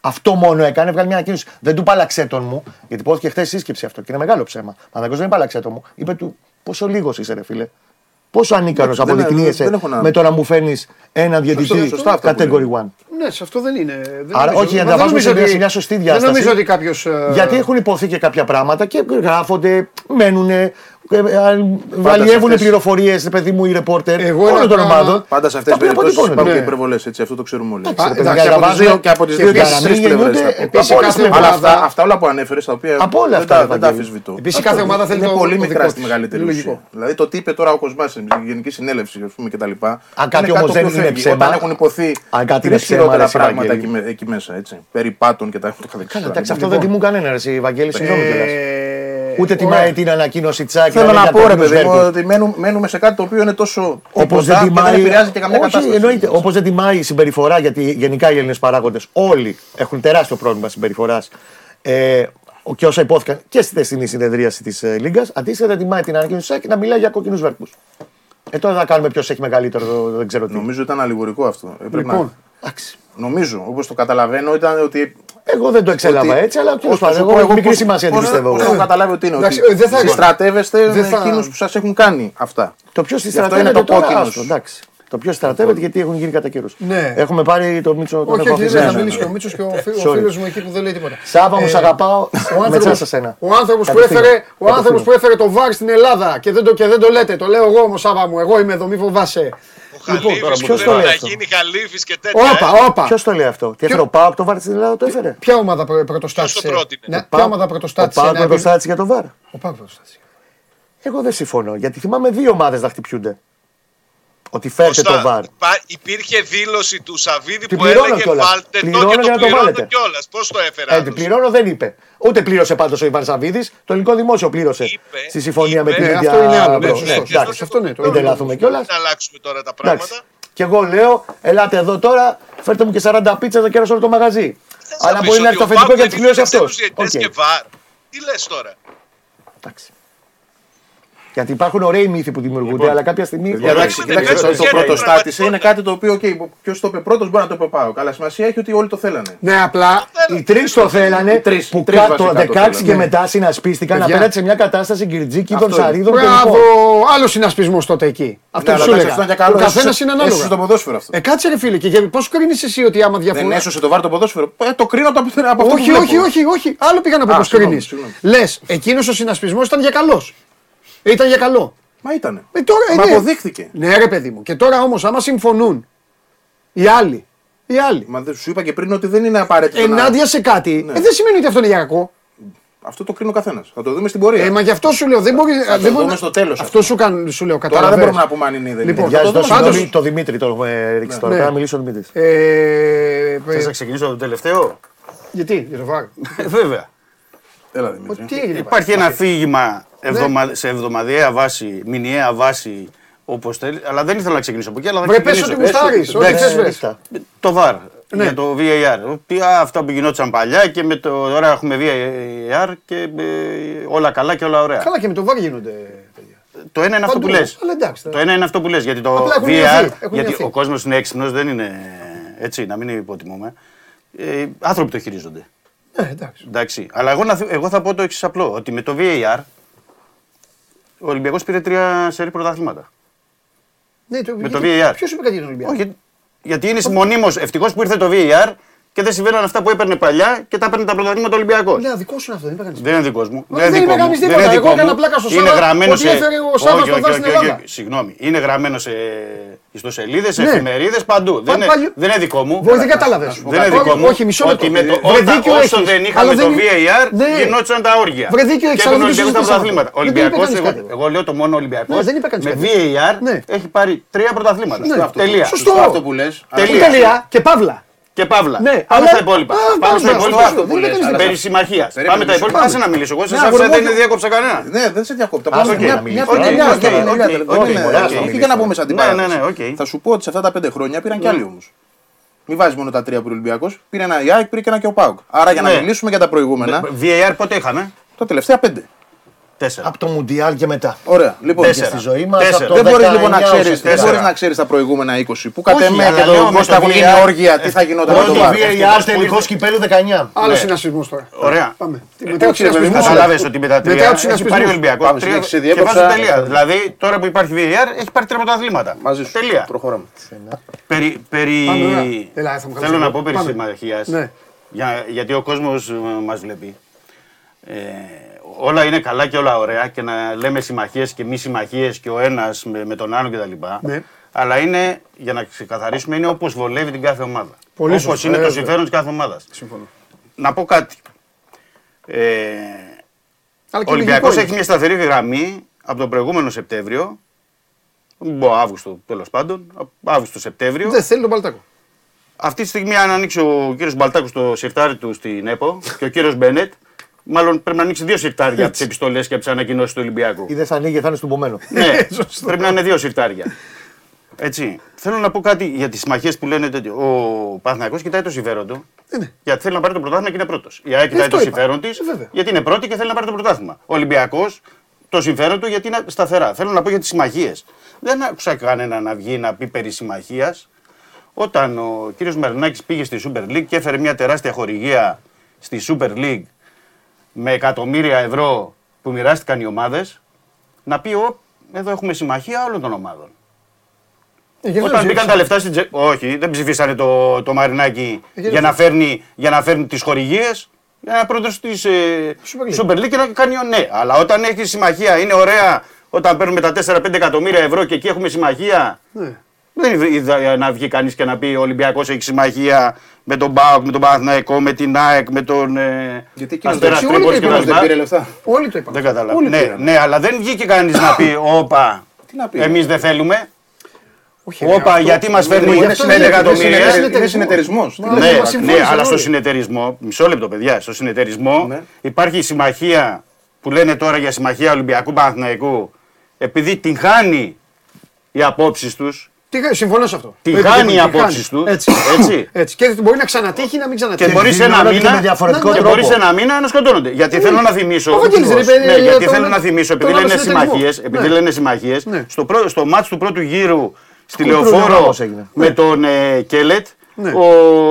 Αυτό μόνο έκανε, έβγαλε μια ανακοίνωση. Δεν του πάλαξε τον μου, γιατί υπόθηκε χθες σύσκεψη αυτό και είναι μεγάλο ψέμα. Παναγό δεν πάλαξε τον μου. Είπε του πόσο λίγος είσαι, ρε φίλε; Πόσο ανίκανος Εντάξει, δεν- αποδεικνύεσαι δεν έχω να- με το να μου φέρνεις ένα διαιτητή σωστά αυτά που category 1. Ναι, σε αυτό δεν είναι. Δεν Άρα, νομίζω- όχι, για να μα τα δεν βάζουμε νομίζω σε μια- ότι- σε μια σωστή Δεν διάσταση. νομίζω ότι ε, κάποιο. Γιατί έχουν υποθεί και κάποια πράγματα και γράφονται, μένουν, βαλιεύουν αυτές- πληροφορίες, παιδί μου, οι ρεπόρτερ Εγώ όλων ένα των πράγμα- ομάδων. Πάντα σε αυτές τα τις οποία περιπτώσεις αποτυπώνονται. υπάρχουν και Ναι. υπερβολές, έτσι, αυτό το ξέρουμε όλοι. Εντάξει, ρε Και παιδιά, από για να τις δύο- βάζουμε- και από τις και δύο επίσης και να στι μην πλευρές. γεννιούνται Επίσης από όλες κάθε τις Αλλά πλευρές. ομάδα- αυτά, αυτά όλα που ανέφερες, τα οποία Από όλα δεν αυτά, τα, Ευαγγέλη. δεν τα αμφισβητώ. Επίσης κάθε ομάδα θέλει Είναι το πολύ το μικρά δικό στη της. μεγαλύτερη Είναι ουσία. λογικό. Δηλαδή το τι είπε τώρα ο Κοσμάς στην Γενική Συνέλευση ας πούμε, και τα λοιπά. Αν κάτι είναι όμως το δεν οποίο είναι φεύγει. ψέμα, Όταν έχουν υποθεί αν κάτι τρεις είναι ψέμα, χειρότερα ρε, πράγματα Ευαγγέλη. εκεί, με- εκεί μέσα. Έτσι. Περιπάτων και τα το καθεξής. Καλά, τώρα. εντάξει, αυτό δεν τιμούν κανένα, ρε, εσύ, Βαγγέλη, συγγνώμη κιόλας. Ε, Ούτε ωραία. τιμάει την ανακοίνωση Τσάκη. Θέλω να πω, ρε κόκκινους παιδί μου, βέρτους. ότι μένουμε, μένουμε σε κάτι το οποίο είναι τόσο Όπως τίποτα δεν και δεν τιμάει. επηρεάζει και καμιά Όχι, κατάσταση. εννοείται. Όπως δεν τιμάει η συμπεριφορά, γιατί γενικά οι Έλληνες παράγοντες όλοι έχουν τεράστιο πρόβλημα συμπεριφοράς. Ε, και όσα υπόθηκαν και στη θεσινή συνεδρίαση της ε, Λίγκας, αντίστοιχα δεν τιμάει την ανακοίνωση Σάκη να μιλάει για κόκκινους βέρκου. Ε, τώρα θα κάνουμε ποιος έχει μεγαλύτερο, δεν ξέρω τι. Νομίζω ήταν αλληγορικό αυτό. Ε, πρέπει Λοιπόν, να- Νομίζω, όπως το καταλαβαίνω, ήταν ότι. Εγώ δεν το εξέλαβα ότι- έτσι, αλλά Πώς τέλος θα πάντων, σου εγώ πω, έχω μικρή πώς- σημασία την πώς- πιστεύω. πώς έχω καταλάβει ότι είναι. Εντάξει, ότι ε, δεν θα- συστρατεύεστε δεν με θα- εκείνους που σας έχουν κάνει αυτά. Το ποιος Γι' αυτό είναι στρατεύεται το τώρα, κόκκινος. άστο, εντάξει. Το ποιος στρατεύεται γιατί έχουν γίνει κατά καιρούς. Ναι. Έχουμε πάρει το Μίτσο τον Όχι, έχω όχι, αφήσει. δεν θα Ναι, μιλήσει ναι, και ο ναι. Μίτσος και ο φι- ο Sorry. φίλος μου εκεί που δεν λέει τίποτα. Σάβα μου, σ' Ε, αγαπάω. Ο Μετά άνθρωπος, σε σένα. ο άνθρωπος που Κατευθείαν. έφερε, ο άνθρωπος Κατευθείαν. που έφερε το βάρ στην Ελλάδα και δεν, το, και δεν το λέτε. Το λέω εγώ όμως Σάβα μου. Εγώ είμαι εδώ, μη φοβάσαι. Ο Χαλίφης τώρα, που ποιος το πρέπει λέει να αυτό; γίνει Χαλίφης και τέτοια. Όπα, ε. όπα. Ποιος το λέει αυτό, Τι έφερε ο Πάοκ το βάρ στην Ελλάδα, το έφερε; Ποια ομάδα πρω- πρωτοστάτησε; Ποιος το πρότεινε; Ναι, Ο ποια Πάοκ- ομάδα Ο πρωτοστάτησε. Πάοκ να- πρωτοστάτησε για το βάρ. Ο Πάοκ πρωτοστάτησε. Εγώ δεν συμφωνώ γιατί θυμάμαι δύο ομάδες να χτυπιούνται. Ότι φέρτε Κωστά, το βάρ. υπά- Υπήρχε δήλωση του Σαββίδη Την που πληρώνω έλεγε κιόλας. βάλτε το Πληρώνω και για το να το πληρώνω βάλετε. κιόλας. Πώς το έφερε Ε, άλλος; την πληρώνω δεν είπε. Ούτε πλήρωσε πάντως ο Ιβάν Σαββίδης. Το ελληνικό δημόσιο πλήρωσε. Είπε, στη συμφωνία με είπε. την Ναι, ίδια. αυτό είναι άλλο, Μπρο. ναι, Ναι, σωστό, εντάξει. σωστό. Αυτό ναι, το Μην άλλο. τελάθουμε κιόλας. Να αλλάξουμε τώρα τα πράγματα. Εντάξει. Και εγώ λέω, ελάτε εδώ τώρα, φέρτε μου και 40 πίτσα να κέρασω όλο το μαγαζί. Θες να Αλλά πεις μπορεί να ότι έρθει το ο αφεντικό Πάοκ και να τη πληρώσει δεν αυτός. τους διαιτητές και βαρ. Τι λες τώρα; Εντάξει. Γιατί υπάρχουν ωραίοι μύθοι που δημιουργούνται, αλλά κάποια στιγμή. Παιδιά, εντάξει, δεν κοιτάξτε, είναι το, το έτσι, πρωτοστάτησε είναι είναι κάτι το οποίο, okay, ποιο το είπε πρώτο μπορεί να το είπε πάω. Καλά, σημασία έχει ότι όλοι το θέλανε. Ναι, απλά Οι τρει το θέλανε. Οι τρεις, που οι τρεις κα- το βασικά το 16 και θέλανε. μετά συνασπίστηκαν Παιδιά. απέναντι σε μια κατάσταση γκριτζίκιδων, Αυτό είναι. σαρίδων και Μπράβο, λοιπόν. άλλο συνασπισμό τότε εκεί. Αυτό Ναι, που αλλά σου εντάξει, έλεγα. αυτό είναι και καλό. Ο καθένα Έσωσε- είναι έσωσε το ανάλογα. ποδόσφαιρο αυτό. Ε, κάτσε ρε φίλε, και πώ κρίνει εσύ ότι άμα Δεν διαφωνεί. έσωσε το βάρ το ποδόσφαιρο. Ε, το κρίνω από, από αυτό Όχι, που βλέπω. όχι, όχι, όχι. Άλλο πήγα να πω Α, πώ συγγνώμη, κρίνει. συγγνώμη. Λε, εκείνο ο συνασπισμό ήταν για καλό. Ήταν για καλό. Μα ήτανε. Ε, τώρα, ε, Μα ναι. αποδείχθηκε. Ναι, ρε παιδί μου. Και τώρα όμως, άμα συμφωνούν οι άλλοι, οι άλλοι Μα δεν σου είπα και πριν ότι δεν είναι απαραίτητο. να- ενάντια σε κάτι, Ναι. ε, δεν σημαίνει ότι αυτό είναι για κακό. Αυτό το κρίνει ο καθένας. Θα το δούμε στην πορεία. Ε, μα γι' αυτό σου λέω. Δεν μπορεί. το δεν μπορεί δούμε στο τέλος Αυτό σου, καν, σου λέω. Τώρα δεν καταλαβαίνεις. μπορούμε να πούμε αν είναι ή δεν Λοιπόν, είναι. Για Θα το το δούμε. πάντως- συγγνώμη, το Δημήτρη το έχουμε ρίξει τώρα. Ναι. Πρέπει να μιλήσω ο Δημήτρης. Ε, Θες ε, να ξεκινήσω το τελευταίο; γιατί, για το βάρ. Ε, Βέβαια. Έλα, Δημήτρη. Τι έγινε. Υπάρχει ένα αφήγημα εβδομα... σε εβδομαδιαία βάση, μηνιαία βάση, όπως θέλει. Αλλά δεν ήθελα να ξεκινήσω από εκεί. Αλλά θα Βρε, πες ξεκινήσω. ότι γουστάρεις, ό,τι Εντάξει, θες, βρε. ρίχτα. Το VAR Ναι. για το VAR. Τι, α, αυτά που γινόταν παλιά και με το. Τώρα έχουμε VAR και ε, όλα καλά και όλα ωραία. Καλά και με το βάρ γίνονται. παιδιά. Το ένα είναι αυτό που Παντού. λες. Αλλά εντάξει, Το ένα είναι αυτό που λες. Γιατί το Απλά έχουν VAR. μειωθεί, έχουν Γιατί μειωθεί. ο κόσμος είναι έξυπνος, δεν είναι έτσι, να μην υποτιμούμε. Ε, άνθρωποι το χειρίζονται. Ναι, εντάξει. Εντάξει. Αλλά εγώ, να, θυ- εγώ θα πω το εξής απλό. Ότι με το VAR ο Ολυμπιακός πήρε τρία σερή πρωταθλήματα. Ναι, το, Με το VAR. Ποιος είπε κάτι για τον Ολυμπιακό; Όχι, γιατί είναι μονίμω. Ευτυχώς που ήρθε το VAR και δεν συμβαίνουν αυτά που έπαιρνε παλιά και τα έπαιρνε τα πρωταθλήματα Ολυμπιακός. Ναι, δικός σου είναι αυτό, δεν είπε κανείς. Δεν είναι δικός μου. Μα Δεν δεν είναι είπε δικό μου. κανείς Δεν τίποτα. είναι Εγώ δικό έκανα μου. πλάκα στο Είναι Σάβα, γραμμένος ότι σε. έφερε ο Σάβας Όχι, το όχι, βάρ όχι, στην όχι, Ελλάδα. όχι. Συγγνώμη. Είναι γραμμένος σε ιστοσελίδες, σε Ναι. εφημερίδες, παντού. Δεν είναι- παλιό- δεν είναι δικό μου. Βοη, δεν κατάλαβες. Δεν είναι Όχι, δικό μου. όχι, μισό λεπτό. Ότι με το, Βρε, όταν, δίκιο όσο έχεις. δεν Αλλά είχαμε το δεν είναι- VAR, Ναι. γινόταν τα όργια. Βρε, δίκιο έχεις, Και αλλά τον δεν το Ολυμπιακό στα συζητήσαμε πρωταθλήματα. αυτό. Ο Δεν το είπε Ολυμπιακός, κανείς εγώ, κάτι. εγώ λέω το μόνο Ολυμπιακό. Ναι, δεν είπε κανείς με κάτι. VAR Ναι. έχει πάρει τρία πρωταθλήματα. αυτό. Τελεία. Σωστό. αυτό που λες. Τελεία. Τελεία και παύλα. Και παύλα. Ναι, Πάμε αλλά- στα υπόλοιπα. Α, Πάμε πάμε στα στο υπόλοιπα. αυτό που Δεν λες, είπες αλλά- Περί συμμαχία. Περίμενε, Πάμε τα μισό υπόλοιπα. λεπτό. Άσε να μιλήσω. Εγώ σε Ναι, εσά αγόρι μου, δεν όχι. είναι διάκοψα κανένα. Ναι, δεν σε διακόπτω. Α, Πώς οκ, είναι. να μιλήσω. Οκ, Οκ, ναι, οκ, οκ, οκ, οκ, οκ, δεν είναι- οκ, όχι, οκ. Όχι για να πούμε σαν την Ναι, ναι, παράδοση. ναι, οκ. Θα σου πω ότι σε αυτά τα πέντε χρόνια πήραν κι άλλοι όμω. Μην βάζει μόνο τα τρία που ο Ολυμπιακό. Πήρε ένα Ιάκ, πήρε και ένα και ο Πάουκ. Άρα για να Ναι. μιλήσουμε για τα προηγούμενα, VAR πότε είχαμε. τα τελευταία πέντε. Τέσσερα. Από το Μουντιάλ και μετά. Ωραία. Λοιπόν, Και Τέσσερα. στη ζωή μας. Τέσσερα. δεν μπορείς λοιπόν να 19 ξέρει ουσιαστικά. δεν μπορείς να ξέρεις τα προηγούμενα 20. Που κατ' Όχι, εμέ αλλά και λέω το με πώς το θα βγουν VR, όργια, τι θα γινόταν με Πρώτο το βάρ. VAR Ευτυχώς που τελικό ήρθε. κυπέλου 19. Άλλο Ναι. συνασπισμός τώρα. Ωραία. Πάμε. Ε, Μετά του εντάξει, ρε παιδί μου, συνασπισμούς. Κατάλαβε ότι με τα Μετά τρία τους έχει πάρει ο συνασπισμούς. Ολυμπιακός. Πάμε, Τρία συνέχισε, και διέκοψα. βάζω τελεία. Δηλαδή τώρα που υπάρχει VAR έχει πάρει τρία πρωταθλήματα. Μαζί σου. Τελεία. Προχωράμε. Περί, περί... Πάμε, ωραία. Έλα, θα μου Θέλω κάνεις να λίγο. πω περί Πάμε. συμμαχίας. Ναι. Για, γιατί ο κόσμος μας βλέπει. Ε, όλα είναι καλά και όλα ωραία και να λέμε συμμαχίες και μη συμμαχίες και ο ένας με, με τον άλλον κτλ. Ναι. Αλλά είναι, για να ξεκαθαρίσουμε, είναι όπως βολεύει την κάθε ομάδα. Πολύ Όπως σωστά, είναι το βέβαια. συμφέρον της κάθε ομάδας. Συμφωνώ. Να πω κάτι. Ε, Αλλά ο και Ολυμπιακός λογικό έχει είναι. μια σταθερή γραμμή από τον προηγούμενο Σεπτέμβριο. Μην πω Αύγουστο τέλος πάντων. από Αύγουστο-Σεπτέμβριο. Δεν θέλει τον Παλτάκο. Αυτή τη στιγμή, αν ανοίξει ο κύριος Μπαλτάκου το σιρτάρι του στην ΕΠΟ και ο κύριος Μπένετ, μάλλον πρέπει να ανοίξει δύο σιρτάρια από τις επιστολές και από τις ανακοινώσεις του Ολυμπιακού. Ή δεν θα ανοίγει, θα είναι στον πομένο. ναι, Σωστό. πρέπει να είναι δύο σιρτάρια. Έτσι. Θέλω να πω κάτι για τις συμμαχίες που λένε ότι ο Παναθηναϊκός κοιτάει το συμφέρον του. ναι. Γιατί θέλει να πάρει το πρωτάθλημα και είναι πρώτος. Η ΑΕΚ κοιτάει αυτό το είπα. συμφέρον της Ε, βέβαια. γιατί είναι πρώτη και θέλει να πάρει το πρωτάθλημα. Ο Ολυμπιακός το συμφέρον του γιατί είναι σταθερά. Θέλω να πω για τις συμμαχίες. Δεν άκουσα κανένα να βγει να πει περί συμμαχίας. Όταν ο κύριος Μερνάκη πήγε στη Super League και έφερε μια τεράστια χορηγία στη Super League με εκατομμύρια ευρώ που μοιράστηκαν οι ομάδες, να πει: «Ω, εδώ έχουμε συμμαχία όλων των ομάδων. Ε, γιατί Όταν δεν μπήκαν ψήφισαν; τα λεφτά στην τσέπη. Όχι, δεν ψηφίσανε το, το Μαρινάκι γιατί για, να δεν φέρνει, για να φέρνει τις χορηγίες. Για να πρώτο της ε, Super League. Super League και να κάνει ο ναι. Αλλά όταν έχει συμμαχία, είναι ωραία όταν παίρνουμε τα 4-5 εκατομμύρια ευρώ και εκεί έχουμε συμμαχία. Ναι. Δεν είδα να βγει κανείς και να πει ο Ολυμπιακός έχει συμμαχία με τον Μπάουκ, με τον Παναθηναϊκό, με την ΑΕΚ, με τον. Ε, Γιατί εκείνος Αστέρα δεν- όλοι Τρίπολης το κτλ. είπαν, δεν πήρε λεφτά; Όλοι το είπαν. Δεν κατάλαβα. Όλοι το Ναι, είπαν. ναι, αλλά δεν βγήκε κανείς να πει όπα. Τι να πει. Εμείς δεν θέλουμε. Όχι, ρε, Όπα, αυτό- γιατί μας φέρνει είναι για αυτό 5 δεν είναι- εκατομμύρια. είναι Είναι συνεταιρισμός. Μα, Ναι, δεν μας ναι, συμφώνησαν αλλά στο όλοι. συνεταιρισμό, μισό λεπτό παιδιά, στο συνεταιρισμό Ναι. υπάρχει η συμμαχία που λένε τώρα για συμμαχία Ολυμπιακού Παναθηναϊκού επειδή την χάνει οι απόψεις τους. Τι- Συμφωνώ σε αυτό. Τη Το είπε χάνει και οι τη απόψεις χάνει. του, Έτσι. έτσι. έτσι. Και μπορεί να ξανατύχει ή να μην Και ξανατύχει. μπορεί σε ένα δηλώνονται και μήνα, με διαφορετικό και τρόπο. μπορείς ένα μήνα να σκοτώνονται. Γιατί θέλω να θυμίσω. Ο Βαγγέλης δεν είπε, Ναι, ε, γιατί τον- θέλω να θυμίσω, επειδή τον άλλο λένε συνεταιρισμό. συμμαχίες, επειδή Ναι. λένε συμμαχίες, Ναι. στο, πρω- στο μάτς του πρώτου γύρου στη Κουλτούρα Λεωφόρο όμως έγινε. με τον ε, Κέλετ, Ναι. ο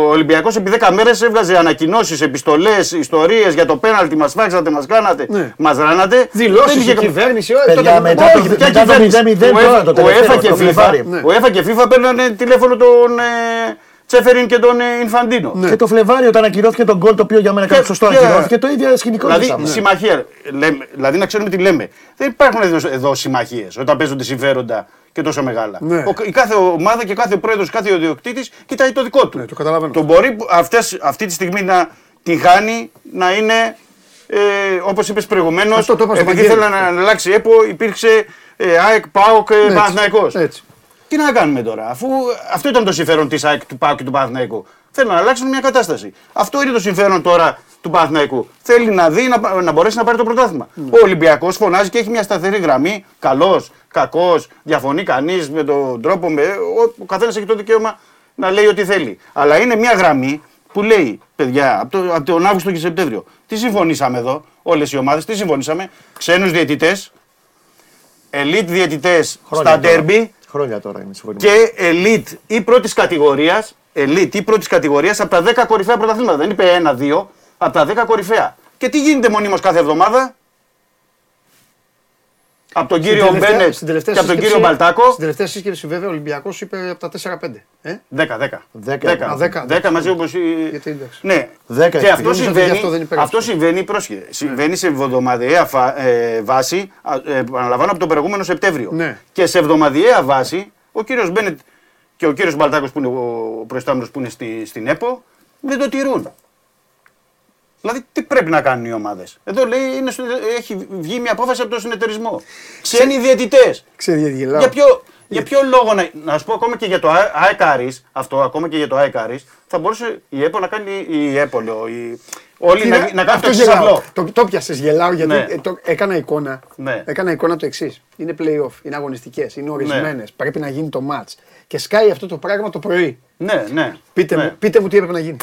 Ολυμπιακός επί 10 μέρες έβγαζε ανακοινώσεις, επιστολές, ιστορίες για το πέναλτι. Μας φάξατε, μας κάνατε, Ναι. μας ράνατε. Δηλώσεις Δεν η είχε κα- κυβέρνηση. ε, Παιδιά, τότε- μετά όχι, το- ποια μετά το κυβέρνηση; 0-0 Ο τώρα Εφ- το ο τελευταίο, ΕΦΑ και το FIFA, Φλεβάρι. Ναι. ο ΕΦΑ και FIFA παίρνανε τηλέφωνο τον ε, Τσέφεριν και τον ε, Ινφαντίνο. Και το Φλεβάριο όταν ακυρώθηκε τον γκολ το οποίο για μένα Και- κάτι σωστό και- ακυρώθηκε το ίδιο σκηνικό Δηλαδή, ζήσαμε. συμμαχία. λέμε- δηλαδή, να ξέρουμε τι λέμε. Δεν υπάρχουν εδώ, εδώ συμμαχίες όταν παίζονται συμφέροντα και τόσο μεγάλα. Ναι. Ο, η κάθε ομάδα και κάθε πρόεδρος, κάθε ιδιοκτήτης κοιτάει το δικό του. Ναι, το καταλαβαίνω. Το μπορεί που- αυτές, αυτή τη στιγμή να την χάνει να είναι. Ε, Όπως είπες προηγουμένως, Αυτό το είπα στο επειδή Βαγγέλη. ήθελε να αλλάξει ΕΠΟ, υπήρξε ε, ΑΕΚ, ΠΑΟΚ, ε, Έτσι, Παναθηναϊκός. Έτσι. Τι να κάνουμε τώρα, αφού αυτό ήταν το συμφέρον της ΑΕΚ, του ΠΑΟΚ και του Παναθηναϊκού. Θέλουν να αλλάξουν μια κατάσταση. Αυτό είναι το συμφέρον τώρα του Παναθηναϊκού. Θέλει να δει να, να μπορέσει να πάρει το πρωτάθλημα. Ο Ολυμπιακός φωνάζει και έχει μια σταθερή γραμμή. Καλός, κακός, διαφωνεί κανείς με τον τρόπο. Με, ο ο καθένας έχει το δικαίωμα να λέει ό,τι θέλει. Αλλά είναι μια γραμμή που λέει, παιδιά, από, το, από τον Αύγουστο και Σεπτέμβριο, τι συμφωνήσαμε εδώ, όλες οι ομάδες, τι συμφωνήσαμε, ξένους διαιτητές, elite διαιτητές Χρόνια στα τώρα. ντέρμπι, Χρόνια τώρα είναι συμφωνία. και elite ή πρώτης κατηγορίας, elite ή πρώτης κατηγορίας από τα 10 κορυφαία πρωταθλήματα. Δεν είπε ένα-δύο, από τα 10 κορυφαία. Και τι γίνεται μονίμως κάθε εβδομάδα, από τον κύριο Στην τελευταία- Μπένετ στην τελευταία και από τον σύσκεψη- κύριο Μπαλτάκο. Στην τελευταία σύσκεψη βέβαια ο Ολυμπιακός είπε από τα 4-5. Ε; 10, 10. Δέκα. Α, δέκα. 10 μαζί όπως. Γιατί, εντάξει. Ναι. Δέκα και έχει αυτό πει. Νόμιζα ότι συμβαίνει, γι' αυτό δεν υπέγραψε. αυτό συμβαίνει, πρόσχε, συμβαίνει σε εβδομαδιαία φα- ε, βάση, α, ε, επαναλαμβάνω από τον προηγούμενο Σεπτέμβριο. Ναι. Και σε εβδομαδιαία βάση, ο κύριος Μπένετ και ο κύριος Μπαλτάκος που είναι ο προϊστάμενος που είναι στη, στην ΕΠΟ, δεν το τηρούν. Δηλαδή, τι πρέπει να κάνουν οι ομάδες; Εδώ λέει, είναι στο- έχει βγει μια απόφαση από τον συνεταιρισμό. Ξένοι διαιτητές. Ξέρει γιατί γελάω. Για ποιο, για ποιο λόγο να, να σου πω ακόμα και για το Α- ΑΕΚ Άρης, αυτό ακόμα και για το ΑΕΚ Άρης, θα μπορούσε η ΕΠΟ να κάνει, η ΕΠΟ λέω, η, όλοι Τι να, είναι, να κάνουν το αυτό εξής γελάω. απλό. Το, το πιάσες, γελάω γιατί Ναι. ε, το, έκανα εικόνα. Ναι. Έκανα εικόνα το εξής. Είναι play-off, είναι αγωνιστικές, είναι ορισμένες. Πρέπει να γίνει το match. Και σκάει αυτό το πράγμα το πρωί. Ναι, ναι. Πείτε, ναι, μου, πείτε μου τι έπρεπε να γίνει.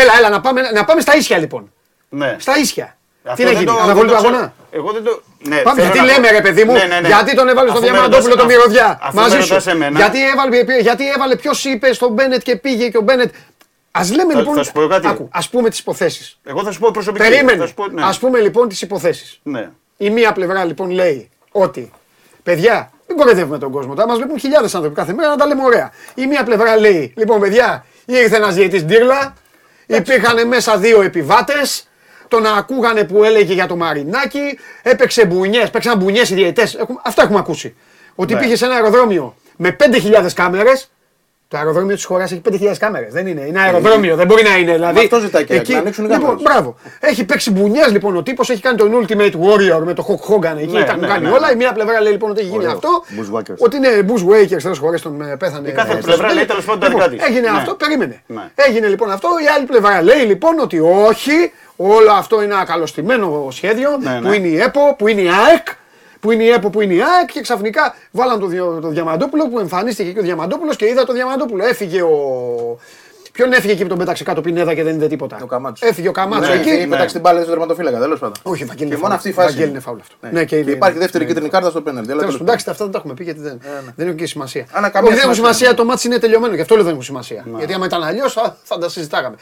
Έλα, έλα, να πάμε, να πάμε στα ίσια λοιπόν. Ναι. Στα ίσια. Αυτό Τι να δεν γίνει, το- αναβολή δεν του το ξέρω. αγώνα; Εγώ δεν το. Ναι, Πάμε, θέλω γιατί να πω- λέμε ρε παιδί μου, Ναι, ναι, ναι. γιατί τον έβαλε στο Αφού με Διαμαντόπουλο ρωτάς- τον Μυρωδιά; αφού μαζί με σου. ρωτάς εμένα, Γιατί έβαλε, γιατί έβαλε ποιος είπε στον Μπένετ και πήγε και ο Μπένετ; Α λέμε Θα- λοιπόν. θα σου πω κάτι. Άκου, ας πούμε τις υποθέσεις. Εγώ θα σου πω προσωπική. Περίμενε. Θα σου πω, ναι. Α πούμε λοιπόν τις υποθέσεις. Ναι. Η μία πλευρά λοιπόν λέει ότι παιδιά, μην κοροϊδεύουμε τον κόσμο. Τώρα μας βλέπουν χιλιάδες άνθρωποι κάθε μέρα να τα λέμε ωραία. Η μία πλευρά λέει, λοιπόν, παιδιά, ήρθε ένας διαιτή ντύρλα, υπήρχαν μέσα δύο επιβάτες, τον ακούγανε που έλεγε για το Μαρινάκι, έπαιξε μπουνιές, παίξαν μπουνιές οι διαιτές. Αυτά έχουμε ακούσει. Ότι Ναι. πήγε σε ένα αεροδρόμιο με 5.000 κάμερες. Το αεροδρόμιο της χώρας έχει 5.000 κάμερες. Δεν είναι. Είναι αεροδρόμιο, δεν μπορεί να είναι. Δηλαδή, Μα αυτό ζητάει και να ανοίξουν οι λοιπόν, κάμερες. μπράβο. Έχει παίξει μπουνιέ λοιπόν ο τύπος, έχει κάνει τον Ultimate Warrior με το Hulk Hogan εκεί. Ναι, τα έχουν ναι, κάνει ναι, όλα. ναι. Η μία πλευρά λέει λοιπόν ότι έχει γίνει Ωραίο. αυτό. Bushwhackers. Ότι είναι Bushwakers, τέλο χωρί τον ε, πέθανε. Η κάθε ε, πλευρά στο λέει τέλος. τέλος πάντων τα Λοιπόν, δικά της. Έγινε Ναι. αυτό, περίμενε. Ναι. Έγινε λοιπόν αυτό. Η άλλη πλευρά λέει λοιπόν ότι όχι, όλο αυτό είναι ένα καλωστημένο σχέδιο Ναι, που ναι. είναι η ΕΠΟ, που είναι η ΑΕΚ. Που είναι η ΕΠΟ, που είναι η ΑΕΚ και ξαφνικά βάλαν το, Διο- το Διαμαντόπουλο που εμφανίστηκε και ο Διαμαντόπουλος και είδα το Διαμαντόπουλο. Έφυγε ο. Ποιον έφυγε εκεί που τον πέταξε κάτω Πινέδα και δεν είδε τίποτα. Ο Καμάτσος. Έφυγε ο Καμάτσος Ναι, εκεί. ναι. Πέταξε την μπάλα στο τερματοφύλακα, τέλος πάντων. Όχι, Βαγγέλη Και είναι μόνο φάουλ. αυτή η φάση. Βαγγέλη είναι φάουλ αυτό. Ναι. Ναι, και είναι- υπάρχει δεύτερη ναι. κίτρινη κάρτα στο πέναλτι. αλλά Τέλος τέλος πάντων, εντάξει, αυτά δεν τα έχουμε πει γιατί δεν, δεν έχουν και σημασία. Αλλά Όχι, καμία δεν έχουν σημασία. σημασία, το μάτι είναι τελειωμένο, γι' αυτό λέω δεν έχουν σημασία. Γιατί άμα ήταν αλλιώς θα τα συζητάγαμε.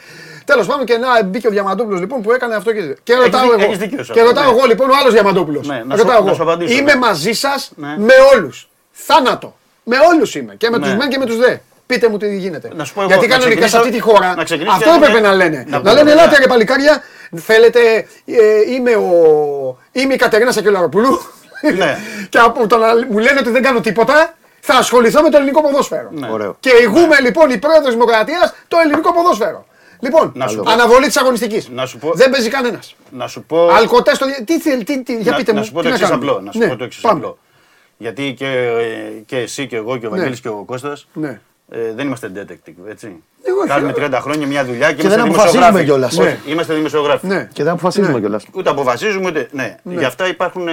Τέλος πάντων και να μπήκε ο Διαμαντόπουλος λοιπόν που έκανε αυτό και. Και ρωτάω δι- εγώ. έχεις δίκιο σε Και αυτό, ρωτάω ναι. εγώ λοιπόν ο άλλος Διαμαντόπουλος. Ναι, να σου- Ρωτάω να σου εγώ. απαντήσω, Είμαι ναι. μαζί σας Ναι. με όλους. Θάνατο. Με όλους είμαι. Και με τους Ναι. μεν και με τους δε. Πείτε μου τι γίνεται. Να σου πω εγώ, Γιατί να κανονικά σε ξεκινήσω- αυτή τη χώρα να ξεκινήσω αυτό και έπρεπε να- να λένε. να Να πω, λένε ναι. ελάτε ρε παλικάρια, θέλετε, ε, είμαι, ο, είμαι η Κατερίνα Σακελαροπούλου Ναι. και από το να μου λένε ότι δεν κάνω τίποτα, θα ασχοληθώ με το ελληνικό ποδόσφαιρο. Ναι. Ωραίο. Και ηγούμε λοιπόν η πρόεδρος Δημοκρατίας το ελληνικό ποδόσφαιρο. Λοιπόν, Να σου πω- αναβολή της αγωνιστικής. Να σου πω- Δεν παίζει κανένας. Να σου πω. Αλκοτέ στο. Τι θέλει, τι, τι, για να, πείτε να μου. σου πω τι το εξής κάνουμε. απλό. Να σου Ναι, πω το εξής πάμε. απλό. Γιατί και, και εσύ και εγώ και ο Βαγγέλης και ο Κώστας Ναι. Ε, δεν είμαστε detective, έτσι. Εγώ όχι, Κάνουμε ε. 30 χρόνια μια δουλειά και, Και είμαστε δεν αποφασίζουμε δημοσιογράφοι. κιόλας. Όχι, Ναι. Είμαστε δημοσιογράφοι. Ναι. Και δεν αποφασίζουμε Ναι. κιόλας. Ούτε αποφασίζουμε ούτε. Ναι. Γι' αυτά υπάρχουν ε,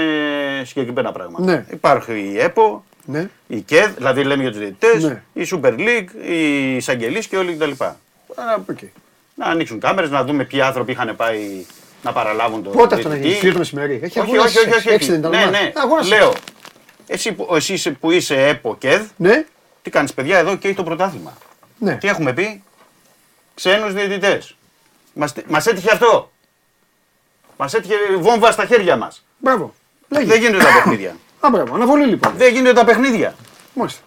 συγκεκριμένα πράγματα. Ναι. Υπάρχει η ΕΠΟ, Ναι. η ΚΕΔ, δηλαδή λέμε για τους διαιτητές, Ναι. η Super League, η εισαγγελείς και όλοι κτλ. Να, Οκ. να ανοίξουν κάμερες, να δούμε ποιοι άνθρωποι είχαν πάει να παραλάβουν το. Πότε αυτό να διαιτητή. γίνει, τρίτο μεσημέρι. Έχει όχι, αγώνα όχι, όχι, όχι, έξι όχι. δεν ήταν Ναι, ο ναι. Αγώνα Λέω, εσύ, που- εσύ είσαι- που είσαι ΕΠΟ ΚΕΔ, Ναι, τι κάνεις, παιδιά, εδώ και το πρωτάθλημα. ναι. Τι έχουμε πει, ξένους διαιτητές. Μας έτυχε αυτό. Μας έτυχε βόμβα στα χέρια μας. Μπράβο. Δεν Λέγει. γίνονται τα παιχνίδια. Α, μπράβο. Αναβολή λοιπόν. Δεν γίνονται τα παιχνίδια. Μάλιστα.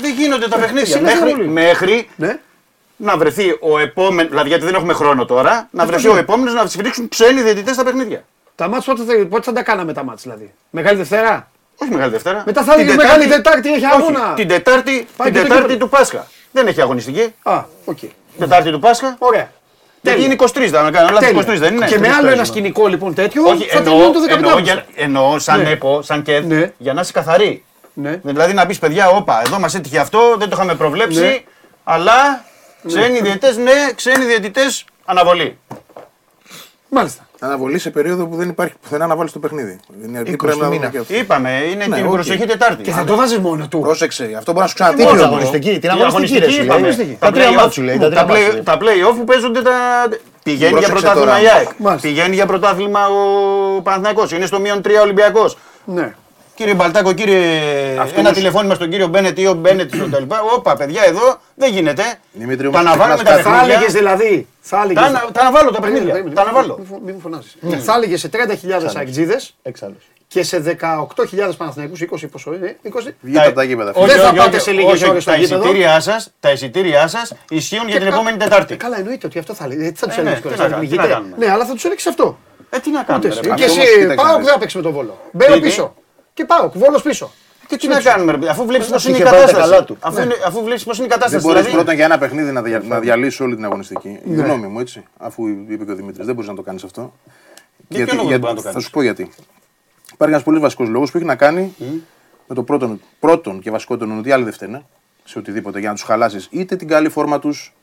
Δεν γίνονται τα παιχνίδια. συνέχεια Μέχρι, όλοι. μέχρι Ναι. να βρεθεί ο επόμενο. Δηλαδή, γιατί δεν έχουμε χρόνο τώρα, να βρεθεί είναι. ο επόμενος να σφυρίξουν ξένοι διαιτητές στα παιχνίδια. Τα μάτς πότε θα, πότε θα τα κάναμε τα μάτς δηλαδή; Μεγάλη Δευτέρα; Όχι Μεγάλη Δευτέρα. Μετά θα Την έλεγε Μεγάλη Τετάρτη έχει Όχι, αγώνα. Την Τετάρτη, Πάει την και το τετάρτη κύπελλο. του Πάσχα. Δεν έχει αγωνιστική. Α, οκ. Τετάρτη του Πάσχα. Ωραία. Γιατί Τέλεια. είναι 23, δεν κάνω λάθος, Τέλεια. 23 δεν είναι. Και με άλλο ένα σκηνικό λοιπόν τέτοιο Όχι, θα εννοώ, τελειώνει το 15 εννοώ, Αύγουστο. για- εννοώ σαν Ναι. ΕΠΟ, σαν ΚΕΔ, Ναι. για να είσαι καθαρή. Ναι. Δηλαδή να πεις παιδιά, όπα, εδώ μας έτυχε αυτό, δεν το είχαμε προβλέψει, Ναι. αλλά ξένοι διαιτητές, ναι, ξένοι διαιτητές, αναβολή. Μάλιστα. Αναβολή σε περίοδο που δεν υπάρχει πουθενά να βάλεις το παιχνίδι. Είναι αρκεί 20 πρέπει να του δούμε μήνα. και αυτό. Είπαμε, είναι Ναι, την οκ. προσεχή Τετάρτη. Και θα το βάζεις μόνο του. Πρόσεξε, αυτό μπορείς να σου Τι ξανατύχει. είναι όμως. αγωνιστική, την Η αγωνιστική ρε, σου λέει. είπαμε. αγωνιστική. Τα τρία play-off- μάτς σου λέει, τα τρία τα μάτς play- σου λέει. Τα play-off που παίζονται τα. Πηγαίνει για Πρόσεξε πρωτάθλημα τώρα. η ΑΕΚ. Μάλιστα. Πηγαίνει για πρωτάθλημα ο Παναθηναϊκός. Είναι στο μείον 3 Ολυμπιακός. Ναι. Κύριε Μπαλτάκο, κύριε, Αυτό ένα όμως- τηλεφώνημα στον κύριο Μπένετ ή ο Μπένετ στο λοιπά. Όπα, παιδιά, εδώ δεν γίνεται. Δημήτρη, τα όμως, αναβάλουμε τα ξεχνάς Θα παιχνίδια. έλεγε δηλαδή. Θα έλεγες, Τα, ανα- τα αναβάλω τα Περίμενε, παιχνίδια. περίμενε, Τα μην- αναβάλω. μην φω- Μην μου φωνάζεις. Θα έλεγε σε 30.000 αεκτζίδε Εξάλλου. και σε 18.000 Παναθηναϊκούς, 20 πόσο είναι, 20. Βγείτε από τα γήπεδα. Όχι, Δεν θα όχι, πάτε όχι, σε λίγες όχι, ώρες στο τα γήπεδο. εισιτήριά σας, τα εισιτήριά σας ισχύουν για την κα- επόμενη Τετάρτη. Ε, Καλά, εννοείται ότι αυτό θα λέει. Τι θα του Ε, ναι, έλεγε τι τώρα, να θα κάνουμε, την τι να ηγείτε. κάνουμε. Ναι, αλλά θα του έλεγε αυτό. Ε, τι να Ούτε κάνουμε. εσύ. ρε, Και παιδί. όμως, εσύ κοίταξε πάω να και δεις. θα παίξει με τον βόλο. Μπαίνω Τι, τι? πίσω. Και πάω, βόλο πίσω. Και τι να κάνουμε, ρε, παιδί, αφού βλέπεις πώς είναι η είχε πάρει τα κατάσταση. καλά του. Αφού, είναι- αφού βλέπεις πώς είναι η Δεν κατάσταση. μπορείς Δηλαδή, πρώτα για ένα παιχνίδι να, δια, να διαλύσεις όλη την αγωνιστική. Η γνώμη μου, έτσι. Αφού είπε και ο Δημήτρης, δεν μπορείς να το κάνεις αυτό. ποιο λόγο δεν μπορεί να το θα κάνεις; σου πω γιατί. Υπάρχει ένας πολύ βασικός λόγος που έχει να κάνει με το πρώτον, πρώτον και βασικότερο ότι οι άλλοι δεν φταίνε σε οτιδήποτε για να τους χαλάσεις είτε την καλή φόρμα τους,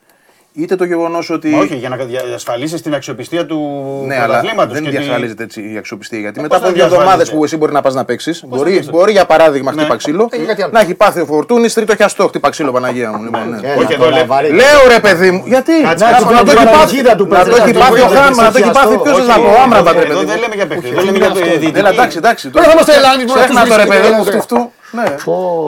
είτε το γεγονός ότι. Μα όχι, για να διασφαλίσεις την αξιοπιστία του Ναι, αλλά πρωταθλήματος δεν και τη- διασφαλίζεται έτσι η αξιοπιστία. Γιατί μετά πώς από δεν δύο εβδομάδες διασφαλίζεται. που εσύ μπορεί να πας να παίξεις, μπορεί, διασφαλίζεται; μπορεί για παράδειγμα χτύπα ξύλο Έχει κάτι άλλο. να έχει πάθει ο Φορτούνης τρίτο χιαστό χτύπα ξύλο Παναγία μου. Λοιπόν, ναι. Έλα, Όχι, εδώ τώρα, λέει- βαρύ. Λέω ρε παιδί μου, γιατί; Κάτσε, να, κάτσε, να να το του έχει βάλει πάθει, γίδα του να το Πέτρα, έχει να του πάθει ο βάλει Χάμα, να το έχει ξεχιαστό. πάθει ποιος Όχι, σας από εδώ- άμρατα ρε Εδώ παιδί δεν μου. λέμε για παιχνίδι, εδώ λέμε για διαιτητική. Έλα εντάξει, εντάξει. Τώρα θα είμαστε Ελλάδες, μόνο Ξέχνα αυτούς το ρε βρίσκεται παιδί μου καλύτερα. αυτού. Ναι.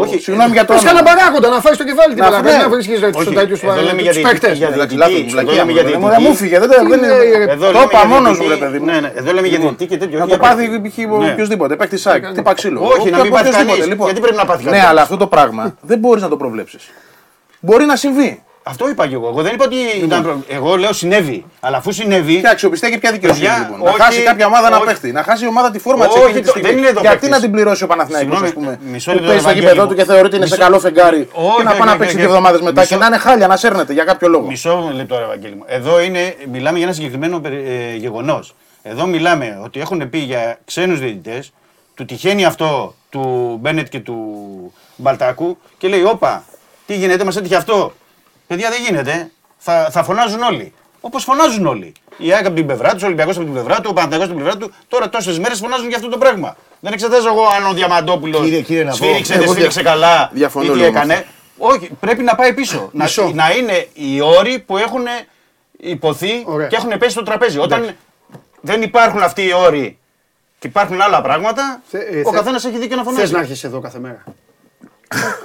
Όχι, Συγγνώμη για το Πες όνομα. κανένα παράγοντα να φάεις στο κεφάλι την Να, πλάκα. ναι. Να βρίσκεις ρε, τους Όχι, τέτοιους εδώ λέμε για τους διαιτητική, παίκτες. για Εντάξει, διαιτητική. λάθος, Εδώ βλακεία λέμε μου. για Μου- διαιτητική. Μου φύγε, δεν δεν Τι λέει, είναι. ρε, Εδώ Το λέμε είπα για μόνος διαιτητική. μου, ρε παιδί μου. Ναι, ναι, εδώ λέμε για διαιτητική και τέτοιο. Να όχι το για πάθει παιχνίδι. π.χ. Ναι. οποιοδήποτε, παίκτη ΣΑΚ, τύπα ξύλο. Όχι, να μην πάθει Οποιοσδήποτε, κανείς. λοιπόν. Γιατί πρέπει να πάθει Ναι, κανείς. αλλά αυτό το πράγμα δεν μπορείς να το προβλέψεις. Μπορεί να συμβεί. Αυτό είπα και εγώ. Εγώ δεν είπα ότι ήταν προ- Εγώ λέω συνέβη. Αλλά αφού συνέβη. Ποια αξιοπιστία και ποια δικαιοσύνη Παιδιά, λοιπόν. Να όχι, χάσει κάποια ομάδα να όχι. παίχτη. Να χάσει η ομάδα τη φόρμα της Όχι, εκείνη τη το- στιγμή. δεν είναι εδώ Γιατί παίκτης. να την πληρώσει ο Παναθηναϊκός Συγγνώμη, ας πούμε. μισό Που λεπτό, παίζει στο Ευαγγέλη γήπεδο μου. του και θεωρεί ότι είναι σε Μισό- καλό φεγγάρι. Όχι, Και να πάει όχι, να όχι, παίξει όχι. δύο εβδομάδες μετά Μισό- και να είναι χάλια, να σέρνεται για κάποιο λόγο. Μισό λεπτό, ρε Ευαγγέλη μου. Εδώ είναι, μιλάμε για ένα συγκεκριμένο ε, γεγονός. Εδώ μιλάμε ότι έχουν πει για ξένους διαιτητές, του τυχαίνει αυτό του Μπένετ και του Μπαλτάκου και λέει: Όπα, τι γίνεται, μας έτυχε αυτό. Παιδιά δεν γίνεται. Θα, θα φωνάζουν όλοι. Όπως φωνάζουν όλοι. Η ΑΕΚ από την πλευρά τους, ο Ολυμπιακός από την πλευρά του, ο Παναθηναϊκός από την πλευρά του. Τώρα τόσες μέρες φωνάζουν για αυτό το πράγμα. Δεν εξετάζω εγώ αν ο Διαμαντόπουλος Κύριε, κύριε, να πω. σφύριξε, δεν Εγώ σφύριξε καλά διαφωνώ ή τι λίγο με έκανε. αυτό. Όχι, πρέπει να πάει πίσω. να, Μισό. να είναι οι όροι που έχουν υποθεί Ωραία. και έχουν πέσει στο τραπέζι. Όταν δεν υπάρχουν αυτοί οι όροι και υπάρχουν άλλα πράγματα, Θε- ε, ο θε- καθένας έχει δίκιο να Θες φωνάζει. να έρχεσαι εδώ κάθε μέρα.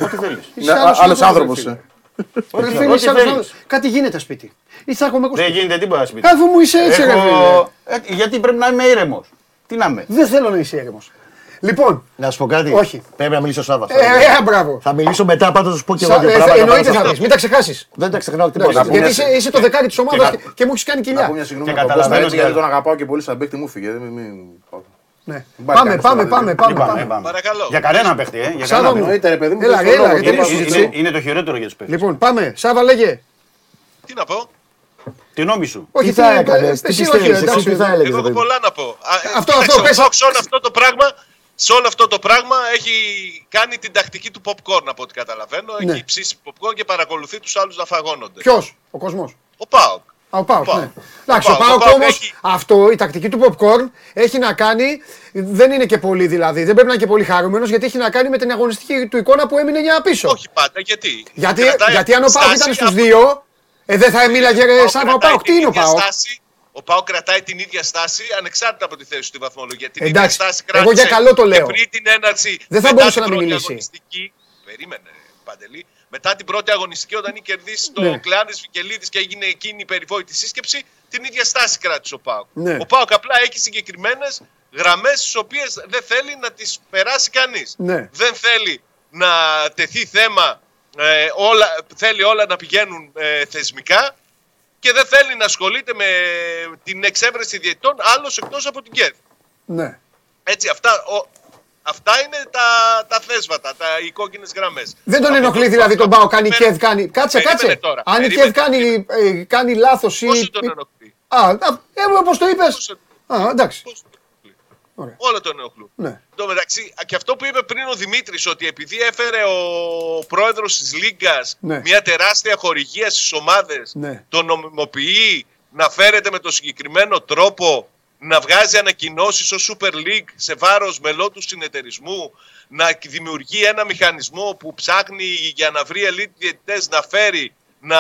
Ό,τι θέλεις. Είσαι άλλος Άλλος άνθρωπος, άνθρωπος. Ρε φίλε. Ό,τι Ρε θέλεις. φίλε, είσαι Ό,τι άλλος θέλεις. άνθρωπος. Κάτι γίνεται σπίτι. Ή θα έχουμε Δεν κοστί. γίνεται τίποτα σπίτι. Κάθε μου είσαι έτσι ρε φίλε. Έχω... Ε, γιατί πρέπει να είμαι ήρεμος. Τι να είμαι. Δεν θέλω να είσαι ήρεμος. Λοιπόν, Να σου πω κάτι. Όχι. Πρέπει να μιλήσω Σάββας. ε, ε, μπράβο. Θα μιλήσω μετά, πάντως σου πω και εγώ Σα- δύο ε, πράγματα. πάνω Εννοείται σε θα αυτό. πεις, μην τα ξεχάσεις. Δεν τα ξεχνάω Εντάξει, τίποτα. Γιατί είσαι, είσαι το δεκάρι της ομάδας κα- και, και μου έχεις κάνει Να πω κοιλιά. μια συγγνώμη Και από τον Κώστα καταλαβαίνω έτσι και γιατί άλλο. τον αγαπάω και πολύ σαν παίκτη μου φύγε. Μην- μην- Ναι. Μπάρκα, Πάμε, κάτω πάμε, στο πάμε, βράδυ. πάμε, Είπαμε, πάμε. είπαμε. Παρακαλώ. Για κανένα παίχτη, ε. Για Σάβα κανένα μου. παίχτη. Εννοείται ρε παιδί μου. Έλα, δεν έλα, θέλω λόγο. γιατί Είναι, πώς Είναι- συζήτηση. είναι, είναι το χειρότερο για τους παίχτες. Λοιπόν, πάμε. Σάβα λέγε. Τι να πω; Τι νόμι σου. Τι θα έκανες, τι εσύ πιστεύεις, όχι, εσύ εντάξει. τι θα έλεγες. Εγώ ρε έχω παιδί. πολλά να πω. Α, ε, Αυτό, κοίταξε, αυτό, ο πες. Πάοκ σε όλο αυτό το πράγμα, σε όλο αυτό το πράγμα έχει κάνει την τακτική του popcorn από ό,τι καταλαβαίνω. Ναι. Έχει ψήσει popcorn και παρακολουθεί τους άλλους να φαγώνονται. Ποιος, ο κόσμος. Ο Πάοκ. Α, ο Πάοκ, Πάοκ. ναι. Εντάξει, ο Ο Πάοκ, Πάοκ ο Πάοκ όμως έχει- αυτό, η τακτική του popcorn έχει να κάνει. Δεν είναι και πολύ δηλαδή. Δεν πρέπει να είναι και πολύ χαρούμενος γιατί έχει να κάνει με την αγωνιστική του εικόνα που έμεινε για πίσω. Όχι πάντα, γιατί; Γιατί, Κρατάει γιατί αν ο Πάοκ στάση ήταν στους από- δύο, ε, δεν θα μίλαγε ρε Πάοκ Σάβα ο κρατάει Πάοκ. Τι την είναι ο ίδια Πάοκ; στάση. Ο Πάοκ κρατάει την ίδια στάση ανεξάρτητα από τη θέση του στη βαθμολογία. Την Εντάξει, ίδια στάση εγώ για κράτησε καλό το και λέω. πριν την έναρξη. Δεν θα μετά μπορούσε την να μην πρώτη μιλήσει. αγωνιστική. Περίμενε, Παντελή. Μετά την πρώτη αγωνιστική, όταν είχε κερδίσει το Ναι. Κλεάνη Βικελίδης και έγινε εκείνη η περιβόητη σύσκεψη, την ίδια στάση κράτησε ο Πάοκ. Ναι. Ο Πάοκ απλά έχει συγκεκριμένες γραμμές, τι οποίες δεν θέλει να τις περάσει κανείς. Ναι. Δεν θέλει να τεθεί θέμα, ε, όλα, θέλει όλα να πηγαίνουν ε, θεσμικά και δεν θέλει να ασχολείται με την εξέβρεση διαιτητών άλλος εκτός από την ΚΕΔ. Ναι. Έτσι, αυτά, ο, αυτά είναι τα, τα θέσβατα, τα, οι κόκκινες γραμμές. Δεν τον Από ενοχλεί το- δηλαδή τον από- Πάοκ αν η περίμενε- ΚΕΔ κάνει. Κάτσε, περίμενε κάτσε. τώρα, Αν η περίμενε. ΚΕΔ κάνει, ε, κάνει λάθος ή. Πόσο τον ενοχλεί; Α, α, ε, όπως το είπες. Πόσο- Α, εντάξει. πόσο τον ενοχλεί; Ωραία. Όλα τον ενοχλούν. Ναι. Εν τω μεταξύ, και αυτό που είπε πριν ο Δημήτρης, ότι επειδή έφερε ο πρόεδρος της Λίγκας Ναι. μια τεράστια χορηγία στις ομάδες, Ναι. τον νομιμοποιεί να φέρεται με το συγκεκριμένο τρόπο να βγάζει ανακοινώσεις ως Super League σε βάρος μελών του συνεταιρισμού, να δημιουργεί ένα μηχανισμό που ψάχνει για να βρει elite διαιτητές να φέρει, να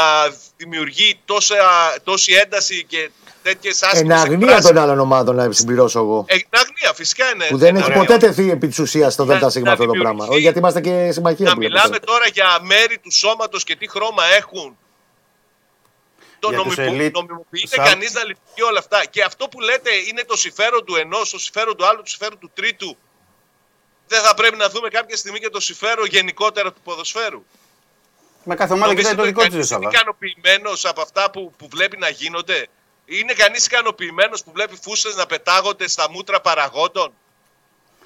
δημιουργεί τόσα, τόση ένταση και τέτοιες Εν άσχημες αγνία εκφράσεις. των άλλων ομάδων να συμπληρώσω εγώ. Ε, Εν αγνία, φυσικά είναι. Που δεν είναι έχει ωραίο. ποτέ τεθεί επί της ουσίας στο Να- ΔΣ να αυτό το πράγμα. δημιουργηθεί- Όχι, γιατί είμαστε και συμμαχία Να που λέτε. μιλάμε τώρα για μέρη του σώματος και τι χρώμα έχουν. Το Για τους νομιμο- elite, νομιμοποιείται σαν- κανείς να λειτουργεί όλα αυτά. Και αυτό που λέτε είναι το συμφέρον του ενός, το συμφέρον του άλλου, το συμφέρον του τρίτου. Δεν θα πρέπει να δούμε κάποια στιγμή και το συμφέρον γενικότερα του ποδοσφαίρου. Με κάθε ομάδα κοιτάει το ότι δικό της κανείς είναι Σάβα. ικανοποιημένος από αυτά που, που βλέπει να γίνονται; Είναι κανείς ικανοποιημένος που βλέπει φούστες να πετάγονται στα μούτρα παραγόντων;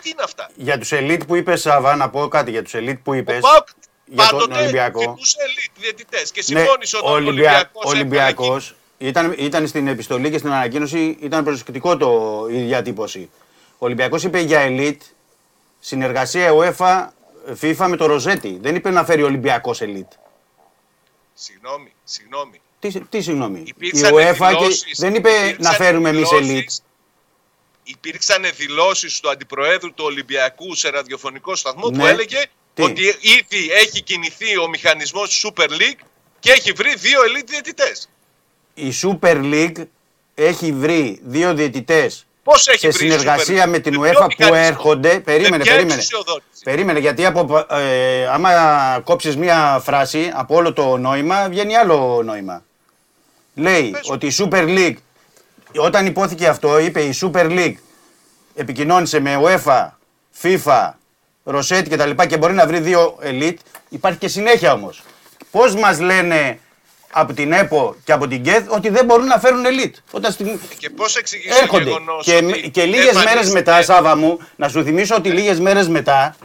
Τι είναι αυτά; Για τους ελίτ που είπες Σάβα, να πω κάτι για τους ελίτ που είπες. Ο Πάοκ για τον πάντοτε Ολυμπιακό. ζητούσε elite διαιτητές και Ναι, συμφώνησε ο ότι ο Ολυμπια... Ολυμπιακός Ολυμπιακός ήταν, ήταν στην επιστολή και στην ανακοίνωση, ήταν προσεκτικό το, η διατύπωση. Ο Ολυμπιακός είπε για ελίτ συνεργασία UEFA FIFA με το Ροζέτη. Δεν είπε να φέρει Ολυμπιακός ελίτ. Συγγνώμη, συγγνώμη. Τι, τι συγγνώμη; Υπήρξαν η UEFA και δηλώσεις- δεν είπε να υπήρξαν φέρουμε εμείς δηλώσεις- ελίτ. Υπήρξαν δηλώσεις του Αντιπροέδρου του Ολυμπιακού σε ραδιοφωνικό σταθμό που Ναι. έλεγε Τι; ότι ήδη έχει κινηθεί ο μηχανισμός Super League και έχει βρει δύο elite διαιτητές. Η Super League έχει βρει δύο διαιτητές Πώς έχει σε βρει η Super συνεργασία League? με την ποιο UEFA που μηχανισμό; έρχονται. Περίμενε, με ποια περίμενε. εξουσιοδότηση; Περίμενε, γιατί από, ε, άμα κόψεις μία φράση από όλο το νόημα, βγαίνει άλλο νόημα. Λέει Πες. ότι η Super League, όταν υπόθηκε αυτό, είπε η Super League επικοινώνησε με UEFA, FIFA, Ροσέτη και τα λοιπά και μπορεί να βρει δύο elite. Υπάρχει και συνέχεια όμως. Πώς μας λένε από την ΕΠΟ και από την ΚΕΔ ότι δεν μπορούν να φέρουν elite; Όταν στην... Και πώς εξηγείς το Έρχονται. γεγονός Και, ότι και λίγες μέρες εμφανίστηκε- μετά, Σάβα μου, να σου θυμίσω ότι λίγες μέρες μετά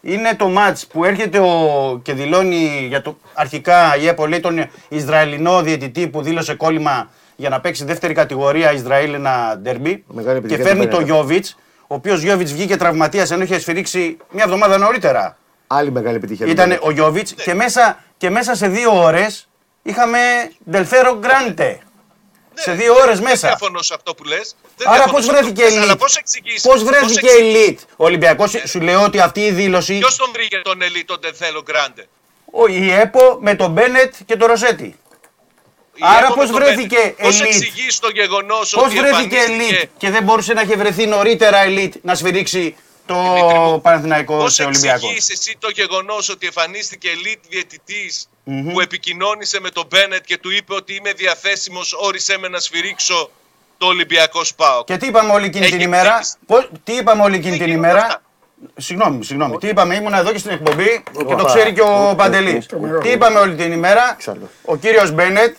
είναι το μάτς που έρχεται ο, και δηλώνει για το, αρχικά η ΕΠΟ λέει τον Ισραηλινό διαιτητή που δήλωσε κόλλημα για να παίξει δεύτερη κατηγορία Ισραήλ ένα ντερμπι Μεγάλη και επιτυχία φέρνει του τον Μπένετ. Γιώβιτς ο οποίος Γιώβιτς βγήκε τραυματίας ενώ είχε σφυρίξει μια εβδομάδα νωρίτερα. Άλλη μεγάλη επιτυχία. του Ήταν Μπένετ. ο Γιώβιτς και μέσα, και μέσα σε δύο ώρες είχαμε Δελφέρο Γκράντε. Ναι, σε δύο δεν- ώρες δεν μέσα. διαφωνώ σε αυτό που λες. Δεν Άρα διαφωνώ πώς σε αυτό βρέθηκε που λες, Αλλά elite; πώς εξηγείς. Πώς βρέθηκε elite; Ο Ολυμπιακός Ε. σου λέω ότι αυτή η δήλωση, Ποιος τον βρήκε τον elite τον Τεθέλο Γκράντε. ο- η ΕΠΟ με τον Μπένετ και τον Ροσέτη. Η Άρα ΕΠΟ πώς με τον βρέθηκε Μπένετ. Πώς elite; εξηγείς το γεγονός Πώς ότι βρέθηκε εμφανίστηκε- elite και δεν μπορούσε να έχει βρεθεί νωρίτερα elite να σφυρίξει το Δημήτρη μου, Παναθηναϊκό Πώς σε Ολυμπιακό; εξηγείς εσύ το γεγονός ότι εμφανίστηκε elite διαιτητής που επικοινώνησε με τον Μπένετ και του είπε ότι είμαι διαθέσιμος, όρισέ με να σφυρίξω το Ολυμπιακό ΣΠΑΟ. Και τι είπαμε όλη εκείνη Έχει την ημέρα; ψήφισει. Πώς- τι είπαμε όλη εκείνη Δεν την γίνονται ημέρα; αυτά. Συγγνώμη, συγγνώμη. Τι είπαμε, ήμουνα εδώ και στην εκπομπή και το Οπα. ξέρει και ο Παντελής. Τρομερό. Τι είπαμε όλη την ημέρα; Εξάλλου. Ο κύριος Μπένετ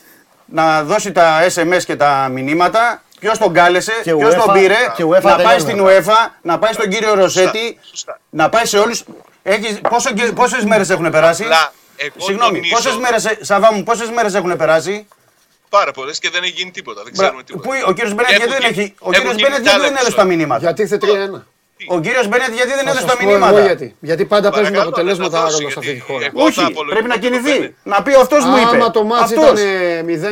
να δώσει τα SMS και τα μηνύματα. Ποιος τον κάλεσε, Και ποιος UEFA τον πήρε, και UEFA να πάει τελειώνουμε. στην UEFA, να πάει στον κύριο Ροσέτη, σωστά. να πάει σε όλους. Πόσο, και- πόσες μέρες έχουν περάσει; Απλά, εγώ Συγγνώμη, τονίζω- πόσες μέρες, ε, Σαββά μου, πόσες μέρες έχουν περάσει; Πάρα πολλές και δεν έχει γίνει τίποτα. Δεν ξέρουμε Που τίποτα. ο κύριος Μπένετ Έχουν γιατί δεν γίνει- έχει, ο έχουν κύριος γίνει Μπένετ κι γιατί άλλα δεν έδωσε τα επεισόδια. μηνύματα; Γιατί ήρθε 3-1. Ο κύριος Μπένετ γιατί δεν Θα έδωσε σας τα πω εγώ μηνύματα; γιατί. Γιατί πάντα παίζουν τα Παρακαλώ, αποτελέσματα να τα δώσει, ρόλο σε αυτή τη γιατί χώρα. εγώ- Όχι, θα απολογηθώ πρέπει να το κινηθεί. Μπένετ. Να πει αυτός μου είπε. Άμα το μάτς Αυτός. ήταν 0,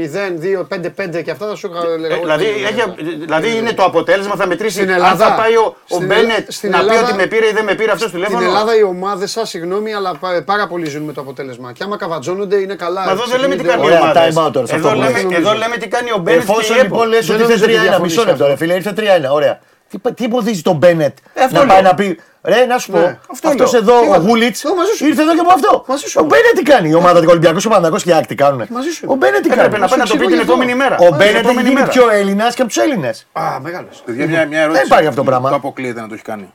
0, 2, 5, 5 και αυτά θα σου είχα Ε, λέγα. Δηλαδή, έχει, δηλαδή είναι το αποτέλεσμα, θα μετρήσει Στην αν Ελλάδα- θα πάει ο, ο στην Μπένετ στην να πει Ελλάδα- ότι με πήρε ή δεν με πήρε αυτός Στην τηλέφωνο. Ελλάδα οι ομάδες σας, συγγνώμη, αλλά πα- πάρα πολύ ζουν με το αποτέλεσμα. Και άμα καβατζώνονται είναι καλά. Μα εδώ δεν λέμε τι ξυπνούνται. κάνει η Ωραία, ομάδα. time out τώρα σε αυτό Εδώ, που λέμε, λέμε. εδώ λέμε τι κάνει ο Μπένετ και Εφόσον η ΕΠΟ. λοιπόν λες Δεν ότι νομίζω ήρθε ότι 3-1, διαφωνείς μισό λεπτό, αυτό. ρε φίλε, ήρθε 3-1. Ωραία. Τι, πα- τι εμποδίζει τον Μπένετ Ε, αυτό να πάει λέω. να πει. Ρε, να σου πω, Ναι, αυτό αυτός λέω. εδώ, Τι ο είπα. Γούλιτς, Εγώ μαζί σου. ήρθε εδώ και από αυτό. Μαζί σου. Ο Μπένετ τι κάνει, η ομάδα του Ολυμπιακού, ο Παναγό και η Άκτη κάνουν. Μαζί σου. Ο Μπένετ τι Έπρεπε κάνει. να πάει να το πει την εξηγώ επόμενη γι' μέρα. Ο Την Μπένετ έχει επόμενη γίνει μέρα. πιο Έλληνας και από τους Έλληνες. Α, μεγάλος. Παιδιά, μια, μια ερώτηση. υπάρχει αυτό το πράγμα. Το αποκλείεται να το έχει κάνει.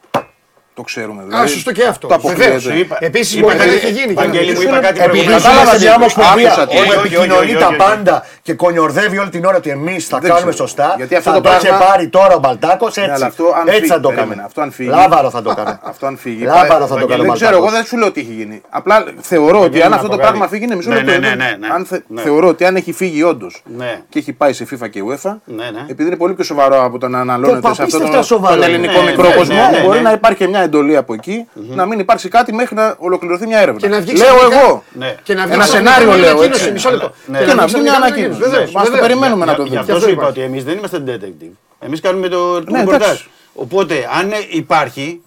Το ξέρουμε. Α, Δηλαδή, σωστό και αυτό. Το αποκλείεται. Βεβαίως. Είπα- Επίσης είπα μπορεί να κάτι- έχει γίνει. Βαγγέλη μου, και- είπα κάτι Επειδή προηγουμένως. κατάλαβα Κατάλαβα μια τι- ομοσπονδία άκουσα τι- που όχι, όχι, όχι, επικοινωνεί όχι, τα όχι. πάντα και κονιορδεύει όλη την ώρα ότι εμείς θα Δεν κάνουμε ξέρω. σωστά. Γιατί αυτό θα το το είχε πράγμα- πάρει τώρα ο Μπαλτάκος Ναι, έτσι. αλλά αυτό αν Έτσι φύγει- θα το περίμενε, έκανε. αυτό αν φύγει- Λάβαρο θα το έκανε. Αυτό αν φύγει. Λάβαρο πάει- θα το κάνει ο Δεν ξέρω, Μπαλτάκος. εγώ δεν σου λέω ότι έχει γίνει. Απλά θεωρώ ότι αν να αυτό το πω πράγμα κάτι. φύγει, είναι μισό Ναι, λεπτό. ναι, ναι, είναι- ναι, ναι. αν θε- Ναι. Θεωρώ ότι αν έχει φύγει όντως Ναι. και έχει πάει σε FIFA και UEFA, Ναι, ναι. επειδή είναι πολύ πιο σοβαρό από το να αναλώνεται Το σε αυτό απίστευτα τον, σοβαρό τον είναι. ελληνικό Ναι, μικρό ναι, κόσμο, ναι, ναι, μπορεί ναι. να υπάρχει και μια εντολή από εκεί, να μην υπάρξει κάτι μέχρι να ολοκληρωθεί μια έρευνα. Και να βγει Λέω ξαφνικά- εγώ. Ναι. Και να βγει Ένα ξαφνικά σενάριο μια λέω, ανακοίνωση, έτσι. Μισό λεπτό. Ναι. Και να βγει μια ανακοίνωση. Βεβαίως, Μας το βεβαίως. περιμένουμε να το Γι' δούμε. αυτό αυτό σου είπα είπα. ότι εμείς δεν είμαστε detective. Εμείς κάνουμε το, το Ναι, ρεπορτάζ. εντάξει. Οπότε, αν ε, υπάρχει,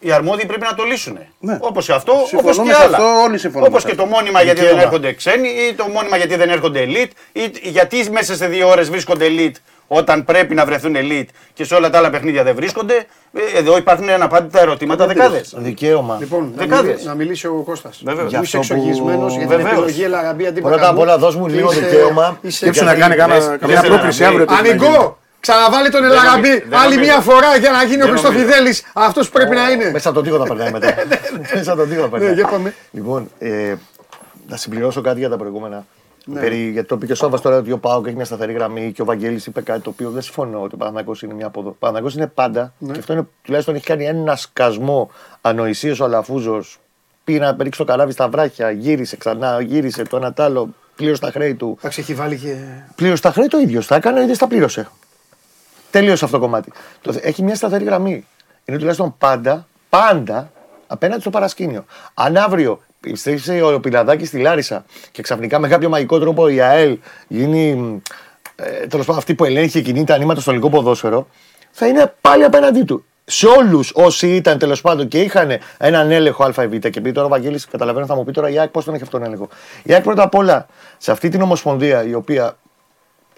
οι αρμόδιοι πρέπει να το λύσουν. Ναι. Όπως και αυτό, όπως Συμφωνούμε και σε άλλα. αυτό, όλοι συμφωνούμε Όπως σε και αυτό. το μόνιμα γιατί δεν Δικαίωμα. έρχονται ξένοι, ή το μόνιμα γιατί δεν έρχονται elite, ή γιατί μέσα σε δύο ώρες βρίσκονται elite όταν πρέπει να βρεθούν elite και σε όλα τα άλλα παιχνίδια δεν βρίσκονται. Ε, Εδώ υπάρχουν αναπάντητα ερωτήματα δεκάδες. Δικαίωμα. Λοιπόν, να Δεκάδες. μιλήσει- να μιλήσει ο Κώστας. Βεβαίως. Που είσαι αυτό που- εξογισμένος για την Βεβαίως. επιλογή Ελαραμπή αντί Πρώτα απ' Μπακαμπού. όλα, δώσ' μου λίγο Είσαι- δικαίωμα. είσαι- Σκέψου να κάνει κάνα- καμιά δεν πρόκριση είναι αύριο. τι έχει να γίνει. Ανικό! Ξαναβάλει τον Ελαραμπή δεν άλλη νομίζω. μια φορά για να γίνει ο Δεν Χριστοφιδέλης αυτός που πρέπει να είναι. Μέσα από τον τοίχο θα περνάει μετά. Μέσα από τον τοίχο θα περνάει. Ναι, για πάμε. Λοιπόν, ε, να συμπληρώσω κάτι για τα προηγούμενα. Περί, γιατί το είπε και ο Σάββας τώρα ότι ο Πάοκ έχει μια σταθερή γραμμή και ο Βαγγέλης είπε κάτι το οποίο δεν συμφωνώ ότι ο Παναγός είναι μια αποδο... Ο Παναγός είναι πάντα και αυτό είναι, τουλάχιστον έχει κάνει ένα σκασμό ανοησίως ο Αλαφούζος. Πήγε να ρίξει το καράβι στα βράχια, γύρισε ξανά, γύρισε το ένα τ' άλλο, πλήρωσε τα χρέη του. Εντάξει, έχει βάλει και. Πλήρωσε τα χρέη το ίδιο. Τα έκανε, είτε τα πλήρωσε. Τελείωσε αυτό το κομμάτι. Το, έχει μια σταθερή γραμμή. Είναι τουλάχιστον πάντα, πάντα απέναντι στο παρασκήνιο. Αν αύριο επιστρέψει ο Πιλαδάκης στη Λάρισα και ξαφνικά με κάποιο μαγικό τρόπο η ΑΕΛ γίνει ε, τέλος πάντων αυτή που ελέγχει και κινεί τα νήματα στο ελληνικό ποδόσφαιρο, θα είναι πάλι απέναντί του. Σε όλους όσοι ήταν τέλος πάντων και είχαν έναν έλεγχο ΑΒ και επειδή τώρα ο Βαγγέλης καταλαβαίνω θα μου πει τώρα η ΑΕΚ πώς τον έχει αυτόν τον έλεγχο. Η ΑΕΚ πρώτα απ' όλα σε αυτή την ομοσπονδία η οποία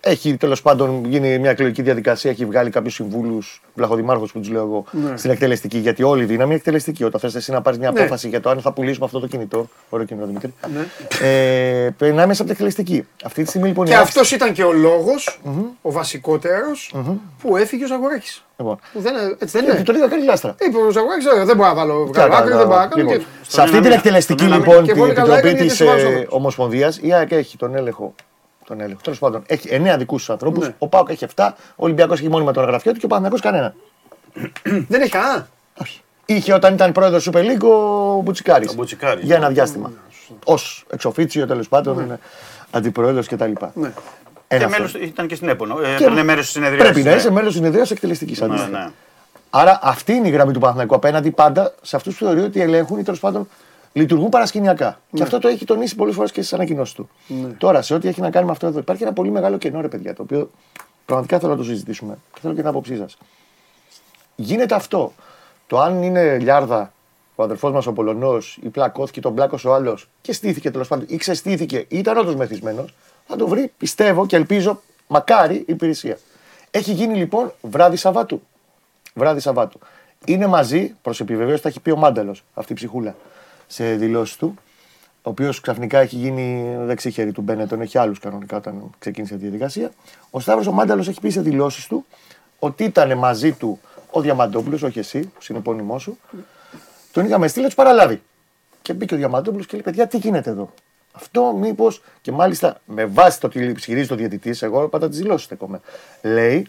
έχει τέλος πάντων γίνει μια εκλογική διαδικασία, έχει βγάλει κάποιους συμβούλους, βλαχοδημάρχους που τους λέω εγώ, στην εκτελεστική. Γιατί όλη η δύναμη είναι εκτελεστική. Όταν θες εσύ να πάρεις μια Ναι. απόφαση για το αν θα πουλήσουμε αυτό το κινητό. Ωραίο κινητό, Δημήτρη. Ε, περνάει μέσα από την εκτελεστική. Αυτή τη στιγμή λοιπόν. η Και ΑΕΚ- αυτός ήταν και ο λόγος, ο βασικότερος, που έφυγε ο Ζαγοράκης. Λοιπόν. Δεν, έτσι δεν Ε, είναι. Τον είδα κάνει λάστρα. Είπε ο Ζαγοράκης, δεν μπορώ να βάλω Τι βγάλω να άκρη, κάνω, δεν μπορώ να κάνω. λοιπόν, και- Σε αυτή την ένα εκτελεστική μήνα. λοιπόν Και την πολύ καλά επιτροπή έκανε της γιατί σοβαρός Ομοσπονδίας, η ΑΕΚ έχει τον έλεγχο. Τον έλεγχο. Τέλος πάντων, έχει 9 δικούς τους ανθρώπους. Ναι. Ο Πάοκ έχει 7. Ο Ολυμπιακός έχει μόνιμα τον γραφείο του και ο Παναγιώ κανένα. Δεν έχει κανένα. Όχι. Είχε όταν ήταν πρόεδρος Super League ο Μπουτσικάρης. Ο Μπουτσικάρης, Για ένα ναι. διάστημα. Ω εξοφίτσιο τέλος πάντων, αντιπρόεδρος κτλ. Ναι. Και Ένα μέλος, αυτό. ήταν και στην ΕΠΟΝΟ. Ε, Και Έπαιρνε μέρος στη συνεδρία. Πρέπει να είσαι μέλο συνεδρία εκτελεστικής Ναι, αντίστοιχα. ναι. Άρα αυτή είναι η γραμμή του Παναθηναϊκού απέναντι πάντα σε αυτούς που θεωρεί ότι ελέγχουν ή τέλος πάντων λειτουργούν παρασκηνιακά. Και αυτό το έχει τονίσει πολλές φορές και στις ανακοινώσεις του. Τώρα, σε ό,τι έχει να κάνει με αυτό εδώ, υπάρχει ένα πολύ μεγάλο κενό, ρε παιδιά, το οποίο πραγματικά θέλω να το συζητήσουμε και θέλω και την άποψή σας. Γίνεται αυτό. Το αν είναι λιάρδα ο αδερφός μας ο Πολωνός ή πλακώθηκε, τον πλάκωσε ο άλλος και στήθηκε τέλος πάντων ή ξεστήθηκε ή ήταν όντως μεθυσμένος, θα το βρει, πιστεύω και ελπίζω, μακάρι η υπηρεσία. Έχει γίνει λοιπόν βράδυ Σαββάτου. Βράδυ Σαββάτου. Είναι μαζί, προς επιβεβαίωση, τα έχει πει ο Μάνταλος, αυτή η ψυχούλα, σε δηλώσεις του. Ο οποίος ξαφνικά έχει γίνει δεξί χέρι του Μπένετ, τον έχει άλλους κανονικά όταν ξεκίνησε τη διαδικασία. Ο Σταύρος ο Μάνταλος έχει πει σε δηλώσεις του ότι ήταν μαζί του ο Διαμαντόπουλος, όχι εσύ, που είναι επώνυμό σου. Τον είχαμε στείλει να τους παραλάβει. Και μπήκε ο Διαμαντόπουλος και λέει: Παιδιά, τι γίνεται εδώ; Αυτό μήπως. Και μάλιστα με βάση το ότι ισχυρίζει το διαιτητής, εγώ πάντα τις δηλώσεις στέκομαι. Λέει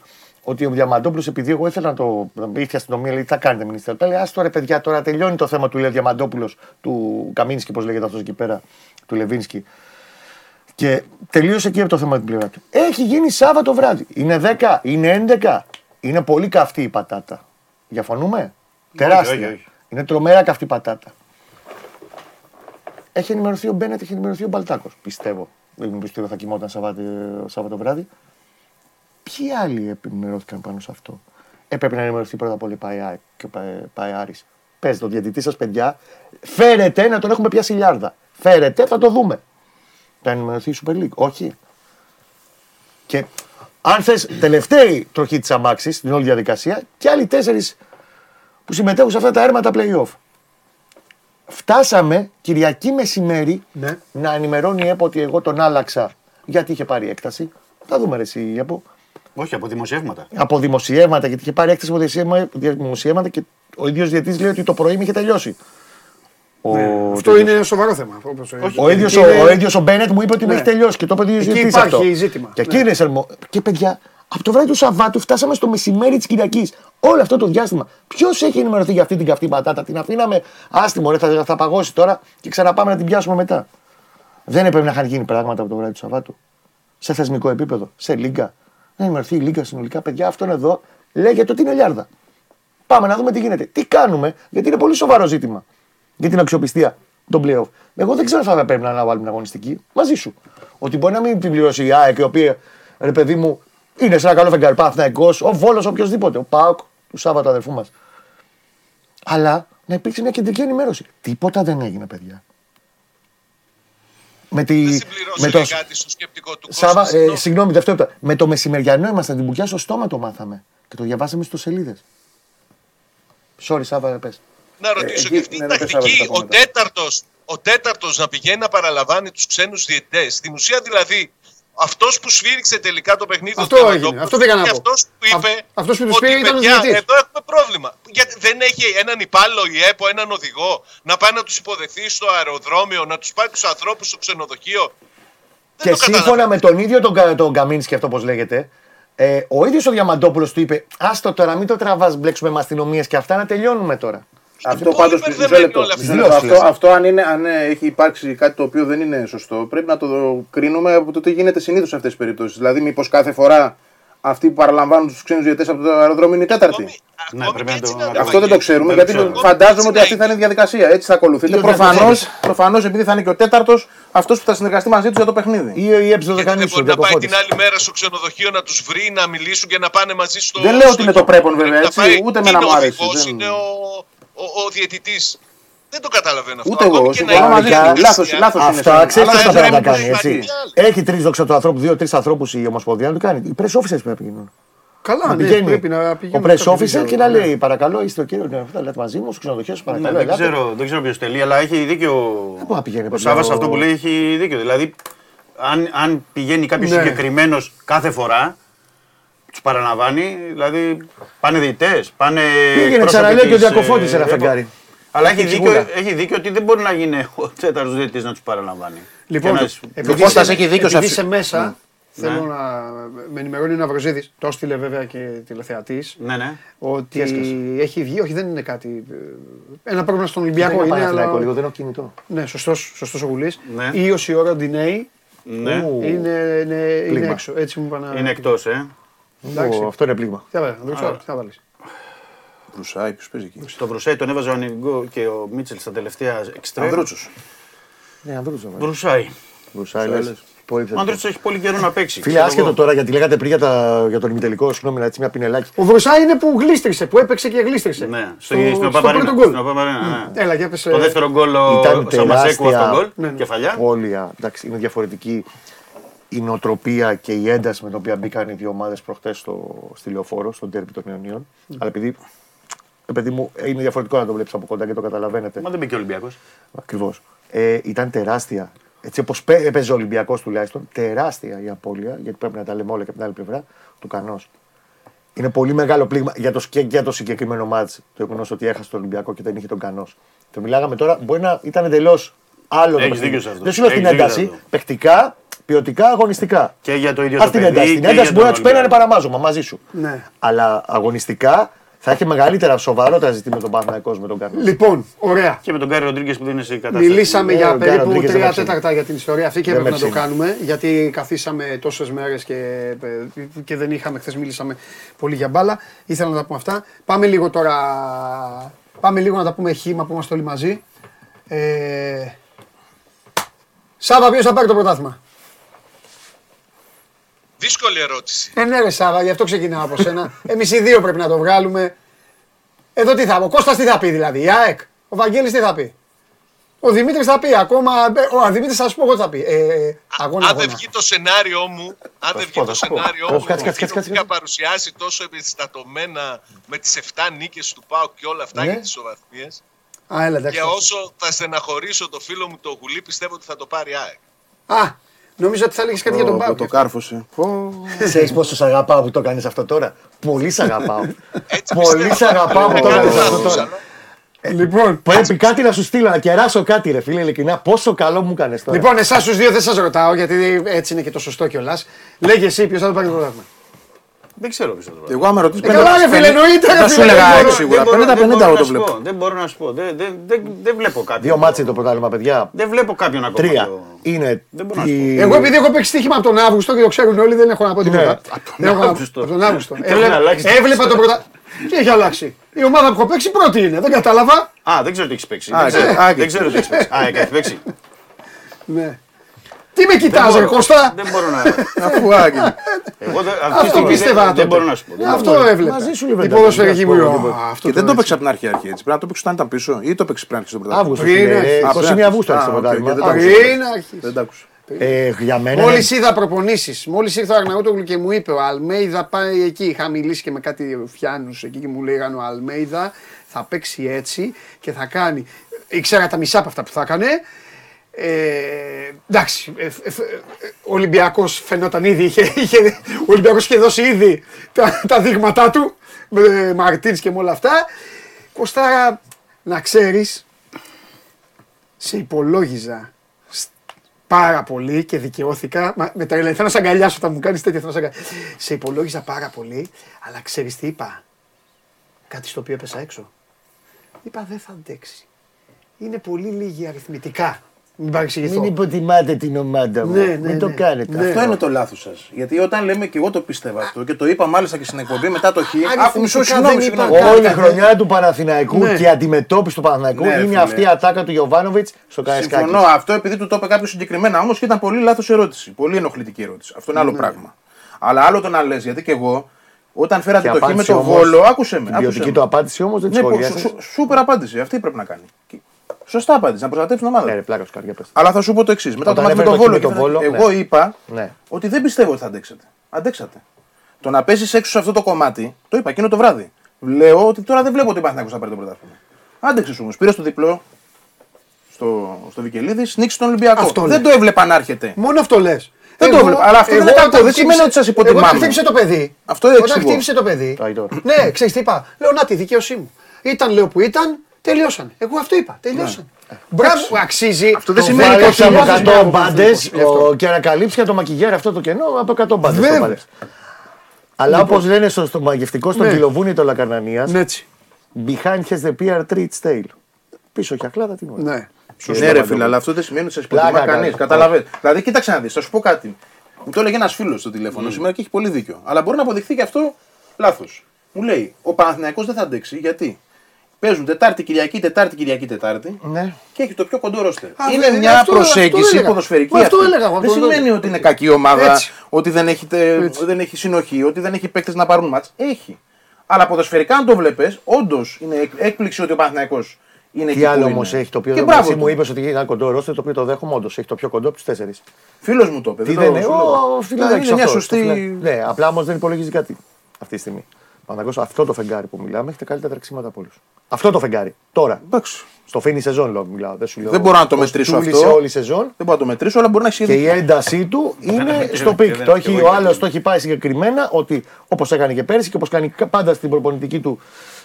ότι ο Διαμαντόπουλος, επειδή εγώ ήθελα να το. ήρθε η αστυνομία, λέει: Τι θα κάνετε, μηνύστε. Λέει: Α τώρα, παιδιά, τώρα τελειώνει το θέμα του λέει ο Διαμαντόπουλος, του Καμίνσκι, πώς λέγεται αυτός εκεί πέρα, του Λεβίνσκι. Και τελείωσε εκεί από το θέμα την πλευρά του. Έχει γίνει Σάββατο βράδυ. Είναι 10, είναι 11. Είναι πολύ καυτή η πατάτα. Διαφωνούμε; Τεράστια. όχι, όχι. Είναι τρομερά καυτή πατάτα. Έχει ενημερωθεί ο Μπένετ, έχει ενημερωθεί ο Μπαλτάκος. Πιστεύω. Δεν πιστεύω θα κοιμόταν Σαββάτο, Σάββατο βράδυ. Ποιοι άλλοι ενημερώθηκαν πάνω σε αυτό; Έπρεπε να ενημερωθεί πρώτα απ' όλα η ΠΑΕ και ο ΠΑΕ- ΠΑΕ Άρης. Πες το διαιτητή σας, παιδιά, φέρετε να τον έχουμε πιάσει λιάρδα. Φέρετε, θα το δούμε. Θα ενημερωθεί η Super League. Όχι. Και αν θες τελευταίη τροχή της αμάξης στην όλη διαδικασία και άλλοι τέσσερις που συμμετέχουν σε αυτά τα έρματα playoff. Φτάσαμε Κυριακή μεσημέρι Ναι. να ενημερώνει η ΕΠΟ ότι εγώ τον άλλαξα γιατί είχε πάρει έκταση. Θα δούμε ρε εσύ η ΕΠΟ. Όχι, από δημοσιεύματα. Από δημοσιεύματα, γιατί είχε πάρει έκταση από δημοσιεύμα- δημοσιεύματα και ο ίδιος διαιτή λέει ότι το πρωί μου είχε τελειώσει. Ο, Ναι. Αυτό είναι σοβαρό θέμα. όπως- ο ίδιος, Είναι- ο, ο, ίδιος ο Μπένετ μου είπε ότι μου Ναι. έχει τελειώσει και το είπε ο ίδιος Εκεί διαιτητής υπάρχει αυτό. ζήτημα. Και, Ναι. εκεί είναι σερμό. και παιδιά, από το βράδυ του Σαββάτου φτάσαμε στο μεσημέρι της Κυριακής. Όλο αυτό το διάστημα. Ποιος έχει ενημερωθεί για αυτή την καυτή πατάτα. Την αφήναμε άστιμο, ρε, θα, θα παγώσει τώρα και ξαναπάμε να την πιάσουμε μετά. Δεν έπρεπε να είχαν γίνει πράγματα από το βράδυ του Σαββάτου. Σε θεσμικό επίπεδο, σε λίγκα. Να ενημερωθεί η λίγκα συνολικά. Παιδιά, αυτόν εδώ λέγεται ότι είναι λιάρδα. Πάμε να δούμε τι γίνεται. Τι κάνουμε, γιατί είναι πολύ σοβαρό ζήτημα για την αξιοπιστία των playoff. Εγώ δεν ξέρω αν θα πρέπει να αναβάλουμε την αγωνιστική μαζί σου. Ότι μπορεί να μην την πληρώσει η ΑΕΚ, η οποία ρε παιδί μου είναι σε ένα καλό φεγγάρι Παναθυναϊκό, ο Βόλος, οποιοδήποτε, ο Πάοκ, του Σάββατο αδερφού μας. Αλλά να υπήρξε μια κεντρική ενημέρωση. Τίποτα δεν έγινε, παιδιά. Με, τη, Δεν με συμπληρώσατε το, κάτι στο σκεπτικό του Σάβα, κόσμου. ε, συγγνώμη, δευτερόλεπτα. Με το μεσημεριανό ήμασταν την μπουκιά στο στόμα το μάθαμε. Και το διαβάσαμε στο σελίδες. Sorry, Σάβα, πες. Να ρωτήσω εκεί- και αυτή η ναι, ναι, τακτική, πες, Σάββα, ο τα μετά. τέταρτος, ο τέταρτος να πηγαίνει να παραλαμβάνει τους ξένους διαιτές. Στην ουσία δηλαδή, αυτός που σφύριξε τελικά το παιχνίδι Αυτό του έγινε, Διαμαντόπουλου αυτό πήγα να και πω. αυτός που είπε Α- αυτός που τους ότι πήρε ήταν ο παιδιά, διαιτητής. εδώ έχουμε πρόβλημα. Γιατί δεν έχει έναν υπάλληλο η ΕΠΟ, έναν οδηγό, να πάει να τους υποδεθεί στο αεροδρόμιο, να τους πάει τους ανθρώπους στο ξενοδοχείο. Δεν Και το σύμφωνα καταλαβαίνω. με τον ίδιο τον, Κα- τον Καμίνσκι, αυτό όπω λέγεται, ε, ο ίδιος ο Διαμαντόπουλος του είπε: Άστο τώρα, μην το τραβάς, μπλέξουμε με αστυνομίες και αυτά να τελειώνουμε τώρα. Αυτό πολύ πάντως. μπερδεμένοι όλοι αυτοί. Δηλώσεις, Αυτό, αυτό αν, είναι, αν ε, έχει υπάρξει κάτι το οποίο δεν είναι σωστό, πρέπει να το κρίνουμε από το τι γίνεται συνήθως σε αυτές τις περιπτώσεις. Δηλαδή, μήπως κάθε φορά αυτοί που παραλαμβάνουν τους ξένους διαιτητές από το αεροδρόμιο είναι οι τέταρτοι; Ακόμη- Ναι, ακόμη πρέπει και να έτσι το- να αυτό το Αυτό δεν το βαγεί. ξέρουμε, Δεν γιατί το ξέρω. φαντάζομαι ότι Έτσι αυτή να θα είναι η διαδικασία. Έτσι θα ακολουθείτε. Ή ότι θα Προφανώ, θέλεις. προφανώς, επειδή θα είναι και ο τέταρτος αυτός που θα συνεργαστεί μαζί τους για το παιχνίδι. Ή η έψο Γιατί δεν δεκανήσου, μπορεί να πάει διακοφώτης. την άλλη μέρα στο ξενοδοχείο να τους βρει, να μιλήσουν και να πάνε μαζί στο. Δεν λέω στο ότι είναι το γήπεδο. πρέπον, Πρέπει βέβαια, να έτσι, πάει. ούτε Είναι εμένα μου ο αρέσει, οδηγός, δεν- Είναι ο, ο, ο διαιτητής. Δεν το καταλαβαίνω αυτό. Ούτε εγώ, Ακόμη και να συμφωνώ είναι μαζί σου. διαδικασία, Λάθος, λάθος είναι. Αυτά ξέρεις Αλλά τι θα δεν πρέπει να μπορεί κάνει, να έτσι. υπάρχει άλλη. Έχει τρεις δόξα του ανθρώπου, δύο-τρει ανθρώπους η Ομοσπονδία να του κάνει. Οι press officers πρέπει να πηγαίνουν. Καλά, Να ναι, πηγαίνει πρέπει να ο πηγαίνουν. press στο officer βίντεο, και να ναι. λέει παρακαλώ είστε ο κύριος να λέτε μαζί μου στο ξενοδοχείο σα Ναι, παρακαλώ. δεν ελάτε». ξέρω, δεν ξέρω ποιος τελεί, αλλά έχει δίκιο. Δεν μπορεί να πηγαίνει, Ο παιδιά, Σάβα ο- αυτό που λέει έχει δίκιο. Δηλαδή, αν, αν πηγαίνει κάποιος Ναι. συγκεκριμένος κάθε φορά, του παραλαμβάνει, δηλαδή πάνε διαιτητές, πάνε. Πήγαινε, πρόσωποι ξαναλέω και ο της, ε, Διακοφώτης ένα ΕΠΟ. φεγγάρι. Αλλά έχει Έχει δίκιο, σιγούρα. έχει δίκιο ότι δεν μπορεί να γίνει ο τέταρτος διαιτητής να τους παραλαμβάνει. Λοιπόν, Και να- επειδή Κώστας είσαι- έχει δίκιο σε επειδή αυτή- είσαι μέσα, Ναι. θέλω να με ενημερώνει ο Ναυροζίδης, το έστειλε βέβαια και τηλεθεατής, Ναι, ναι. ότι έσκασε; έχει βγει, όχι δεν είναι κάτι, ε, ένα πρόβλημα στον Ολυμπιακό Είναι είναι, Παναθηναϊκό αλλά... λίγο, δεν έχω κινητός. Ναι, σωστός, σωστός ο Γουλής. Ναι. Ή ο Σιώρα Ντινέη ναι. Ου, είναι, είναι, είναι Πλήγμα. έξω, έτσι μου είπα να... Είναι εκτός, ε. Εντάξει. Ω, Αυτό είναι πλήγμα. Τι θα βάλεις, Ανδρούτσο, τι θα βάλεις. Βρουσάη, ποιος παίζει εκεί; Στο Βρουσάη τον έβαζε ο Ανιγκό και ο Μίτσελ στα τελευταία εξτρέμ. Ανδρούτσος. Ναι, Ανδρούτσος. Βρουσάη. Βρουσάη, λες. λες. Πολύ Ο θετικό. Ανδρούτσος έχει πολύ καιρό να παίξει. Φίλε, ξέρω άσχετο εγώ. τώρα γιατί λέγατε πριν για, τα, για τον ημιτελικό, συγγνώμη, έτσι μια πινελάκι. Ο Βρουσάη είναι που γλίστρισε, που έπαιξε και γλίστρισε. Ναι, στο, στο, στο στο, πρώτο Παπαρίνα. γκολ. στο Παπαρίνα, ναι. Έλα, για πες, Το ε, δεύτερο γκολ ο Ήταν Σαμασέκου αυτό γκολ, Ναι, ναι. κεφαλιά. Πόλια. Εντάξει, είναι διαφορετική η νοοτροπία και η ένταση με την οποία μπήκαν οι δύο ομάδες προχτές στο, στη λεωφόρο, στον τέρμι των Ιωνίων. Αλλά επειδή, ε, παιδί μου, είναι διαφορετικό να το βλέπεις από κοντά και το καταλαβαίνετε. Μα δεν μπήκε ο Ολυμπιακός. Ακριβώς. Ε, ήταν τεράστια. Έτσι όπως έπαιζε ο Ολυμπιακός τουλάχιστον, τεράστια η απώλεια, γιατί πρέπει να τα λέμε όλα και από την άλλη πλευρά, του Κανός. Είναι πολύ μεγάλο πλήγμα για το, και για το συγκεκριμένο μάτς το γεγονός ότι έχασε τον Ολυμπιακό και δεν είχε τον Κανός. Το μιλάγαμε τώρα, μπορεί να ήταν εντελώς άλλο το Έχεις παιχνίδι. δίκιο σε αυτό. Δεν σου λέω την Έχεις δίκιο ένταση, σε αυτό. παιχτικά, ποιοτικά, αγωνιστικά. Και για το ίδιο Αυτή το την παιδί. ένταση. Την και ένταση για μπορεί να τον τους παίρνανε Ολυμπιακό. παραμάζωμα μαζί σου. Ναι. Αλλά αγωνιστικά θα έχει μεγαλύτερα σοβαρότερα ζητήματα τον Παναθηναϊκός με τον Κανό. Λοιπόν, ωραία. Και με τον Γκάρι Ροντρίγκες που δεν είναι σε κατάσταση. Μιλήσαμε Ναι, για ο Γκάρι περίπου Ροντρίγκες δεν τρία με ψήνει. τέταρτα για την ιστορία αυτή και Δεν έπρεπε να με το ψήνει. κάνουμε γιατί καθίσαμε τόσες μέρες και, και δεν είχαμε. Χθες μιλήσαμε πολύ για μπάλα. Ήθελα να τα πούμε αυτά. Πάμε λίγο τώρα. Πάμε λίγο να τα πούμε χήμα που είμαστε όλοι μαζί. Ε... Σάβα, ποιος θα πάρει το πρωτάθλημα; Δύσκολη ερώτηση. Ε, ναι, ρε Σάβα, γι' αυτό ξεκινάω από σένα. Εμείς οι δύο πρέπει να το βγάλουμε. Εδώ τι θα πω, ο Κώστας τι θα πει δηλαδή, η ΑΕΚ, ο Βαγγέλης τι θα πει; Ο Δημήτρης θα πει, ακόμα, ο Δημήτρης θα σου πω εγώ τι θα πει. Ε, αγώνα, αν δεν αγώνα. βγει το σενάριο μου, αν δεν βγει πω, το θα σου πω. σενάριο Θα μου, σου κάτσε, κάτσε, εκείνο κάτσε, που είχα κάτσε. παρουσιάσει τόσο εμπεριστατωμένα με τις 7 νίκες του ΠΑΟΚ και όλα αυτά Ναι. για τις ισοβαθμίες Α, έλα, εντάξει. και όσο θα στεναχωρήσω το φίλο μου το Γουλή πιστεύω ότι θα το πάρει η ΑΕΚ. Α, νομίζω ότι θα λέγεις κάτι για τον Το, Πάουκ. το κάρφωσε. Πω. Ξέρεις πόσο σ' αγαπάω που το κάνεις αυτό τώρα; Πολύ σ' αγαπάω. Έτσι Πολύ πιστεύω. σ' αγαπάω που το Κάτι έκανες θα αυτό άκουσα, τώρα. αλλά- Λοιπόν, Πρέπει κάτι να σου στείλω, να κεράσω κάτι, ρε φίλε, ειλικρινά. Πόσο καλό μου έκανε τώρα. λοιπόν, εσάς τους δύο δεν σας ρωτάω γιατί έτσι είναι και το σωστό κιόλας. Λέγε εσύ ποιος θα το πάρει το πρωτάθλημα. Δεν ξέρω ποιος θα το πάρει. Εγώ άμα ρωτήσεις Ε, καλά, ρε φίλε, εννοείται, ρε Θα σου φίλε, έλεγα δεν ΑΕΚ μπορώ- σίγουρα. Δεν μπορώ- δεν 50-50 μπορώ εγώ να το σου βλέπω. πω, Δεν μπορώ να σου πω. Δεν, δεν, δεν, δεν βλέπω κάποιον. Δύο μάτσε το πρωτάθλημα, παιδιά. Δεν βλέπω κάποιον ακόμα. Τρία. Το- Είναι. Δεν μπορώ να η- Εγώ επειδή έχω παίξει στοίχημα από τον Αύγουστο και το ξέρουν όλοι, δεν έχω να πω τίποτα. Ναι. Δεν έχω να- Αύγουστο. Από τον Αύγουστο. Και έχουν Έβλε- αλλάξει τα Έβλεπα ποσοστά. το πρώτα. Τι έχει αλλάξει; Η ομάδα που έχω παίξει πρώτη είναι. Δεν κατάλαβα. Α, δεν ξέρω τι έχεις παίξει. Α, Δεν ξέρω- ε, α, Δεν ξέρω τι έχεις παίξει. Α, έχει παίξει. Ναι. Τι με κοιτάς Δεν ρε μπορώ. Κώστα; Δεν μπορώ να. Αφού Άγγι. Εγώ δεν- αυτή τη Αυτό στιγμή πίστευα δεν- τότε. Δεν μπορώ να σου πω. Δεν Αυτό μπορώ. έβλεπα. Μαζί σου, Η Λεβέντα, ποδοσφαιρική δεν μου. μπορώ, α, δεν μπορώ. αυτό Και το δεν το έτσι. παίξει από την αρχή αρχή έτσι. Πρέπει να το παίξει όταν ήταν πίσω ή το παίξει πριν αρχίσει το πρωτάθλημα. Αύγουστο. Πριν φίλε, έρθει. ρε, Α, 20 πριν Αυγούστου έρθει. έρχεται το Α, οκ, πρωτάθλημα. δεν τα άκουσα. Πριν αρχίσει. Δεν τα άκουσα. Ε, Για μένα. Μόλις είναι- είδα προπονήσεις, μόλις ήρθε ο Αρναούτογλου και μου είπε ο Αλμέιδα πάει εκεί. Είχα μιλήσει και με κάτι φιάνους εκεί και μου λέγανε ο Αλμέιδα θα παίξει έτσι και θα κάνει. Ήξερα τα μισά από αυτά που θα έκανε. Ε, εντάξει, ε, ε, ε, ο Ολυμπιακός φαινόταν ήδη, είχε, είχε, ο Ολυμπιακός είχε δώσει ήδη τα, τα δείγματά του με Μαρτίνς και με όλα αυτά. Κωστάρα, να ξέρεις, σε υπολόγιζα σ- πάρα πολύ και δικαιώθηκα. Μα, με τρελαίνει. Θέλω να σε αγκαλιάσω όταν μου κάνεις τέτοια. Θέλω να σε, αγκαλιάσω. σε υπολόγιζα πάρα πολύ, αλλά ξέρεις τι είπα; Κάτι στο οποίο έπεσα έξω. Είπα δεν θα αντέξει. Είναι πολύ λίγοι αριθμητικά. Μην παρεξηγηθώ. Μην υποτιμάτε την ομάδα μου. Ναι, ναι, Μην το ναι. κάνετε. Ναι. Αυτό είναι το λάθος σας. Γιατί όταν λέμε και εγώ το πίστευα αυτό και το είπα μάλιστα και στην εκπομπή μετά το χ. Άκου μισό αριθμητικά συγγνώμη. δεν συγγνώμη. είπα Όλη η κάτι. χρονιά του Παναθηναϊκού Ναι. και η αντιμετώπιση του Παναθηναϊκού Ναι, ρε είναι φίλε. αυτή η ατάκα του Γιωβάνοβιτς στο Καραϊσκάκι. Συμφωνώ. Αυτό επειδή του το είπε κάποιος συγκεκριμένα όμως και ήταν πολύ λάθος ερώτηση. Πολύ ενοχλητική ερώτηση. Αυτό είναι άλλο Ναι. πράγμα. Αλλά άλλο το να λες, γιατί και εγώ όταν φέρατε Και το χ με απάντησε το όμως- βόλο, άκουσε με. Την άκουσε ποιοτική με. του απάντηση όμως δεν τη Ναι, πω- σχολιάσες. σου- σου- σούπερ απάντηση. Αυτή πρέπει να κάνει. Και- Σωστά απάντηση, να προστατεύσει την ομάδα. Ναι, του. ρε, πλάκα σου καρδιά πες. Αλλά θα σου πω το εξής. Μετά το Όταν μάτι με έφερε το το χ βόλο, με και το θα- Βόλο, εγώ ναι. είπα Ναι. ότι δεν πιστεύω ότι θα αντέξετε. Αντέξατε. Το να πέσεις έξω σε αυτό το κομμάτι, το είπα εκείνο το βράδυ. Λέω ότι τώρα δεν βλέπω ότι υπάρχει να θα πάρει το πρωτάθλημα. Άντεξες όμως. Πήρες το διπλό στο, στο Βικελίδης, νίξει τον Ολυμπιακό. Αυτό δεν λέει. το έβλεπα να έρχεται. Μόνο αυτό λες. Δεν το έβλεπα. Αλλά αυτό δεν είναι κακό. Δεν σημαίνει ότι σας υποτιμάμε. Όταν χτύπησε το παιδί. Αυτό Όταν εξηγώ. χτύπησε το παιδί. Το Αϊτόρ. Ναι, ξέρεις τι είπα. Λέω να τη δικαίωσή μου. Ήταν λέω που ήταν, τελειώσαν. Εγώ αυτό είπα. Τελειώσαν. Μπράβο, αξίζει. Αυτό δεν Το σημαίνει βάλε ότι από όχι, χιλιάδες από 100 μπράβο, μπάντες Παναθηναϊκός. Αυτό. και να καλύψει για το μακιγιάρι αυτό το κενό από 100 μπάντες. Βέβαια. Αλλά όπως λένε στο, στο μαγευτικό στον Ναι. κυλοβούνι το Λακαρνανίας, Ναι, έτσι. behind has the PR treat tail. Πίσω και αχλάδα την ώρα. Ναι. Ναι, ρε φίλε, αλλά αυτό δεν σημαίνει ότι σας υποτιμά Πλάκα κανείς. κάνεις. Καταλαβαίνετε. Δηλαδή, κοίταξε να δεις, θα σου πω κάτι. Μου το έλεγε ένας φίλος στο τηλέφωνο σήμερα και έχει πολύ δίκιο. Αλλά μπορεί να αποδειχθεί και αυτό λάθος. Μου λέει, ο Παναθηναϊκός δεν θα αντέξει γιατί; Παίζουν Τετάρτη Κυριακή, Τετάρτη Κυριακή, Τετάρτη Ναι. και έχει το πιο κοντό ρόστερ. Α, Είναι δε- μια αυτό- αυτό προσέγγιση έλεγα. ποδοσφαιρική. Μα αυτό αυτή. έλεγα εγώ, αυτό δεν το σημαίνει έλεγα. ότι είναι κακή ομάδα, Έτσι. ότι δεν έχει, τε- δεν έχει συνοχή, ότι δεν έχει παίκτες να πάρουν μάτς. Έχει. Αλλά ποδοσφαιρικά, αν το βλέπεις, όντως είναι εκ- έκπληξη ότι ο Παναθηναϊκός είναι εκεί Τι άλλο που όμως είναι. έχει το οποίο. Και δεν μπράβο εσύ του. μου είπες ότι έχει ένα κοντό ρόστερ το οποίο το δέχομαι όντως. Έχει το πιο κοντό από τους τέσσερις. Φίλος μου το είπε. Τι το- δεν είναι; σου λέω. Ο φιλαράκι Είναι μια σωστή. Ναι, απλά όμως δεν υπολογίζει κάτι αυτή τη στιγμή. Παναγός, αυτό το φεγγάρι που μιλάμε έχετε καλύτερα τρεξίματα από όλους. Αυτό το φεγγάρι. Τώρα. Εντάξει. Στο φίνι σεζόν λέω, μιλάω. Δεν, σου λέω Δεν μπορώ να το πως μετρήσω τούλησε αυτό. όλη η σεζόν Δεν μπορώ να το μετρήσω, αλλά μπορεί να έχει και η δίκιο. έντασή του είναι δεν- στο δεν- πικ. δεν- Το δεν- έχει, εγώ ο εκεί άλλος δεν- το έχει πάει συγκεκριμένα ότι όπως έκανε και πέρσι και όπως κάνει πάντα στην προπονητική του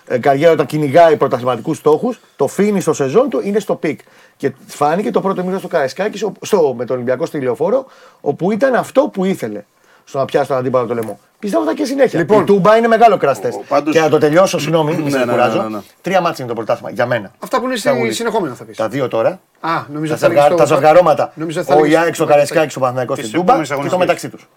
ε, καριέρα όταν κυνηγάει πρωταθληματικούς στόχους, το φίνι στο σεζόν του είναι στο πικ. Και φάνηκε το πρώτο μήνα στο Καραϊσκάκης στο, με τον Ολυμπιακό στη λεωφόρο, όπου ήταν αυτό που ήθελε στο να πιάσει τον αντίπαλο το λαιμό. Πιστεύω θα και συνέχεια. Λοιπόν. η Τούμπα είναι μεγάλο κραστές. Ο- πάντως- Και να το τελειώσω, συγγνώμη, μη Ναι, σε ναι, ναι, κουράζω. ναι, ναι. Τρία μάτια είναι το πρωτάθλημα για μένα. Αυτά που είναι Θα μου στη λείπει. συνεχόμενα θα πεις. Τα δύο τώρα. Α, νομίζω Τα, θα έλεγες ζευγα... το- τα ζευγαρώματα. Νομίζω θα Ο έλεγες- Ιάκης, ο Καραϊσκάκης, ο Παναθηναϊκός Τις στην Τούμπα επόμενες και το αγωνιστικές. μεταξύ τους.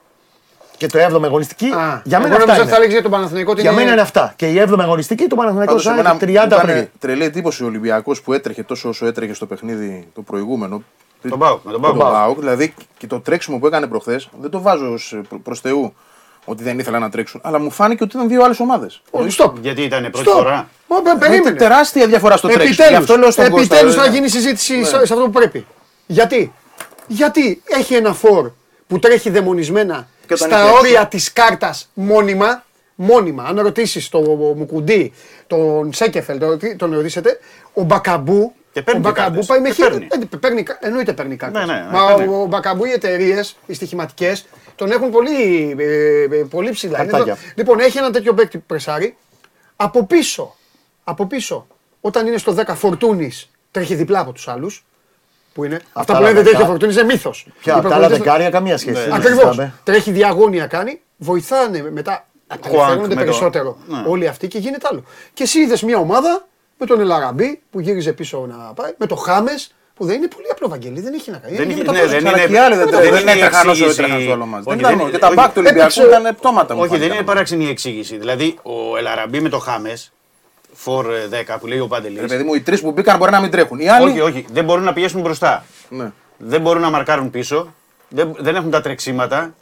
Και το 7ο αγωνιστική Α, για μένα εγώ αυτά νόμιζα είναι. θα έλεγε για τον Παναθηναϊκό ότι Για μένα είναι αυτά. Και η 7η αγωνιστική του Παναθηναϊκού Πάντως, εμένα είναι 30 μου έκανε Απριλίου. τρελή εντύπωση ο Ολυμπιακός που έτρεχε τόσο όσο έτρεχε στο παιχνίδι το προηγούμενο. Τον Πάοκ, με τον Τον Πάοκ. Πάοκ, δηλαδή και το τρέξιμο που έκανε προχθές, δεν το βάζω ως προς Θεού ότι δεν ήθελαν να τρέξουν, αλλά μου φάνηκε ότι ήταν δύο άλλες ομάδες. Όχι, Stop. Γιατί ήταν πρώτη Stop. φορά. Ω, πε- Είναι Περίμενε. τεράστια διαφορά στο τρέξιμο. Γι' Επιτέλους, αυτό λέω στον Κώστα, επιτέλους ε, θα γίνει συζήτηση σε σε αυτό που πρέπει. Γιατί, γιατί έχει ένα φόρ που τρέχει δαιμονισμένα Και όταν στα έχει έξω. όρια της κάρτας μόνιμα, μόνιμα. Αν ρωτήσεις τον Μουκουντή, τον Σέκεφελ, τον, ρωτή- τον ρωτήσετε, ο Μπακαμπού, Και παίρνει ο και Μπακαμπού κάρτες. πάει με Και χίλια. παίρνει. ε, παίρνει κα- Εννοείται παίρνει κάρτες. Ναι, ναι, ναι, Μα παίρνει. ο, ο Μπακαμπού οι εταιρείε, οι στοιχηματικές, τον έχουν πολύ, ε, ε, πολύ ψηλά. Είναι Χαρτάκια. το- λοιπόν, έχει ένα τέτοιο παίκτη που πρεσάρει. Από πίσω, από πίσω, όταν είναι στο 10 φορτούνης, τρέχει διπλά από τους άλλους. Που είναι. Αυτά, άλλα που λένε δεν τρέχει δεκά. ο φορτούνης είναι μύθος. Ποια, τα άλλα δεκάρια καμία σχέση. δεν Ακριβώς. συζητάμε. Τρέχει διαγώνια κάνει, βοηθάνε μετά. Απελευθερώνονται με το- περισσότερο Ναι. όλοι αυτοί και γίνεται άλλο. Και εσύ είδες μια ομάδα με τον Ελαραμπή που γύριζε πίσω να πάει, με το Χάμες που δεν είναι πολύ απλό Βαγγέλη, δεν έχει να κάνει. Δεν Είναι είχε- με τα ναι, πόδια. δεν Αλλά είναι- και οι άλλοι δεν δεν τρέχουν. είναι Δεν έτρεχαν όσο εξήγηση. έτρεχαν στο άλλο μας. Όχι, Δεν ήταν δεν- Και τα όχι. μπακ του Ολυμπιακού Έπαιξε- ήταν πτώματα μου. Όχι, δεν φάνηκαν. είναι παράξενη η εξήγηση. Δηλαδή, ο Ελαραμπή με το Χάμες, φορ ε, 10 που λέει ο Παντελή. Ρε παιδί μου, οι τρεις που μπήκαν μπορεί να μην τρέχουν. Οι άλλοι. Όχι, όχι, δεν μπορούν να πιέσουν μπροστά. Ναι. Δεν μπορούν να μαρκάρουν πίσω. Δεν, δεν έχουν τα τρεξίματα.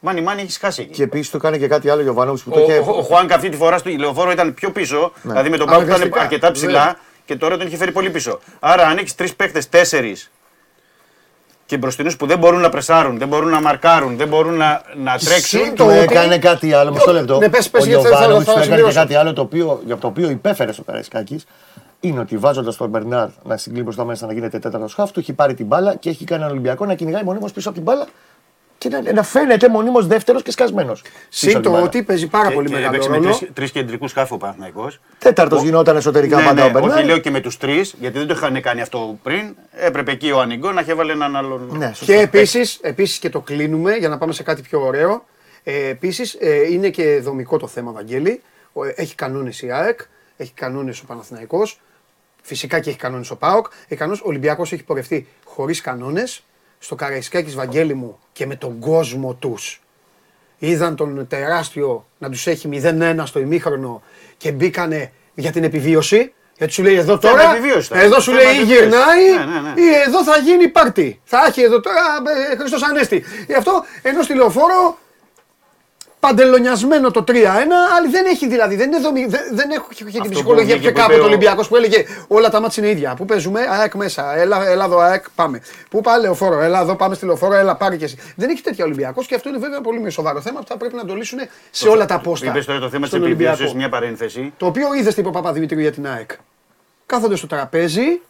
Μάνι, μάνι, έχεις χάσει εκεί. Και επίσης το κάνει και κάτι άλλο ο Βανόβιτ που Ο, το είχε. ο, ο Χουάνκα αυτή τη φορά στο λεωφόρο ήταν πιο πίσω. Δηλαδή με τον Πάουκ ήταν Αναγκαστικά. αρκετά ψηλά Βέβαια. Και τώρα τον είχε φέρει πολύ πίσω. Άρα αν έχεις τρεις παίχτε, τέσσερις και μπροστινούς που δεν μπορούν να πρεσάρουν, δεν μπορούν να μαρκάρουν, δεν μπορούν να, να τρέξουν. Συν Του το ότι- έκανε κάτι άλλο, μισό λεπτό. Ναι, πες, πες, ο γιατί θα- θα- Γιωβάνοβιτς θα του έκανε και συμπληρώσω. κάτι άλλο το οποίο, για το οποίο υπέφερε στο Καραϊσκάκης. Είναι ότι βάζοντας τον Μπερνάρ να συγκλίνει μπροστά μέσα να γίνεται τέταρτος χάφ, του έχει πάρει την μπάλα και έχει κάνει έναν Ολυμπιακό να κυνηγάει μονίμως πίσω από την μπάλα και να, να φαίνεται μονίμως δεύτερος και σκασμένος. Συν το ότι παίζει πάρα πολύ και μεγάλο έπαιξε με ρόλο. τρεις, τρεις κεντρικούς χάφου ο Παναθηναϊκός. Τέταρτος γινόταν εσωτερικά Ναι, πάντα ναι, ο Μπερνάρ. όχι λέω και με τους τρεις, γιατί δεν το είχαν κάνει αυτό πριν. Έπρεπε εκεί ο Ανιγκό να είχε βάλει έναν άλλον. Ναι, σωστά. Και επίσης, επίσης και το κλείνουμε για να πάμε σε κάτι πιο ωραίο. Ε, επίσης είναι και δομικό το θέμα, Βαγγέλη. Ο- Έχει κανόνες η ΑΕΚ, έχει κανόνες ο Παναθηναϊκός. Φυσικά και έχει κανόνες ο Πάοκ. Έχει κανόνες. Ο Ολυμπιακός έχει πορευτεί χωρίς κανόνες. Στο Καραϊσκάκης Βαγγέλη μου και με τον κόσμο τους. Είδαν τον τεράστιο να τους έχει 0-1 στο ημίχρονο και μπήκανε για την επιβίωση. Γιατί σου λέει εδώ Θέμα τώρα, επιβίωσης ήταν. εδώ σου Θέμα λέει ή επιβίωσης. γυρνάει Ναι, ναι, ναι. ή εδώ θα γίνει πάρτι. Θα έχει εδώ τώρα ε, Χριστός Ανέστη. Γι' αυτό ενώ στη λεωφόρο παντελονιασμένο το 3-1, αλλά δεν έχει δηλαδή, δεν, είναι δομη, δεν, δεν έχω έχει την που ψυχολογία βγήκε πιο που κάπου είπε το ο- Ολυμπιακός που έλεγε όλα τα μάτια είναι ίδια. Πού παίζουμε, ΑΕΚ μέσα, έλα, έλα εδώ ΑΕΚ, πάμε. Πού πάει λεωφόρο, έλα εδώ πάμε στη λεωφόρο, έλα πάρει και εσύ. Δεν έχει τέτοια Ολυμπιακός και αυτό είναι βέβαια πολύ σοβαρό θέμα που θα πρέπει να το λύσουν σε όλα τα πόστα. Είπες τώρα το θέμα της στον Ολυμπιακό. επιβίωση, μια παρένθεση. Το οποίο είδες τι είπε ο Παπαδημητρίου για την ΑΕΚ. Κάθονται στο τραπέζι.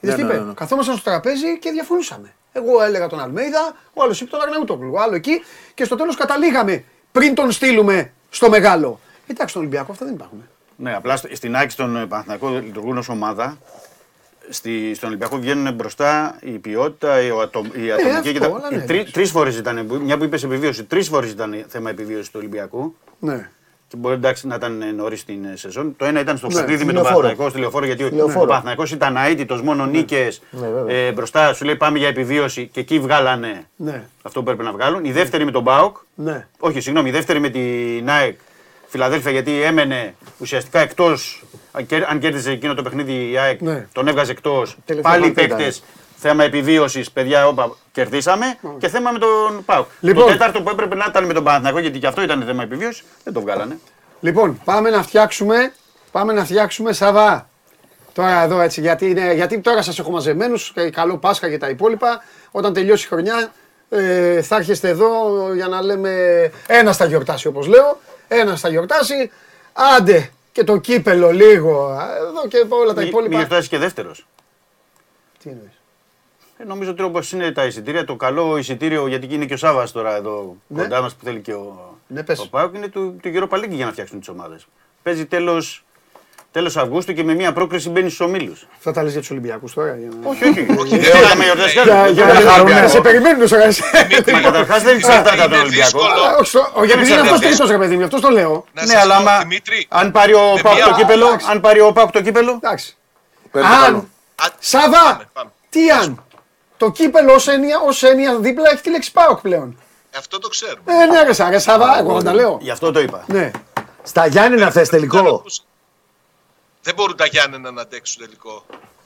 Είδες τι Ναι, είπε; ναι, ναι. Καθόμασταν στο τραπέζι και διαφωνούσαμε. Εγώ έλεγα τον Αλμέιδα, ο άλλος είπε τον Αρναούτογλου, ο άλλο εκεί και στο τέλος καταλήγαμε πριν τον στείλουμε στο μεγάλο. Εντάξει, στον Ολυμπιακό αυτά δεν υπάρχουν. Ναι, απλά στο- στην Άκη στον ε, Παναθηναϊκό λειτουργούν ως ομάδα. Στη, στον Ολυμπιακό βγαίνουν μπροστά η ποιότητα, η, ατο, η ατομική αυτό, και τα. αλλά ναι, τρει εντάξει. τρεις φορές ήταν, μια που είπες επιβίωση, τρεις φορές ήταν θέμα επιβίωση του Ολυμπιακού. Ναι. Και μπορεί εντάξει να ήταν νωρίς στην ε, σεζόν. Το ένα ήταν στο Ναι, παιχνίδι με τον λεωφόρο. Παναθηναϊκό στη λεωφόρο γιατί Λεωφόρο. ο Παναθηναϊκός ήταν αίτητος, μόνο νίκες. Ναι, βέβαια. ε, μπροστά σου λέει πάμε για επιβίωση και εκεί βγάλανε Ναι. αυτό που πρέπει να βγάλουν. Η δεύτερη με τον Μπάουκ. Ναι. Όχι, συγγνώμη, η δεύτερη με την ΑΕΚ Φιλαδέλφια γιατί έμενε ουσιαστικά εκτός. Αν κέρδιζε εκείνο το παιχνίδι η ΑΕΚ, Ναι. τον έβγαζε εκτός. Τελευταίο Πάλι οι μάτι ήταν. παίκτες. Θέμα επιβίωσης, παιδιά, όπα, κερδίσαμε. Και θέμα με τον ΠΑΟΚ. Λοιπόν. Το τέταρτο που έπρεπε να ήταν με τον Παναθηναϊκό, γιατί και αυτό ήταν θέμα επιβίωσης, δεν το βγάλανε. Λοιπόν, πάμε να φτιάξουμε, πάμε να φτιάξουμε Σαββά. Τώρα εδώ έτσι, γιατί, είναι, γιατί τώρα σας έχω μαζεμένους, και καλό Πάσχα και τα υπόλοιπα. Όταν τελειώσει η χρονιά ε, θα έρχεστε εδώ για να λέμε ένα θα γιορτάσει όπως λέω, ένα θα γιορτάσει. Άντε και το κύπελο λίγο, εδώ και όλα τα Μην υπόλοιπα. γιορτάσεις και δεύτερος. Τι εννοείς; Ε, νομίζω ότι όπως είναι τα εισιτήρια, το καλό εισιτήριο, γιατί είναι και ο Σάβα τώρα εδώ Ναι. κοντά μας που θέλει και ο, Ναι, πες. ο Πάουκ, είναι του, του Europa League για να φτιάξουν τις ομάδες. Παίζει τέλο τέλος Αυγούστου και με μια πρόκριση μπαίνει στους ομίλους. Θα τα λες για τους Ολυμπιακούς τώρα. Για να... όχι, όχι. Όχι, Δεν δεν είχαμε είναι. γιορτάσει Για, κανένα. για, Δεν για, είχαμε να Ολυμπιακό. σε περιμένουν τώρα. εσύ. Μα καταρχάς δεν εξαρτάται από τον Είναι Ολυμπιακό. δύσκολο. αλλά- Α, όχι, στο- όχι, επειδή είναι αυτός τρίτος ρε παιδί μου, αυτός το λέω. Να Ναι, σας αλλά πω, άμα- Δημήτρη, αν πάρει ο με Πάουκ μια- το κύπελο, Εντάξει. αν πάρει ο Πάουκ το κύπελο, Εντάξει. Παίρνει το Αν, καλό. Α, Σάβα, πάμε, πάμε. τι αν; Το κύπελο ως έννοια, ως έννοια δίπλα έχει τη λέξη ΠΑΟΚ πλέον. Αυτό το ξέρουμε. Ε, ναι, ρε, σα, ρε Σάβα, εγώ θα τα λέω. γι' αυτό το είπα. Ναι. Στα Γιάννενα θες Δεν τελικό. ακούς- Δεν μπορούν τα Γιάννενα να αντέξουν τελικό.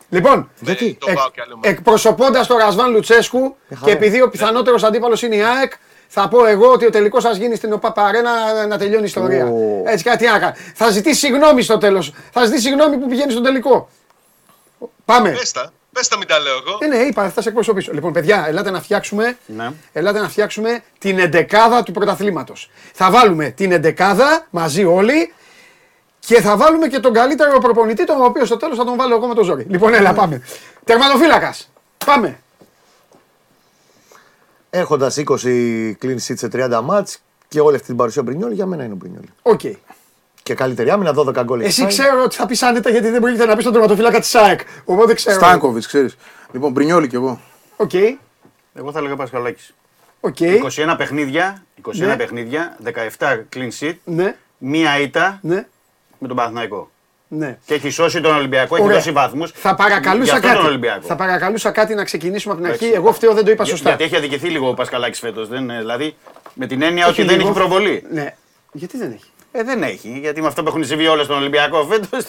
Λοιπόν, Γιατί; Το εκ, πάω κι άλλη ομάδα. εκπροσωπώντας τον Ρασβάν Λουτσέσκου χαρά. και επειδή ο πιθανότερος αντίπαλος είναι η ΑΕΚ, θα πω εγώ ότι ο τελικός σας γίνει στην ΟΠΑ Παρένα να τελειώνει η ιστορία. Ω. Έτσι κάτι άκα. Θα ζητήσει συγγνώμη στο τέλος. Θα ζητήσει συγγνώμη που πηγαίνει στον τελικό. Πάμε. Πες τα. Πες τα μην τα λέω εγώ. Ε, ναι, είπα, θα σε εκπροσωπήσω. Λοιπόν, παιδιά, ελάτε να φτιάξουμε, Ναι. ελάτε να φτιάξουμε την εντεκάδα του πρωταθλήματος. Θα βάλουμε την εντεκάδα μαζί όλοι και θα βάλουμε και τον καλύτερο προπονητή, τον οποίο στο τέλος θα τον βάλω εγώ με το ζόρι. Λοιπόν, έλα, πάμε. Τερματοφύλακας. Πάμε. Έχοντας 20 clean sheet σε 30 μάτς και όλη αυτή την παρουσία Μπρινιόλ, για μένα είναι ο Μπρινιόλ. Οκ. Και καλύτερη άμυνα, 12 γκολ. έχει Εσύ φάει. ξέρω ότι θα πεις άνετα γιατί δεν πρόκειται να πεις τον τερματοφύλακα της ΑΕΚ. Οπότε ξέρω. Στάνκοβιτς, ξέρεις. Λοιπόν, Μπρινιόλι κι εγώ. Οκ. Εγώ θα έλεγα Πασχαλάκης. Οκ. 21 παιχνίδια, 21 Ναι. παιχνίδια, 17 clean sheet, Ναι. μία ήττα Ναι. με τον Παναθηναϊκό. Ναι. Και έχει σώσει τον Ολυμπιακό, έχει Ωραία. δώσει βαθμούς. Θα παρακαλούσα τον κάτι. Ολυμπιακό. Θα παρακαλούσα κάτι να ξεκινήσουμε από την αρχή. Εντάξει. Εγώ φταίω δεν το είπα Για- σωστά. Γιατί έχει αδικηθεί λίγο ο Πασκαλάκη φέτος. Δηλαδή με την έννοια Όχι ότι δεν λίγο. έχει προβολή. Ναι. Γιατί δεν έχει; Ε, δεν έχει. Γιατί με αυτό που έχουν συμβεί όλα στον Ολυμπιακό φέτος.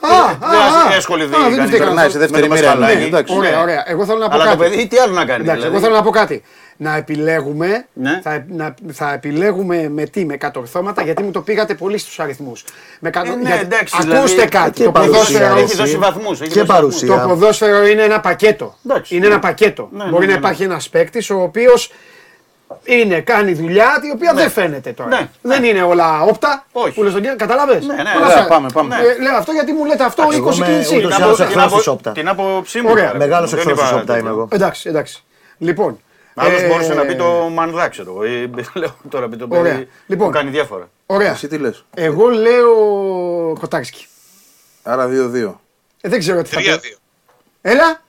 Α, α, δεν α. έχει ασχοληθεί Α, δεν κανείς. φταίει Περνάει σε Με δεύτερη τον μοίρα. Πασχαλάκη. ναι, εντάξει. Ωραία, Ναι. ωραία. Εγώ θέλω να πω Αλλά το κάτι. παιδί τι άλλο να κάνει. Εντάξει, δηλαδή; εγώ θέλω να πω κάτι. Να επιλέγουμε, Ναι. θα, να, θα επιλέγουμε με τι, με κατορθώματα, γιατί μου το πήγατε πολύ στους αριθμούς. Με κατο... Ε, ναι, γιατί- εντάξει, Ακούστε δηλαδή, κάτι, και το παρουσία, ποδόσφαιρο, Έχει δώσει βαθμούς. Και παρουσία. το ποδόσφαιρο είναι ένα πακέτο. Εντάξει. είναι ένα πακέτο. Ναι, ναι, Μπορεί ναι, να ναι. υπάρχει ένας παίκτης ο οποίος είναι, κάνει δουλειά η οποία δεν φαίνεται τώρα. Ναι, Δεν είναι όλα όπτα. Όχι. Που λες τον κύριο, καταλάβες. Ναι, ναι, Όλα ωραία, αυτά. πάμε, πάμε. Ε, λέω αυτό γιατί μου λέτε αυτό 20 εγώ είμαι κλίνηση. ούτως ή Την άλλως απο- την εχθρός απο- της όπτα. Την άποψή μου. Ωραία. τώρα, Μεγάλος δεν εχθρός της είπα όπτα είμαι τέτοιο. εγώ. Εντάξει, εντάξει. Λοιπόν. Άλλος ε, μπορούσε να πει το Μανδά, ξέρω εγώ. ή Λέω τώρα πει το Ωραία. παιδί Λοιπόν. που κάνει διάφορα. Ωραία. Εσύ τι λες; Εγώ λέω Κοτάρσκι. Άρα 2-2. Ε, δεν ξέρω τι θα πει. 3-2. Έλα.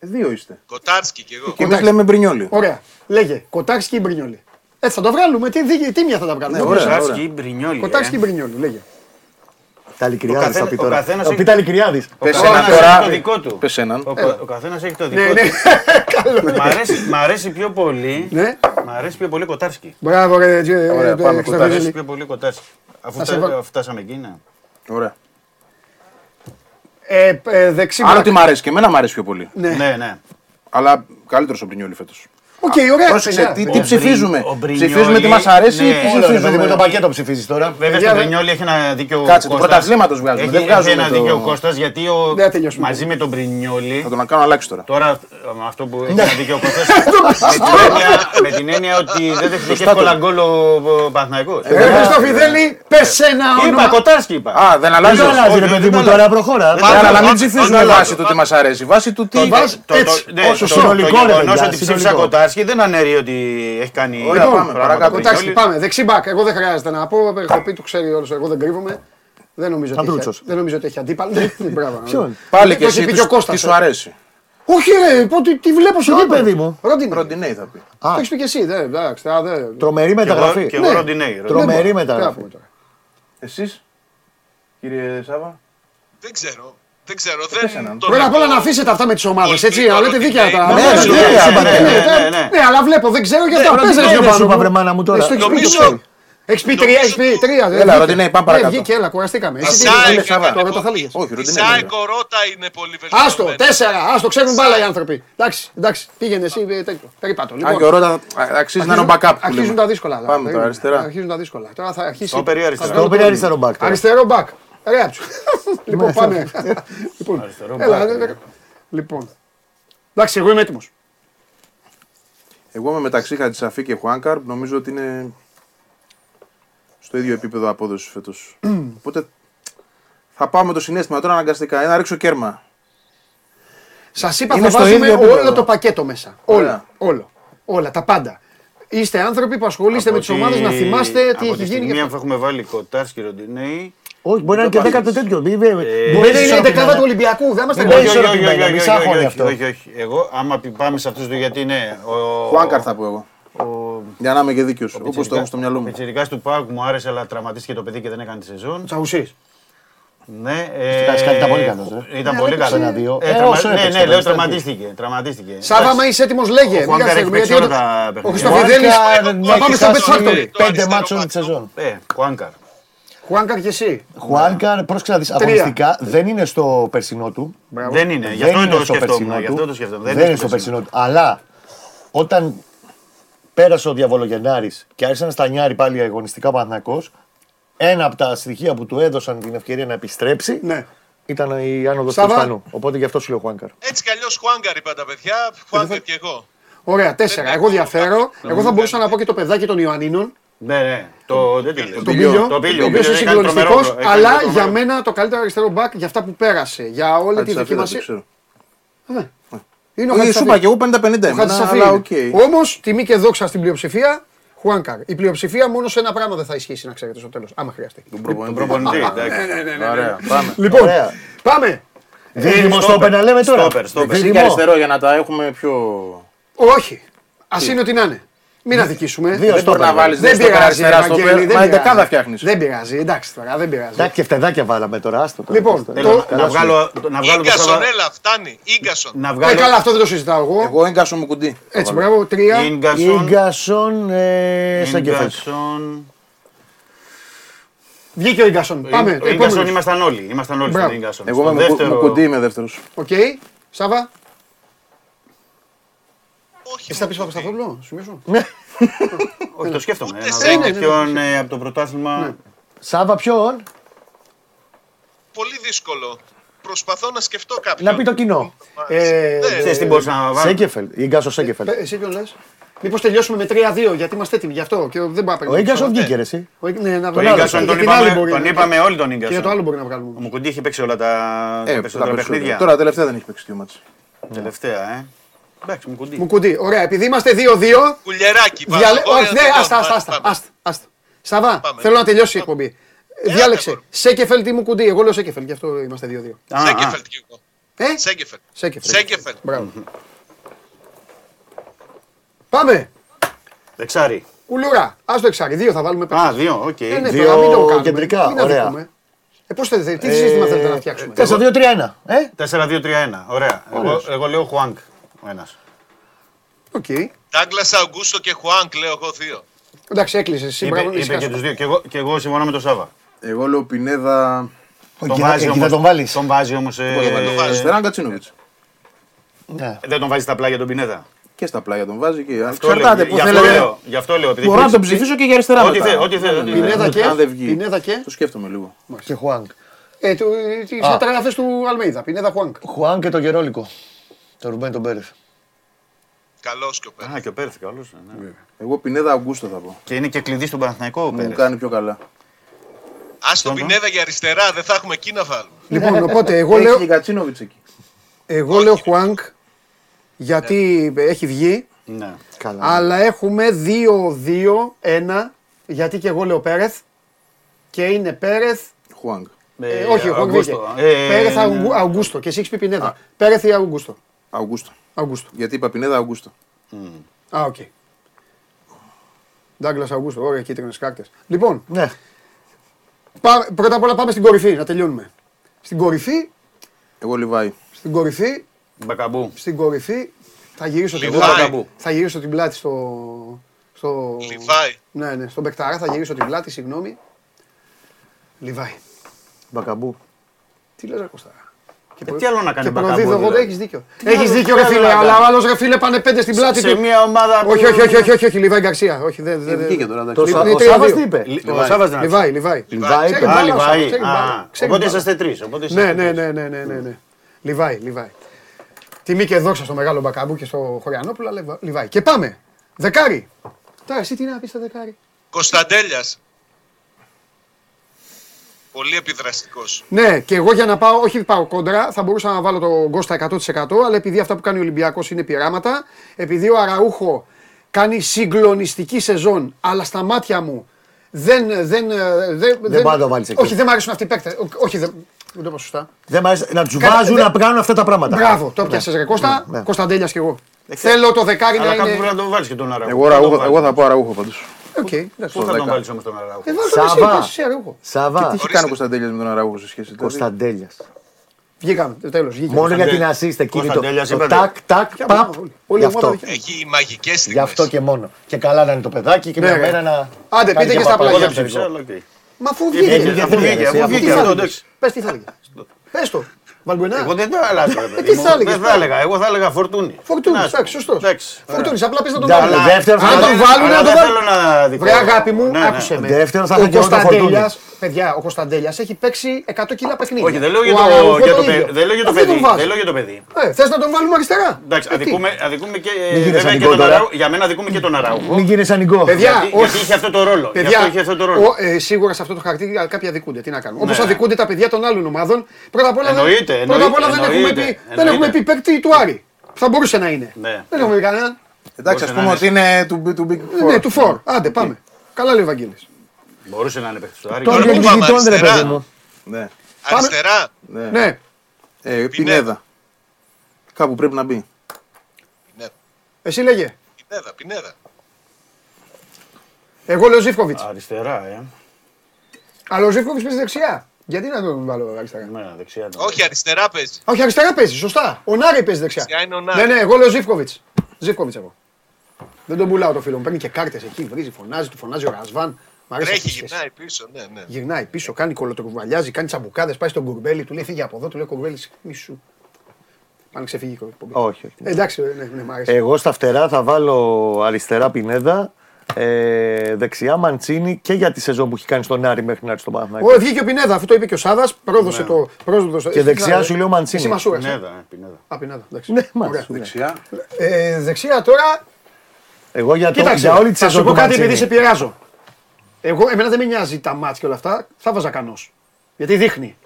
Δύο είστε. Κοτάρσκι κι εγώ. Και εμείς λέμε Μπρινιόλι. Ωραία. Λέγε. Κοτάρσκι ή Μπρινιόλι. Έτσι θα το βγάλουμε. Τι, τι, τι μία θα τα βγάλουμε. Ναι, Δεν ωραία. ξέρω. Κοτάρσκι ή Μπρινιόλι. Κοτάρσκι ή ε. Μπρινιόλι. Λέγε. Τα Λικριάδη θα καθένα- πει ο τώρα. καθένας Θα έχει- πει τα Λικριάδη. Ο Πες καθένας έναν έχει τώρα. το δικό του. Πες έναν. Ο, κα- ο καθένας έχει το δικό Ναι, του. ναι. Μ' αρέσει, μ' αρέσει πιο πολύ. Ναι. Μ' αρέσει πιο πολύ Κοτάρσκι. Μπράβο, ρε. τζι- Ωραία, ε, πάμε, ε, κοντά. Μ' Χριστόφιλη. αρέσει πιο πολύ Κοτάρσκι. Αφού Θα σε φτά- βάλω. φτάσαμε εκεί, ναι. Ωραία. Ε, ε, Δεξί Άλλο μπακ. τι μ' αρέσει και εμένα μ' αρέσει πιο πολύ. Ναι. Ναι, ναι. Αλλά καλύτερος ο Μπρινιόλι φέτος. Οκ, ωραία. Πρόσεξε, τι, τι ψηφίζουμε. Ψηφίζουμε τι μας αρέσει ή τι ναι, ψηφίζουμε. Ναι, με το πακέτο ψηφίζει τώρα. Βέβαια, στον Πρινιόλη έχει ένα δίκιο. Κάτσε, του πρωταθλήματος βγάζουμε. Δεν βγάζουμε. Έχει ένα δίκιο ο Κώστα γιατί μαζί με τον Πρινιόλη. Θα τον κάνω αλλάξει τώρα. Τώρα με αυτό που έχει ένα δίκιο Κώστας. Με την έννοια ότι δεν δέχεται και εύκολα γκολ ο Παθναϊκό. Εγώ στο Φιδέλη πες ένα όνομα. Είπα κοτάσκι είπα. Α, δεν αλλάζει. Δεν αλλάζει, ρε παιδί μου τώρα προχώρα. Ε, αλλά μην ψηφίζουμε βάσει του τι μας αρέσει. Βάση του τι. Όσο συνολικό ρε. Όσο ψήφισα κοτάσκι Κοτάρσκι δεν αναιρεί ότι έχει κάνει. Ωραία, Λοιπόν, πάμε, πράγματα παρακάτω. ο Κοιτάξτε, Μπρινιόλι. πάμε. Δεξί μπακ. Εγώ δεν χρειάζεται να πω. Το πει το ξέρει όλος. Εγώ δεν κρύβομαι. Δεν νομίζω, ότι έχει, Αντρούτσος. δεν νομίζω ότι έχει αντίπαλο. Ναι, Μπράβο. Ποιον; Πάλι Το και έχει εσύ πει τι και ο σου- Κώστας, τι σου ε. αρέσει. Όχι, ρε, πω, τι, τι βλέπω στο Τι, γήπεδο. παιδί μου; Ρόντινε. Ροντινέι θα πει. Το έχεις πει και εσύ. Δεν, εντάξει, τώρα δεν. Τρομερή Και εγώ- μεταγραφή. Και εγώ Ναι. Ροντινέι. Τρομερή Δεν μπορώ. μεταγραφή. Τι να πούμε τώρα. Εσείς, κύριε Σάβα; Δεν ξέρω. Δεν ξέρω, ε, δεν. Απ' όλα να αφήσετε αυτά με τις ομάδες, έτσι. Αλλά λέτε δίκαια τα. Ναι, αλλά βλέπω, δεν ξέρω για τα πέζε για μου τώρα. Έχεις πει τρία, έχεις πει τρία. Έλα, Ροντινέ, πάμε παρακάτω. Βγήκε, έλα, κουραστήκαμε. Εσύ τι Σάικο κορότα είναι πολύ βελτιωμένο. Άστο, τέσσερα, άστο, ξέρουν μπάλα οι άνθρωποι. Εντάξει, εντάξει, πήγαινε εσύ ε, τέτοιο. Περίπατο. Λοιπόν. Αξίζει να είναι backup. Αρχίζουν τα δύσκολα. Πάμε τώρα. Αρχίζουν τα δύσκολα. Τώρα θα αρχίσει. Στο περί αριστερό back. Αριστερό back. Ωραία του. Λοιπόν, πάμε. Λοιπόν, Αριστερό έλα, μπακ, ε, ναι. ε, Λοιπόν. Εντάξει, εγώ είμαι έτοιμος. Εγώ είμαι μεταξύ Χατζησαφή και Χουάνκαρ. Νομίζω ότι είναι στο ίδιο επίπεδο απόδοσης φέτος. Οπότε θα πάω με το συνέστημα τώρα αναγκαστικά. Ε, Να ρίξω κέρμα. Σας είπα Είναι θα στο βάζουμε ίδιο όλο επίπεδο. το πακέτο μέσα. Όλο. Ωραία. Όλο. Όλα, τα πάντα. Είστε άνθρωποι που ασχολείστε με Από τις τη- ομάδες να θυμάστε τι από έχει τη γίνει. στιγμή και που αυτό. έχουμε βάλει Κοτάρσκι Ροντινέι. Όχι, μπορεί να είναι και Το δέκατο πας. τέτοιο. Μην- Ε, Μπορεί να είναι η ισορροπημένα. δεκάδα του Ολυμπιακού. Δεν είμαστε Δεν Όχι, είναι όχι, όχι, όχι, ισορροπημένα, όχι, μισά όχι, χρόνια όχι, αυτό. όχι, όχι. Εγώ, άμα πι- πάμε σε αυτούς του γιατί είναι. Ο, Χουάνκαρ θα πω εγώ. ο- Για να είμαι και δίκαιος. ο Όπως το πιτσιρικά- έχω στο μυαλό Ο μου. πιτσιρικάς του Πάουκ μου άρεσε, αλλά τραυματίστηκε το παιδί και δεν έκανε τη σεζόν. Τσαουσί. Ναι, Κάτι ήταν πολύ καλός, ρε. Ήταν Ναι, πολύ έπαιξε καλός. ένα-δύο. Ε, Ε, τραυμα- όσο Ναι, έπαιξε, ναι, λέω ήταν τραυματίστηκε. τραυματίστηκε. Σάβα, Εντάξει. άμα είσαι έτοιμος, λέγε. Ο Μην Χουάνκαρ καθυστερούμε, έχει παίξει γιατί όλα όταν- τα Ο παιχνίδια. Χριστοφιδέλης Χουάνκαρ θα πάμε στο έχει Pet χάσει Factory. Το Πέντε αριστερό μάτσων μπακ. τη σεζόν. Ε, Χουάνκαρ. Χουάνκαρ και εσύ. Χουάνκαρ, πρόσεξε να δεις, αγωνιστικά δεν είναι στο περσινό του. Δεν είναι. Γι' Δεν αυτό είναι το στο περσινό σκεφτόμουν. Γι' αυτό του. το σκεφτόμουν. Δεν είναι στο περσινό του. Αλλά όταν πέρασε ο Διαβολογενάρης και άρχισε να στανιάρει πάλι αγωνιστικά ο Παναθηναϊκός, ένα από τα στοιχεία που του έδωσαν την ευκαιρία να επιστρέψει Ναι. ήταν η άνοδος του Σάβα. Ισπανού. Οπότε γι' αυτό σου λέω Χουάνκαρ. Έτσι κι αλλιώς Χουάνκαρ είπα τα παιδιά. Χουάνκαρ κι εγώ. Ωραία, τέσσερα. Εγώ διαφέρω. Εγώ θα μπορούσα να πω και το παιδάκι των Ιωαννίνων. Ναι, ναι. Το τέτοιο. Τον Πίλιο. Πίλιο, Το Πίλιο, ο ο οποίο είναι Πίλιο έκανε τρομερό συγκλονιστικό, προ- έκανε αλλά τρομερό. για μένα το καλύτερο αριστερό μπακ για αυτά που πέρασε. Για όλη τη Χατζησαφή δεν το δοκιμασία. ξέρω. Ναι. Είναι ο Ε, Σου Χατζησαφή. είπα και εγώ 50-50 Ο ήμουν, Χατζησαφή αλλά είναι. οκ. Όμως, τιμή και δόξα στην πλειοψηφία, Χουάνκαρ. Η πλειοψηφία μόνο σε ένα πράγμα δεν θα ισχύσει, να ξέρετε στο τέλος. Άμα χρειαστεί. Τον Τον προπονητή. προπονητή. Ναι, εντάξει. Ωραία, πάμε. Λοιπόν, Ωραία. πάμε. Δίδυμο στόπερ. στόπερ να λέμε τώρα. Στόπερ, στόπερ. Εσύ και Δίδυμο. αριστερό για να τα έχουμε πιο. Όχι. Α είναι ό,τι να είναι. Μην αδικήσουμε. Δύο Δεν μπορεί στόπερ. να βάλει Δεν πειράζει, αριστερά στο Ευαγγέλη, δεν Μα πειράζει. δεκάδα φτιάχνεις. Δεν πειράζει, εντάξει τώρα, δεν πειράζει. Εντάξει και φτεδάκια βάλαμε τώρα. Άστο τώρα. Λοιπόν, Άστο. Έλα, Το- να- να βγάλω να βγάλω το Ίγκασον, Σάβα. έλα, φτάνει. Ίγκασον. Να Ε, βγάλω. καλά, αυτό δεν το συζητάω εγώ. Εγώ έγκασο μου κουντί. Έτσι, μπράβο, τρία. Ίγκασον. Ίγκασον ε, Σέγκεφελτ. Ίγκασον. Βγήκε ο Ιγκασόν. Πάμε. Ο Ίγκασον επόμενος. ήμασταν όλοι. Ήμασταν όλοι Μπράβο. στον Ίγκασον. Εγώ Στο με μου- δεύτερο- μου κουντί είμαι δεύτερος. Οκ. Σάβα, Όχι. εσύ θα πεις Παπασταθόπουλο, σου μισώ. Όχι, το σκέφτομαι. Ούτε Να σε δω είναι, κάποιον ε, από το πρωτάθλημα. Σάβα ποιον; Πολύ δύσκολο. Προσπαθώ να σκεφτώ κάποιον. Να πει το κοινό. Ε, Ναι. Ξέρεις τι μπορούσα να βάλω; Σέγκεφελτ. Ίγκασον Σέγκεφελτ. πε- Εσύ ποιον λες; Μήπως τελειώσουμε με 3-2, γιατί είμαστε έτοιμοι γι' αυτό και δεν πάμε. Ο Ίγκασον βγήκε ρε, εσύ. Ο Ίγκ- Ναι, να Τον βγάλω. Ίγκασον Για τον την άλλη είπαμε, μπορεί τον να- είπαμε όλοι τον Και για το Ίγκασον. άλλο μπορεί να Ο βγάλουμε. Μουκουντή έχει παίξει όλα τα τα Ε, περισσότερα τα παιχνίδια. περισσότερα. Τώρα τελευταία δεν έχει παίξει δύο μάτς. Τελευταία, ε. Εντάξει, Μουκουντή. Μου κουντί. Ωραία, επειδή είμαστε 2-2. Κουλιεράκι. βάζω Διαλέ... εγώ για Όχι, να ναι, τελειώνω. άστα, άστα, Πάμε, άστα, πάμε. άστα, άστα. Σαβά, Πάμε. θέλω να τελειώσει η εκπομπή. Έλα, Διάλεξε. μπορώ. Σέκεφελτ ή μου κουντί. Εγώ λέω Σέκεφελτ, γι' αυτό είμαστε 2-2. Α, α. Σέγκεφελτ κι εγώ. Ε, Σέγκεφελτ. Σέκεφελτ. Σέγκεφελτ. Μπράβο. Πάμε. Δεξάρι. Κουλούρα. Α το εξάρι. Δύο θα βάλουμε πέρα. Α, δύο, οκ. Ε, ναι, Δύο τώρα μην το κάνουμε. κεντρικά, Μην ωραία. αδικούμε. Ε, πώς θέλετε, τι σύστημα θέλετε να φτιάξουμε; 4-2-3-1. Ε; 4-2-3-1. Ωραία. Εγώ, εγώ λέω Χουάνγκ. Ο ένας. Οκ. Ντάγκλας Αουγκούστο και Χουάνγκ, λέω εγώ δύο. Εντάξει, έκλεισες. Εσύ Είπε, μπράβο, είπε ησυχάσου. και τους δύο. Και εγώ, και εγώ συμφωνώ με τον Σάβα. Εγώ λέω Πινέδα. Τον βάζει Εκεί όμως, θα τον βάλεις. Τον βάζει όμως. Αριστερά Γκατσίνοβιτς. Ναι. δεν τον βάζει στα πλάγια τον Πινέδα. Και στα πλάγια τον βάζει και. Αυτό λέω, Εξαρτάται που γι' αυτό θέλετε. λέω, Γι' αυτό λέω. επειδή Μπορώ να έχεις- τον ψηφίσω και για αριστερά Ό,τι μετά. θε- ό,τι θε- ό,τι θε. Πινέδα και. Αν δεν βγει. Πινέδα και. Το σκέφτομαι λίγο. Και Χουάνκ. Ε, του- τις μεταγραφές του Αλμέιδα. Πινέδα Χουάνκ. Χουάνκ και το Γερόλικο. Το Ρουμπέν τον Πέρεθ. Καλός και ο Πέρε. Α, και ο Πέρθη καλός, ναι. Εγώ Πινέδα Αγκούστο θα πω. Και είναι και κλειδί στον Παναθηναϊκό ο Μου Πέρεθ. κάνει πιο καλά. Α τον Πινέδα για αριστερά, δεν θα έχουμε εκεί να βάλουμε. Λοιπόν, οπότε εγώ Έχει λέω, και Γκατσίνοβιτ εκεί. εγώ λέω Χουάνκ γιατί έχει βγει. Ναι. Καλά. Αλλά έχουμε 2-2-1 γιατί και εγώ λέω Πέρεθ και είναι Πέρεθ. Χουάνγκ. Ε, όχι, ο Αυγούστο. βγήκε. Ε, Πέρεθ ναι. Αυγου- Αυγούστο και εσύ έχεις πει Πινέδα. Πέρεθ ή Αυγούστο. Αγκούστο. Αυγούστο. Γιατί είπα Πινέδα Αγκούστο. Α, οκ. Ντάγκλας Αυγούστο, ωραία κίτρινες κάρτες. Λοιπόν, Ναι. πά- πρώτα απ' όλα πάμε στην κορυφή, να τελειώνουμε. Στην κορυφή, Εγώ Λιβάη. στην κορυφή, Μπακαμπού. στην κορυφή θα γυρίσω την Λιβάη. πλάτη. Θα γυρίσω την πλάτη στο. στο... Λιβάη. Ναι, ναι, στον Μπεκταρά θα γυρίσω την πλάτη, συγγνώμη. Λιβάη. Μπακαμπού. Τι λες ρε Κωστάρα; Και, Ε, τι άλλο να κάνει και Μπακαμπού, προδίδω εγώ, δηλαδή; έχεις δίκιο. Τι Έχεις άλλο- δίκιο τι ρε άλλο φίλε, να αλλά κάνει; ο άλλος ρε φίλε πάνε πέντε στην πλάτη Σε του. μια ομάδα που. Όχι, όχι, όχι, όχι, όχι, όχι, Λιβάη Γκαρσία. Όχι, δεν. δεν- δεν- βγήκε τώρα, εντάξει. Το Λι- Σα- είναι Ο τρία Σάββας δύο. τι είπε; Λι- Ο Σάββας δεν Λιβάη, Λιβάη. Λιβάη. Ξέρει Α, μπάλα, Λιβάη. ξέρει Α, μπάλα, ξέρει Οπότε μπάλα. είσαστε τρεις. Ναι, ναι, ναι, ναι, ναι, ναι, ναι. Λιβάη, Λιβάη. Τιμή και δόξα στο μεγάλο Μπακαμπού και στο Χωριανόπουλο, αλλά Λιβα- Λιβάη. Και πάμε. Δεκάρι. Τώρα εσύ τι να πεις στο δεκάρι; Κωνσταντέλιας. Πολύ επιδραστικός. Ναι, και εγώ για να πάω, όχι πάω κόντρα, θα μπορούσα να βάλω τον Κώστα 100%, αλλά επειδή αυτά που κάνει ο Ολυμπιακός είναι πειράματα, επειδή ο Αραούχο κάνει συγκλονιστική σεζόν, αλλά στα μάτια μου δεν. Δεν, δεν, δεν, πάει να το βάλεις εκεί. Όχι, δεν μου αρέσουν αυτοί οι παίκτες. Ο- Όχι, δεν. Δεν το είπα σωστά. Δεν μ' αρέσει να τους Κα- βάζουν δεν- να κάνουν αυτά τα πράγματα. Μπράβο, το πιάσες ρε Κώστα. ναι. Κωνσταντέλιας κι εγώ. Θέλω το δεκάρι Αλλά να κάπου είναι. πρέπει να τον βάλεις και τον Αραούχο. Εγώ, Πού θα τον Ραούχο- εγώ βάλεις; θα πω Αραούχο πάντως. Οκ, εντάξει. Πού θα τον δέκα. βάλεις όμως τον Αραούχο; Ε, βάλ' τον εσύ, Σάβα. εσύ, Αραούχο. Σάβα. Τι έχει κάνει ο Κωνσταντέλιας με τον Αραούχο σε σχέση. δηλαδή; Κωνσταντέλιας. Βγήκαμε, τέλος, βγήκε. Μόνο για την Κωνσταντέλ- assist εκείνη το, Κωνσταντέλιας το είπατε. τάκ, τάκ, Ποια παπ. ομάδα, όλη. Όλη Γι' η ομάδα αυτό. δική Έχει μαγικές στιγμέ. Γι' αυτό και μόνο. Και καλά να είναι το παιδάκι και Ναι, μια ρε. μέρα να. Άντε, κάνει πείτε και στα παπά. Εγώ πλάγια. δεν ψήφισα, αλλά οκ. Μα αφού Βγήκε, βγήκε. βγήκε, αφού βγήκε, εσύ, αφού αφού βγήκε Τι αυτό, θα εντάξει. έλεγες. Πες τι θα έλεγες. Πες το. Βαλμπουενά. Εγώ δεν το αλλάζω. ρε παιδί τι μου. θα έλεγες, Δεν θα πάλι. έλεγα. Εγώ θα έλεγα φορτούνη. Φορτούνης, Τι να σου εντάξει, πω. σωστός. Εντάξει. Φορτούνης, απλά πες να τον Ναι, βάλουν. αλλά δεύτερο θα Αν τον είχα- βάλουν, Αλλά να τον δεν βάλουν. θέλω να δικό. Βρε αγάπη μου, Ναι, ναι. άκουσε με. Δεύτερο θα Ο είχα και εγώ το Κωνσταντέλιας, παιδιά, ο Κωνσταντέλιας έχει παίξει 100 κιλά παιχνίδια. Όχι, δεν λέω για Ο το, Αραούχο για το, ίδιο. παι- δεν λέω για το Αφού τον παιδί. βάζεις. Δεν λέω για το παιδί. Ε, θες να τον βάλουμε αριστερά; Εντάξει, Ε, τι; αδικούμε, αδικούμε και, Μην γίνεις βέβαια και ανικό τον τώρα. Αραούχο. Για μένα αδικούμε και τον Αραούχο. Μην γίνεις ανικό. Παιδιά, Γιατί, όχι. γιατί είχε αυτό το ρόλο. Γι' Παιδιά, αυτό είχε αυτό το ρόλο. ο, ε, σίγουρα σε αυτό το χαρτί κάποιοι αδικούνται. Τι να κάνουμε. Όπως Ναι. αδικούνται τα παιδιά των άλλων ομάδων. Πρώτα απ' όλα, δεν- Εννοείται, πρώτα απ' όλα δεν, εννοείται, έχουμε πει, εννοείται. δεν έχουμε πει παίκτη του Άρη. Θα μπορούσε να είναι. Ναι. Δεν έχουμε πει κανέναν. Εντάξει, ας Μπορούσε πούμε να ότι είναι του του Big Four. Ναι, του Φορ. Άντε, πάμε. Καλά λέει ο Βαγγέλης. Μπορούσε να είναι παίχτη του Άρη. Τώρα Τώρα για που την πάμε γειτόν, ρε αριστερά. παιδί μου. Ναι. Αριστερά. ναι. Ναι, Ε, Πινέδα. Κάπου πρέπει να μπει. Πινέδα. εσύ λέγε. Πινέδα, Πινέδα. Εγώ λέω Ζήφκοβιτς. Αριστερά, ε. Αλλά ο Ζήφκοβιτς παίζει δεξιά. Γιατί να τον βάλω αριστερά; Ναι, δεξιά. το- Όχι, αριστερά παίζει. Όχι, αριστερά παίζει, σωστά. Ο Νάρη παίζει δεξιά. Δεξιά είναι ο Νάρη. Ναι, ναι, εγώ λέω Ζήφκοβιτς. Ζήφκοβιτς εγώ. Δεν τον πουλάω το φίλο μου. Παίρνει και κάρτες εκεί, βρίζει, φωνάζει, του φωνάζει ο Ρασβάν. Μ' αρέσει αυτή Τρέχει, η σχέση. γυρνάει πίσω. Ναι, ναι. Γυρνάει πίσω, κάνει κολοτρουβαλιάζει, κάνει τσαμπουκάδες, πάει στον κουρμπέλι, του λέει φύγε από εδώ, του λέει κουρμπέλι, μη σου. Πάνε ξεφύγει η εκπομπή. Όχι, όχι. Ε, εντάξει, ναι, ναι, μ' αρέσει. Εγώ στα φτερά θα βάλω αριστερά Πινέδα, ε, δεξιά Μαντσίνη και για τη σεζόν που έχει κάνει στον Άρη μέχρι να έρθει στον Παναθηναϊκό. Ω, βγήκε ο Πινέδα, αφού το είπε και ο Σάδας, πρόδωσε το. Πρόδωσε, Και δεξιά σου λέω Μαντσίνη. Εσύ Μασούρα. Πινέδα, ε, Πινέδα. Α, Πινέδα, εντάξει. Ναι, Ωραία. Μαντσίνη. Δεξιά. Ε, δεξιά τώρα, Εγώ για, το, κοίταξε, για όλη τη θα σου σεζόν πω του κάτι επειδή σε Μαντσίνη. πειράζω. Εγώ, εμένα δεν με νοιάζει τα μάτια και όλα αυτά, θα βάζα κανός. Γιατί δείχνει.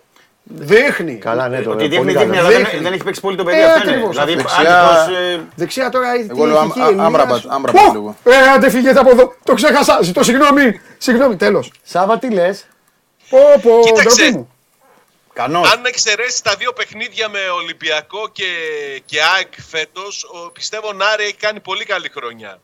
Δείχνει. Καλά, ναι, το Ότι δείχνει, πολύ δείχνει, καλά. αλλά δεν, Δείχνει. δεν έχει παίξει πολύ το παιδί. Ε, αυτό είναι. ακριβώς, Δηλαδή, Δεξιά- άτυχος, ε, Δεξιά τώρα η Εγώ λέω Άμ- ηθική Α- Ελμύρας. Άμραμπατ, Άμραμπατ Ω, λίγο. Ε, άντε φύγετε από εδώ. Το ξέχασα. Ζητώ συγγνώμη. Συγγνώμη, τέλος. Σάβα, τι λες; Πω, πω, Κοίταξε. ντροπή μου. κανός. Αν εξαιρέσεις τα δύο παιχνίδια με Ολυμπιακό και, και ΑΕΚ φέτος, πιστεύω ο Νάρη έχει κάνει πολύ καλή χρονιά.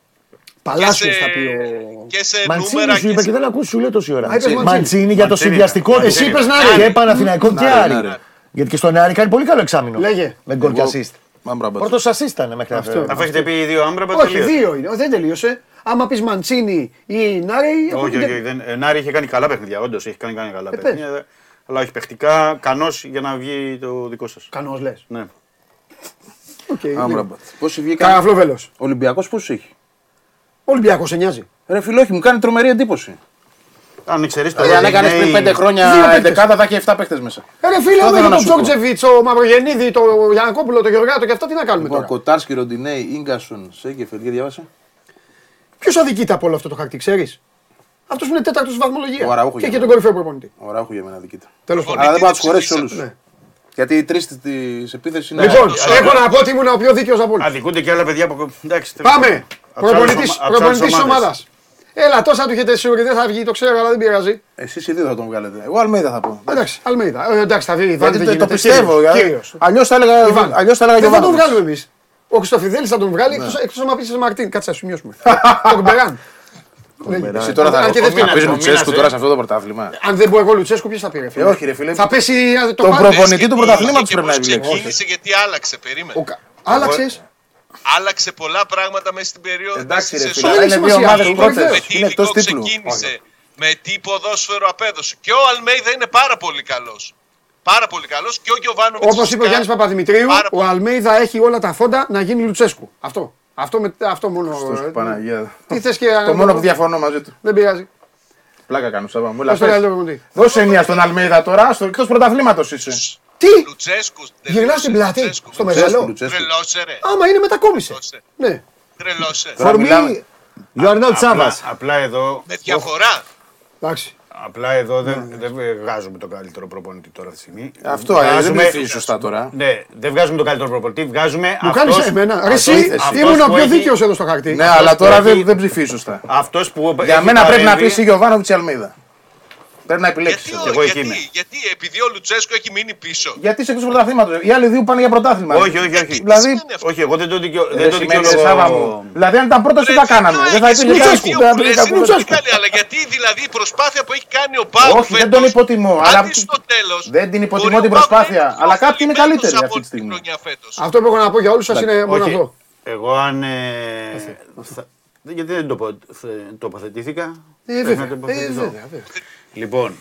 Παλάσιος σε- θα πει ο. Και σε Μαντσίνης νούμερα σου είπε και και δεν ακούσει, σου λέει τόση ώρα. Α, είπες Μαντσίνη. Μαντσίνη για το Μαντσίνη, συνδυαστικό ναι. του. Εσύ είπες Νάρη. Και Παναθηναϊκό και Νάρη, Άρη. Νάρη. Γιατί και στον Άρη κάνει πολύ καλό εξάμεινο. Λέγε. Με γκολ και Εγώ- assist. Μαμπραμπατ. Πρώτος assist ήταν μέχρι αυτό. Αφού έχετε πει οι δύο άμπρα, Όχι, δύο είναι. Δεν τελείωσε. Άμα πεις Μαντσίνη ή Νάρη. Όχι, όχι, όχι. δεν- ε, Νάρη είχε κάνει καλά παιχνίδια. Όντως έχει κάνει, κάνει καλά Ε, πες. παιχνίδια. Αλλά όχι παιχτικά, κανός για να βγει το δικό σας. Κανός λες. Ναι. Άμραμπατ. Πόσοι βγήκαν. Καραφλό βέλος. Ολυμπιακός πόσους έχει. Ολυμπιακός σε νοιάζει. Ρε φιλόχη, μου κάνει τρομερή εντύπωση. Αν εξαιρέσει το Δηλαδή, αν έκανες πριν πέντε Δύο χρόνια παίκτες. εντεκάδα, θα έχει 7 παίχτες μέσα. Ε, Ρε φίλε, Αυτό με θέλω να τον σου πω. Τζόρτζεβιτ, ο Μαυρογεννίδη, το Γιανακόπουλο, το Γεωργάτο και αυτά τι να κάνουμε Λοιπόν, τώρα; Κοτάρσκι, Ροντινέη, γκασον, Σέγκεφελ, για διάβασε. Ποιος αδικείται από όλο αυτό το χαρτί, ξέρεις; Αυτός που είναι τέταρτος στη βαθμολογίας. Ο Αραούχο Και έχει για τον μένα. κορυφαίο προπονητή. Ωραία, έχω για μένα δικήτα. Τέλος Λοιπόν, πάντων. Αλλά δεν τι πάω να τους χωρέσει ψηφίσατε. όλους. Ναι. Γιατί οι τρεις τη επίθεσης είναι. Λοιπόν, Σωστό. έχω να πω ότι ήμουν ο πιο δίκαιος από όλους. Αδικούνται και άλλα παιδιά που. Εντάξει, τέλος Πάμε. πάντων. Απ' τις άλλες Προπονητή ομα- απ' τις άλλες τη ομάδες. ομάδας. Έλα, τόσα του έχετε σίγουρη, δεν θα βγει, το ξέρω, αλλά δεν πειράζει. Εσείς οι δύο θα τον βγάλετε. Εγώ Αλμέιδα θα πω. Εντάξει, Αλμέιδα. Ε, εντάξει, θα βγει. Ιβάν, Γιατί δεν το- το γίνεται. πιστεύω. Κύριος. Αλλιώς θα έλεγα Ιβάν. αλλιώς θα έλεγα Δεν θα τον Γιωβάνοβιτς. βγάλουμε εμείς. Ο Χρυστοφιδέλη θα τον βγάλει εκτό άμα πεις σε Μαρτίν. Κάτσε, να σου μειώσουμε. Τον Μπεράν. Εσύ τώρα θα Αν και δεν θα πεις φτιάχνει. Λουτσέσκου τώρα σε αυτό το πρωτάθλημα. Αν δεν πω εγώ Λουτσέσκου, ποιος θα πει, ρε φίλε; Ε, όχι, ρε φίλε. Θα πέσει ε, το Τον πάλι. προπονητή του Και πρωταθλήματος και πρέπει να πώς επιλέξει. Ξεκίνησε γιατί άλλαξε, περίμενε. Ο Κα- Άλλαξες; Άλλαξε πολλά πράγματα μέσα στην περίοδο. Εντάξει, μέσα ρε στη φίλε, σεζόν. είναι είναι δύο σημασία. ομάδες Είναι πρώτε. βεβαίως. Με τι Είναι εκτός υλικό τίτλου. ξεκίνησε. Με τι ποδόσφαιρο απέδωσε. Και ο Αλμέιδα είναι πάρα πολύ καλός. Πάρα πολύ καλός και ο Γιωβάνοβιτς. Όπως είπε ο Γιάννης Παπαδημητρίου, ο Αλμέιδα έχει όλα τα φόντα να γίνει Λουτσέσκου. Αυτό. Αυτό, με, αυτό μόνο. ε, Παναγία. Τι θες και. Το μόνο που διαφωνώ μαζί του. Δεν πειράζει. Πλάκα κάνω, Σάβα μου. Πες Έλα, το πες. καλύτερο προπονητή. Δώσε μία στον Αλμέιδα τώρα, στο εκτός πρωταθλήματος είσαι. Τι! Λουτσέσκου. Γυρνά στην πλάτη, Λουτσέσκου. στο Λουτσέσκου, μεγάλο. Λουτσέσκου. Τρελώσε, ρε. Άμα είναι μετακόμισε. Τρελώσε. Ναι. Τρελώσε. Τώρα For me, μιλάμε. you are not Απλά, Savas. απλά εδώ. Με διαφορά. Εντάξει. Απλά εδώ δεν, δεν βγάζουμε τον καλύτερο προπονητή τώρα αυτή τη στιγμή. Αυτό ε, δεν Βγάζουμε- ψηφίζει σωστά τώρα. Ναι, δεν βγάζουμε τον καλύτερο προπονητή, βγάζουμε. Μου κάνεις αυτός- εμένα. Ρε, αυτός- εσύ αυτός ήμουν ο που πιο έχει- δίκαιος εδώ στο χαρτί. Ναι, αλλά που τώρα έχει- δεν δεν ψηφίζει σωστά. Αυτός που Για έχει μένα πρέπει να παρέμβει- πει ή Γιωβάνοβιτς ή Αλμέιδα. Πρέπει να επιλέξεις. Γιατί, εγώ ο- εκεί γιατί, είμαι. γιατί, επειδή ο Λουτσέσκου έχει μείνει πίσω. Γιατί είσαι εκτός πρωταθλήματος. Οι άλλοι δύο πάνε για πρωτάθλημα. Όχι, όχι, όχι. Δηλαδή, σημαίνει αυτό; Όχι, εγώ δεν το δικαιω- δεν δεν το σημαίνει σε Σάβα μου. δικαιολογώ. Δηλαδή, αν ήταν πρώτος, τι Ρε, θα κάναμε; φίλε, Δεν θα έχεις υπήρχε δίκιο, Λουτσέσκου. δύο Δεν θα που υπήρχε λες είναι Λουτσέσκου. πολύ καλή, Αλλά γιατί δηλαδή η προσπάθεια που έχει κάνει ο Πάουκ Όχι, δεν τον υποτιμώ, αλλά- Άντι στο τέλος, Δεν την υποτιμώ μπορεί ο την Πάουκ να προσπάθεια, είναι αλλά πιο κάποιοι είναι θλιμμένος καλύτεροι από αυτή τη την στιγμή. χρονιά φέτος. Αυτό που έχω να πω για όλους σας είναι μόνο Όχι, αυτό. εγώ αν. ε, θα- Γιατί δεν το πω- θε- τοποθετήθηκα; Ε, Πρέπει βέβαια. Να Ε, τοποθετηθώ. βέβαια, βέβαια. Λοιπόν,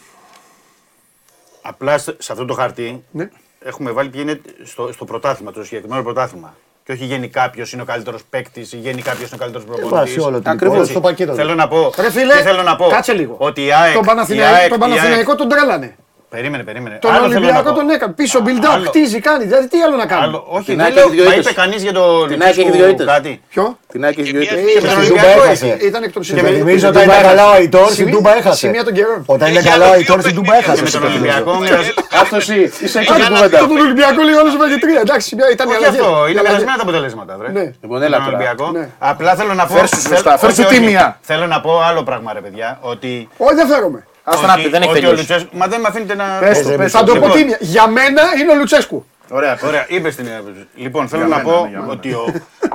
απλά σε σε αυτό το χαρτί Ναι. έχουμε βάλει ποιο είναι στο, στο πρωτάθλημα, το συγκεκριμένο πρωτάθλημα. Και όχι γενικά ποιος είναι ο καλύτερος παίκτης ή γενικά ποιος είναι ο καλύτερος Βάσει προπονητής. όλο το Ακριβώς. λοιπόν, στο πακέτο. Θέλω να πω. Ρε φίλε, τι θέλω να πω. κάτσε λίγο. Ότι η ΑΕΚ. Τον η Παναθηναϊκό, ΑΕΚ- τον η ΑΕΚ- Παναθηναϊκό τον τρέλανε. Περίμενε, περίμενε. Τον Άλλο θέλω να Ολυμπιακό πω. τον έκανε. Πίσω build-up, Άλλο- χτίζει, κάνει. Δηλαδή τι άλλο να κάνει; Άλλο, όχι, Την δεν ΑΕΚ λέω, έχει δύο μα ήττες. είπε κανείς για το Την ΑΕΚ έχει Λουτσέσκου δύο ήττες. κάτι. Ποιο; Την Άκη έχει Και δύο μία- ήττες. Και Στην τον Τούμπα Ολυμπιακό έχασε. είχε. Ήταν εκ των Και συνδέσεων. με- Νομίζω ότι Τούμπα ήταν έχασε. καλά ο Αϊτόρ, στην Σημεία- Τούμπα έχασε. Σημεία των καιρών. Όταν είναι Έχει καλά άλλο ο δύο Αϊτόρ, στην Τούμπα παιχνίδια. Και έχασε. με τον Ολυμπιακό μοιραζ- Αυτό εσύ, είσαι εκεί Έχει την άλλα κουβέντα. Και τον Ολυμπιακό λίγο όλο με τρία. Εντάξει, σημεία ήταν οι Όχι αλλαγές. αυτό, Οι είναι αλλαγές. περασμένα τα αποτελέσματα. βρε. Ναι. Λοιπόν, Με έλα τον τώρα. Ολυμπιακό. Ναι. Απλά θέλω να πω. Φέρ' σου θέλ- σωστά, φέρ' όχι, σου όχι. τίμια. Θέλω να πω άλλο πράγμα, ρε παιδιά. Ότι. Όχι, δεν φέρομαι. Άστα να πει, δεν έχει ότι ο τελειώσει. Λουτσέσκου. Μα δεν με αφήνετε να. Πες το, πες Θα το. το πω Λοιπόν, τίμια. Για μένα είναι ο Λουτσέσκου. Ωραία, πες. Ωραία, είπες την άποψη. Λοιπόν, θέλω Για να μένα, πω ναι, για μένα. ότι ο,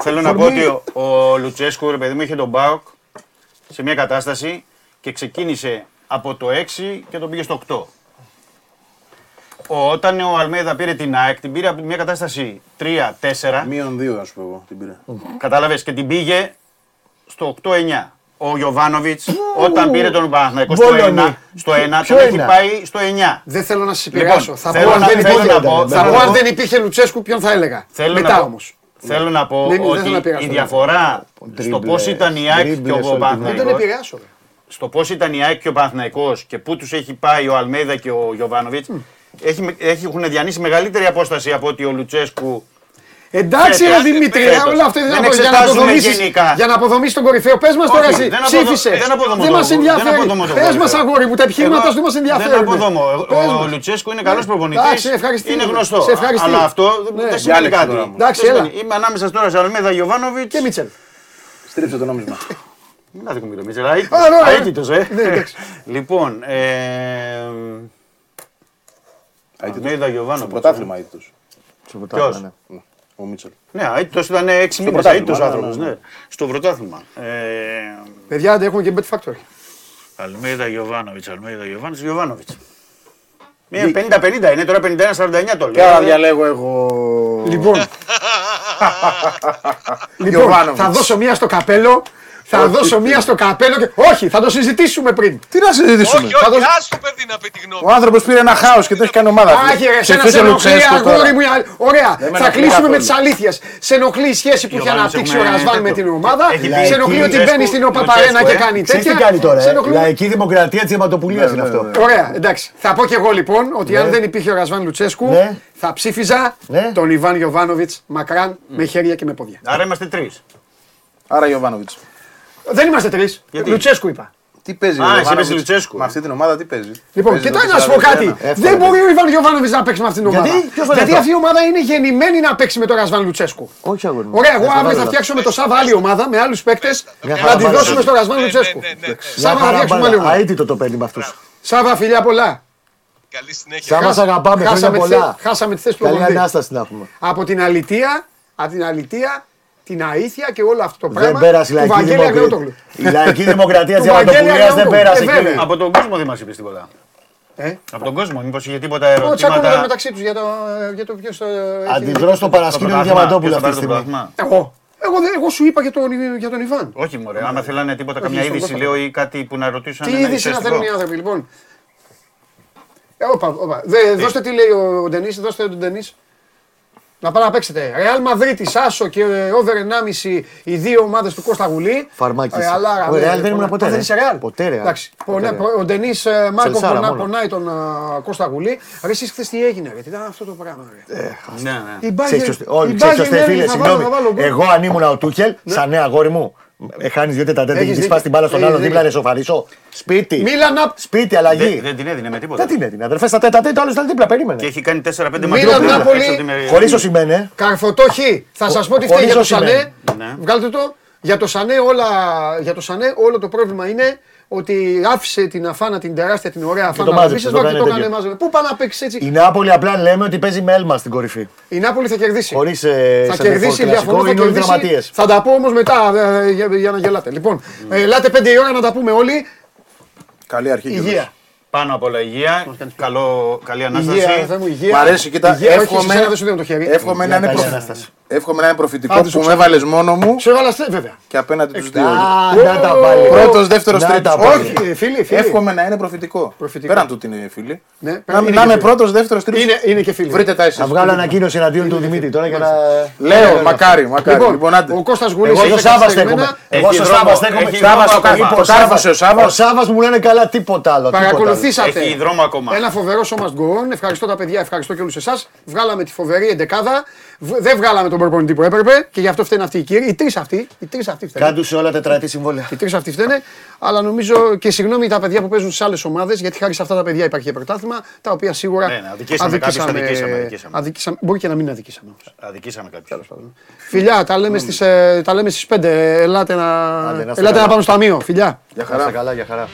θέλω να πω ότι ο, ο Λουτσέσκου, ρε παιδί μου, είχε τον Μπάουκ σε μια κατάσταση και ξεκίνησε από το 6 και τον πήγε στο 8. Ο, όταν ο Αλμέδα πήρε την ΑΕΚ, την πήρε από μια κατάσταση 3-4. Μείον δύο, ας πούμε εγώ την πήρα. Κατάλαβες και την πήγε στο 8-9. Ο Γιωβάνοβιτς, όταν πήρε τον Παναθηναϊκό στο Μπολόνι. 1, στο 1 Ποιο τον έχει ένα; πάει στο 9. Δεν θέλω να σα επηρεάσω. Θα θέλω πω αν να- δεν θέλω υπήρχε- να πω- θα θέλω πω να αν πω- δεν υπήρχε Λουτσέσκου, ποιον θα έλεγα. Θέλω Μετά να πω- όμως. Θέλω να πω Ναι, ναι, δεν θέλω ότι να επηρεάσω, η ναι. διαφορά στο Τρίμπλε, πώς ήταν η ΑΕΚ και τρίμπλες ο όλη την Δεν τον Παναθηναϊκός επηρεάσω. ρε. στο πώς ήταν η ΑΕΚ και ο Παναθηναϊκός και πού τους έχει πάει ο Αλμέδα και ο Γιωβάνοβιτς, έχει, έχουν διανύσει μεγαλύτερη απόσταση από ότι ο Λουτσέσκου. Εντάξει, Φέτος, ρε Δημήτρη, φέτος. όλα αυτά Δεν είναι για να εξετάζουμε αποδομήσεις- γενικά. Για να αποδομήσεις τον κορυφαίο. Πες μας τώρα Όχι, εσύ. δεν αποδο- Ψήφισε. δεν αποδομώ Δεν το- μας δεν ενδιαφέρει. αποδομώ το Πες μας κορυφαίο. αγόρι μου, τα επιχειρήματά Εγώ σου δεν μας Δεν ενδιαφέρουν. αποδομώ. Πες Ο, ο μας. Λουτσέσκου είναι καλός προπονητής. Εντάξει, ευχαριστή. Είναι γνωστό. Σε ευχαριστή. Αλλά αυτό δεν- Ναι. δεν σημαίνει Διάλεξε κάτι. τώρα μου. Εντάξει, Δεν έλα. σημαίνει. Είμαι ανάμεσα τώρα σε Αλμέδα Γιωβάνοβιτς. Και Μίτσελ. Στρίψε το νόμισμα. Μην αδικούμε το Μίτσελ. Α, ναι, ναι. Αίτητος, ε. Ναι, εντάξει. Λοιπόν, ε, Αλμέδα Στο Γιωβάνοβιτς. πρωτάθλημα ήττος. Στο πρωτάθλημα, Ποιος; ναι. Ο ο Μίτσελ. Ναι, αίτητος ήταν 6 μήνες, πρωτάθλημα, αίτητος ναι, άνθρωπος, ναι, ναι. ναι. Στο πρωτάθλημα. Ε, Παιδιά, άντε, έχουμε και Bet Factory. Αλμέιδα Γιωβάνοβιτς, Αλμέιδα Γιωβάνοβιτς, Γιωβάνοβιτς. Μία 50-50 είναι, τώρα 51-49 το Και άρα λέω. διαλέγω εγώ. Λοιπόν, λοιπόν Γιωβάνοβιτς. θα δώσω μία στο καπέλο. Θα δώσω μία στο καπέλο και. Όχι, θα το συζητήσουμε πριν. Τι να συζητήσουμε; Όχι, Θα όχι, δώσω- ας το παιδί να πει τη γνώμη. Ο άνθρωπος πήρε ένα χάος και το έχει κάνει ομάδα. Άχι ρε, σε ένα Ψηφίσε σε ενοχλεί Λουτσέσκο αγόρι τώρα. μου. η α- Ωραία, Δεν με θα ενοχλεί κλείσουμε με καθόλου. τις αλήθειες. Σε ενοχλεί η σχέση που είχε Γιωβάνοβιτς αναπτύξει ο έχουμε Ρασβάν με τέτοιο. την ομάδα. Έχει Σε λαϊκή ενοχλεί ότι Λουτσέσκου, μπαίνει στην Οπαπαρένα Λουτσέσκου, και ε. κάνει Ξέρεις τέτοια. τι κάνει τώρα, Σε ε; ενοχλούν. Λαϊκή δημοκρατία της αιματοπουλία είναι αυτό. Ωραία, εντάξει. Θα πω κι εγώ λοιπόν ότι αν δεν υπήρχε ο Ρασβάν Λουτσέσκου, Ναι. θα ψήφιζα Ναι. τον Ιβάν Γιοβάνοβιτ μακράν με χέρια και με πόδια. Άρα είμαστε τρεις. Άρα Γιωβάνοβιτς. Δεν είμαστε τρεις. Γιατί; Λουτσέσκου είπα. Τι παίζει Α, ο εσύ Γιωβάνοβιτς; είπες Λουτσέσκου. Με αυτή την ομάδα τι παίζει; Λοιπόν, Παίζει και το τώρα να σου πω 4-2-3-1. κάτι. Εύκολα. Δεν μπορεί ο Ιβάν Γιοβάνοβιτ να παίξει με αυτήν την ομάδα. Γιατί; Ποιος το λέει Γιατί αυτό; αυτή η ομάδα είναι γεννημένη να παίξει με τον Ρασβάν Λουτσέσκου. Όχι αγόρι μου. Ωραία, εγώ Δεν αύριο θα φοβάμαι. φτιάξω με το Σάβα άλλη ομάδα με άλλους παίκτες Μια να χαρά τη μπάλα. δώσουμε στο Ρασβάν Ναι, ναι, Λουτσέσκου. ναι, ναι. Μια Σάβα θα χαρά φτιάξουμε άλλη μπάλα. ομάδα. Αίτητο το παίρνει με αυτούς. Σάβα, φιλιά πολλά. Καλή συνέχεια. Σάβα, σ' αγαπάμε, χρόνια Χάσαμε τη πολλά. θέ- Χάσαμε τη θέση του Καλή προπονητή. ανάσταση να έχουμε. Από την αλητία, από την αλητία, την αήθεια και όλο αυτό το Δεν πράγμα. πέρασε η του λαϊκή Βαγγέλη Αγριώτογλου. δημοκρατία. Η λαϊκή δημοκρατία Του της Βαγγέλη αιματοπουλία δεν Αγριώτογλου. πέρασε Ε, βέβαια. εκεί. Από τον κόσμο δεν μας είπες τίποτα. Ε, Από τον κόσμο, μήπως είχε τίποτα Ω, τσακώνονται ερωτήματα. μεταξύ τους για το, για το ποιος. Αντιδρώ στο Το παρασκήνιο του πρωτάθλημα, Διαμαντόπουλου ποιος θα αυτή τη πάρει το στιγμή. πρωτάθλημα; Εγώ. Εγώ, δεν- εγώ σου είπα για τον, για τον Ιβάν. Όχι μωρέ, άμα θέλανε τίποτα, καμιά στον είδηση κόσμο. λέω ή κάτι που να ρωτήσουν. Τι ένα είδηση να ουσιαστικό. θέλουν οι άνθρωποι, λοιπόν; Ε, όπα, όπα. Δε, δώστε τι λέει ο Ντενής, δώστε τον Ντενής. Να πάμε να παίξετε. Ρεάλ Μαδρίτη, Άσο και ε, over 1,5 οι δύο ομάδες του Κώστα Γουλή. Φαρμάκης. Ε, αλλά, Ο ε, Ρεάλ δεν πονά- ήμουν ποτέ, Α, Δεν ρε. είσαι Ρεάλ. Ποτέ Ρεάλ. Εντάξει, Ποτέ πονά- Ρεάλ. ο Ντενή Μάρκο Τσελσάρα πονά, μόνο. πονάει τον α, Κώστα Γουλή. Ρε, εσείς χθες τι έγινε, ρε, τι ήταν αυτό το πράγμα. Ρε. Ναι, ναι. Η Ξέρεις Bayern- ποιος- Όλοι η ξέρεις ποιος Bayern θέλει, φίλες, έλεγε, θα βάλω, συγγνώμη. θα βάλω γκολ. Εγώ αν ήμουν ο Τούχελ, σαν νέα αγόρι μου, ε, χάνεις δύο τετατέτα Έχεις και δίκιο. σπάσει την μπάλα στον Έχεις άλλον δίκιο. δίπλα, ρε σοφαρίσω. Σπίτι. Μίλαν απ- Σπίτι, Δεν, αλλαγή. δεν την έδινε με τίποτα. Δεν την έδινε. Αδερφέ, στα τέτα-τέτα, άλλο ήταν δίπλα, Και περίμενε. έχει κάνει 4-5 Μίλαν, μάτια. Νάπολη, Χωρίς ο Σιμένε. Καρφωτό χ. Θα σας πω τι φταίει χωρίς για το Οσημέν. Σανέ. Ναι. Βγάλτε το. Για το, Σανέ όλα, για το Σανέ όλο το πρόβλημα είναι ότι άφησε την αφάνα, την τεράστια, την ωραία αφάνα το να μάζεψε, πεις, το και κάνει το τέτοιο. έκανε μαζί. Πού πάει να παίξει έτσι; Η Νάπολη απλά λέμε ότι παίζει με Έλμα στην κορυφή. Η Νάπολη θα κερδίσει. Χωρίς θα κερδίσει, διαφωνώ, θα είναι όλοι κερδίσει. δραματίες. Θα τα πω όμως μετά ε, για, για να γελάτε. Λοιπόν, ε, ελάτε 5 η ώρα να τα πούμε όλοι. Καλή αρχή. κιόλας. Υγεία. Πάνω απ' όλα υγεία. Καλό, καλή ανάσταση. Υγεία, αδερφέ μου, υγεία. Μ' αρέσει, κοίτα, Υγεία, όχι, εύχομαι- σε σένα δεν σου δίνω το χέρι. Εύχομαι να είναι καλή προφ- Ανάσταση. Εύχομαι να είναι προφητικός Άντε, σου που με ξανά. έβαλες μόνο μου Σε έβαλα στε- βέβαια. και απέναντι τους δύο. Α, να τα πάλι. Πρώτος, δεύτερος, Να τρίτος. τα πάλι. Όχι. Ε, Φίλοι, φίλοι. Εύχομαι να είναι προφητικό. Προφητικό. Πέραν του ότι είναι φίλοι. Ναι, Να, είναι να και είμαι φίλοι. πρώτο, δεύτερος, τρίτος. Είναι, είναι και φίλοι. Βρείτε τα εσείς. Θα βγάλω ανακοίνωση εναντίον του Δημήτρη τώρα για να. Λέω, μακάρι, μακάρι. Λοιπόν, Λοιπόν, άντε. ο Κώστας Γουλής Εγώ έχει στο Σάβα καθυστερημένα. στέκομαι. Εγώ Έχει στο δρόμο, Σάβα στέκομαι. έχει Σάβα δρόμο στο ακόμα. κάρπο. Το Το κάρφωσε ο Ο Σάβα. Σάβα μου λένε καλά, τίποτα άλλο. τίποτα άλλο. Παρακολουθήσατε. Έχει δρόμο ακόμα. Ένα φοβερό show must go on. Ευχαριστώ τα παιδιά, ευχαριστώ και όλους εσάς. Βγάλαμε τη φοβερή εντεκάδα. Β- Δεν βγάλαμε τον προπονητή που έπρεπε και γι' αυτό φταίνουν αυτοί οι κύριοι. Οι τρεις αυτοί. Οι τρεις αυτοί φταίνουν. Κάντου σε όλα τετραετή συμβόλαια. Οι τρεις αυτοί φταίνε. Αλλά νομίζω και συγγνώμη τα παιδιά που παίζουν σε άλλες ομάδες, γιατί χάρη σε αυτά τα παιδιά υπάρχει και πρωτάθλημα, τα οποία σίγουρα. Ναι, ναι, αδικήσαμε κάποιους, αδικήσαμε, αδικήσαμε. αδικήσαμε. Μπορεί και να μην αδικήσαμε όμως. Αδικήσαμε κάποιον. Φιλιά, τα λέμε στις, ε, τα λέμε στις 5. Ελάτε να, Άντε, να είστε ελάτε να καλά. πάμε στο ταμείο. Φιλιά. Για Χαρά. χαρά. καλά, για χαρά.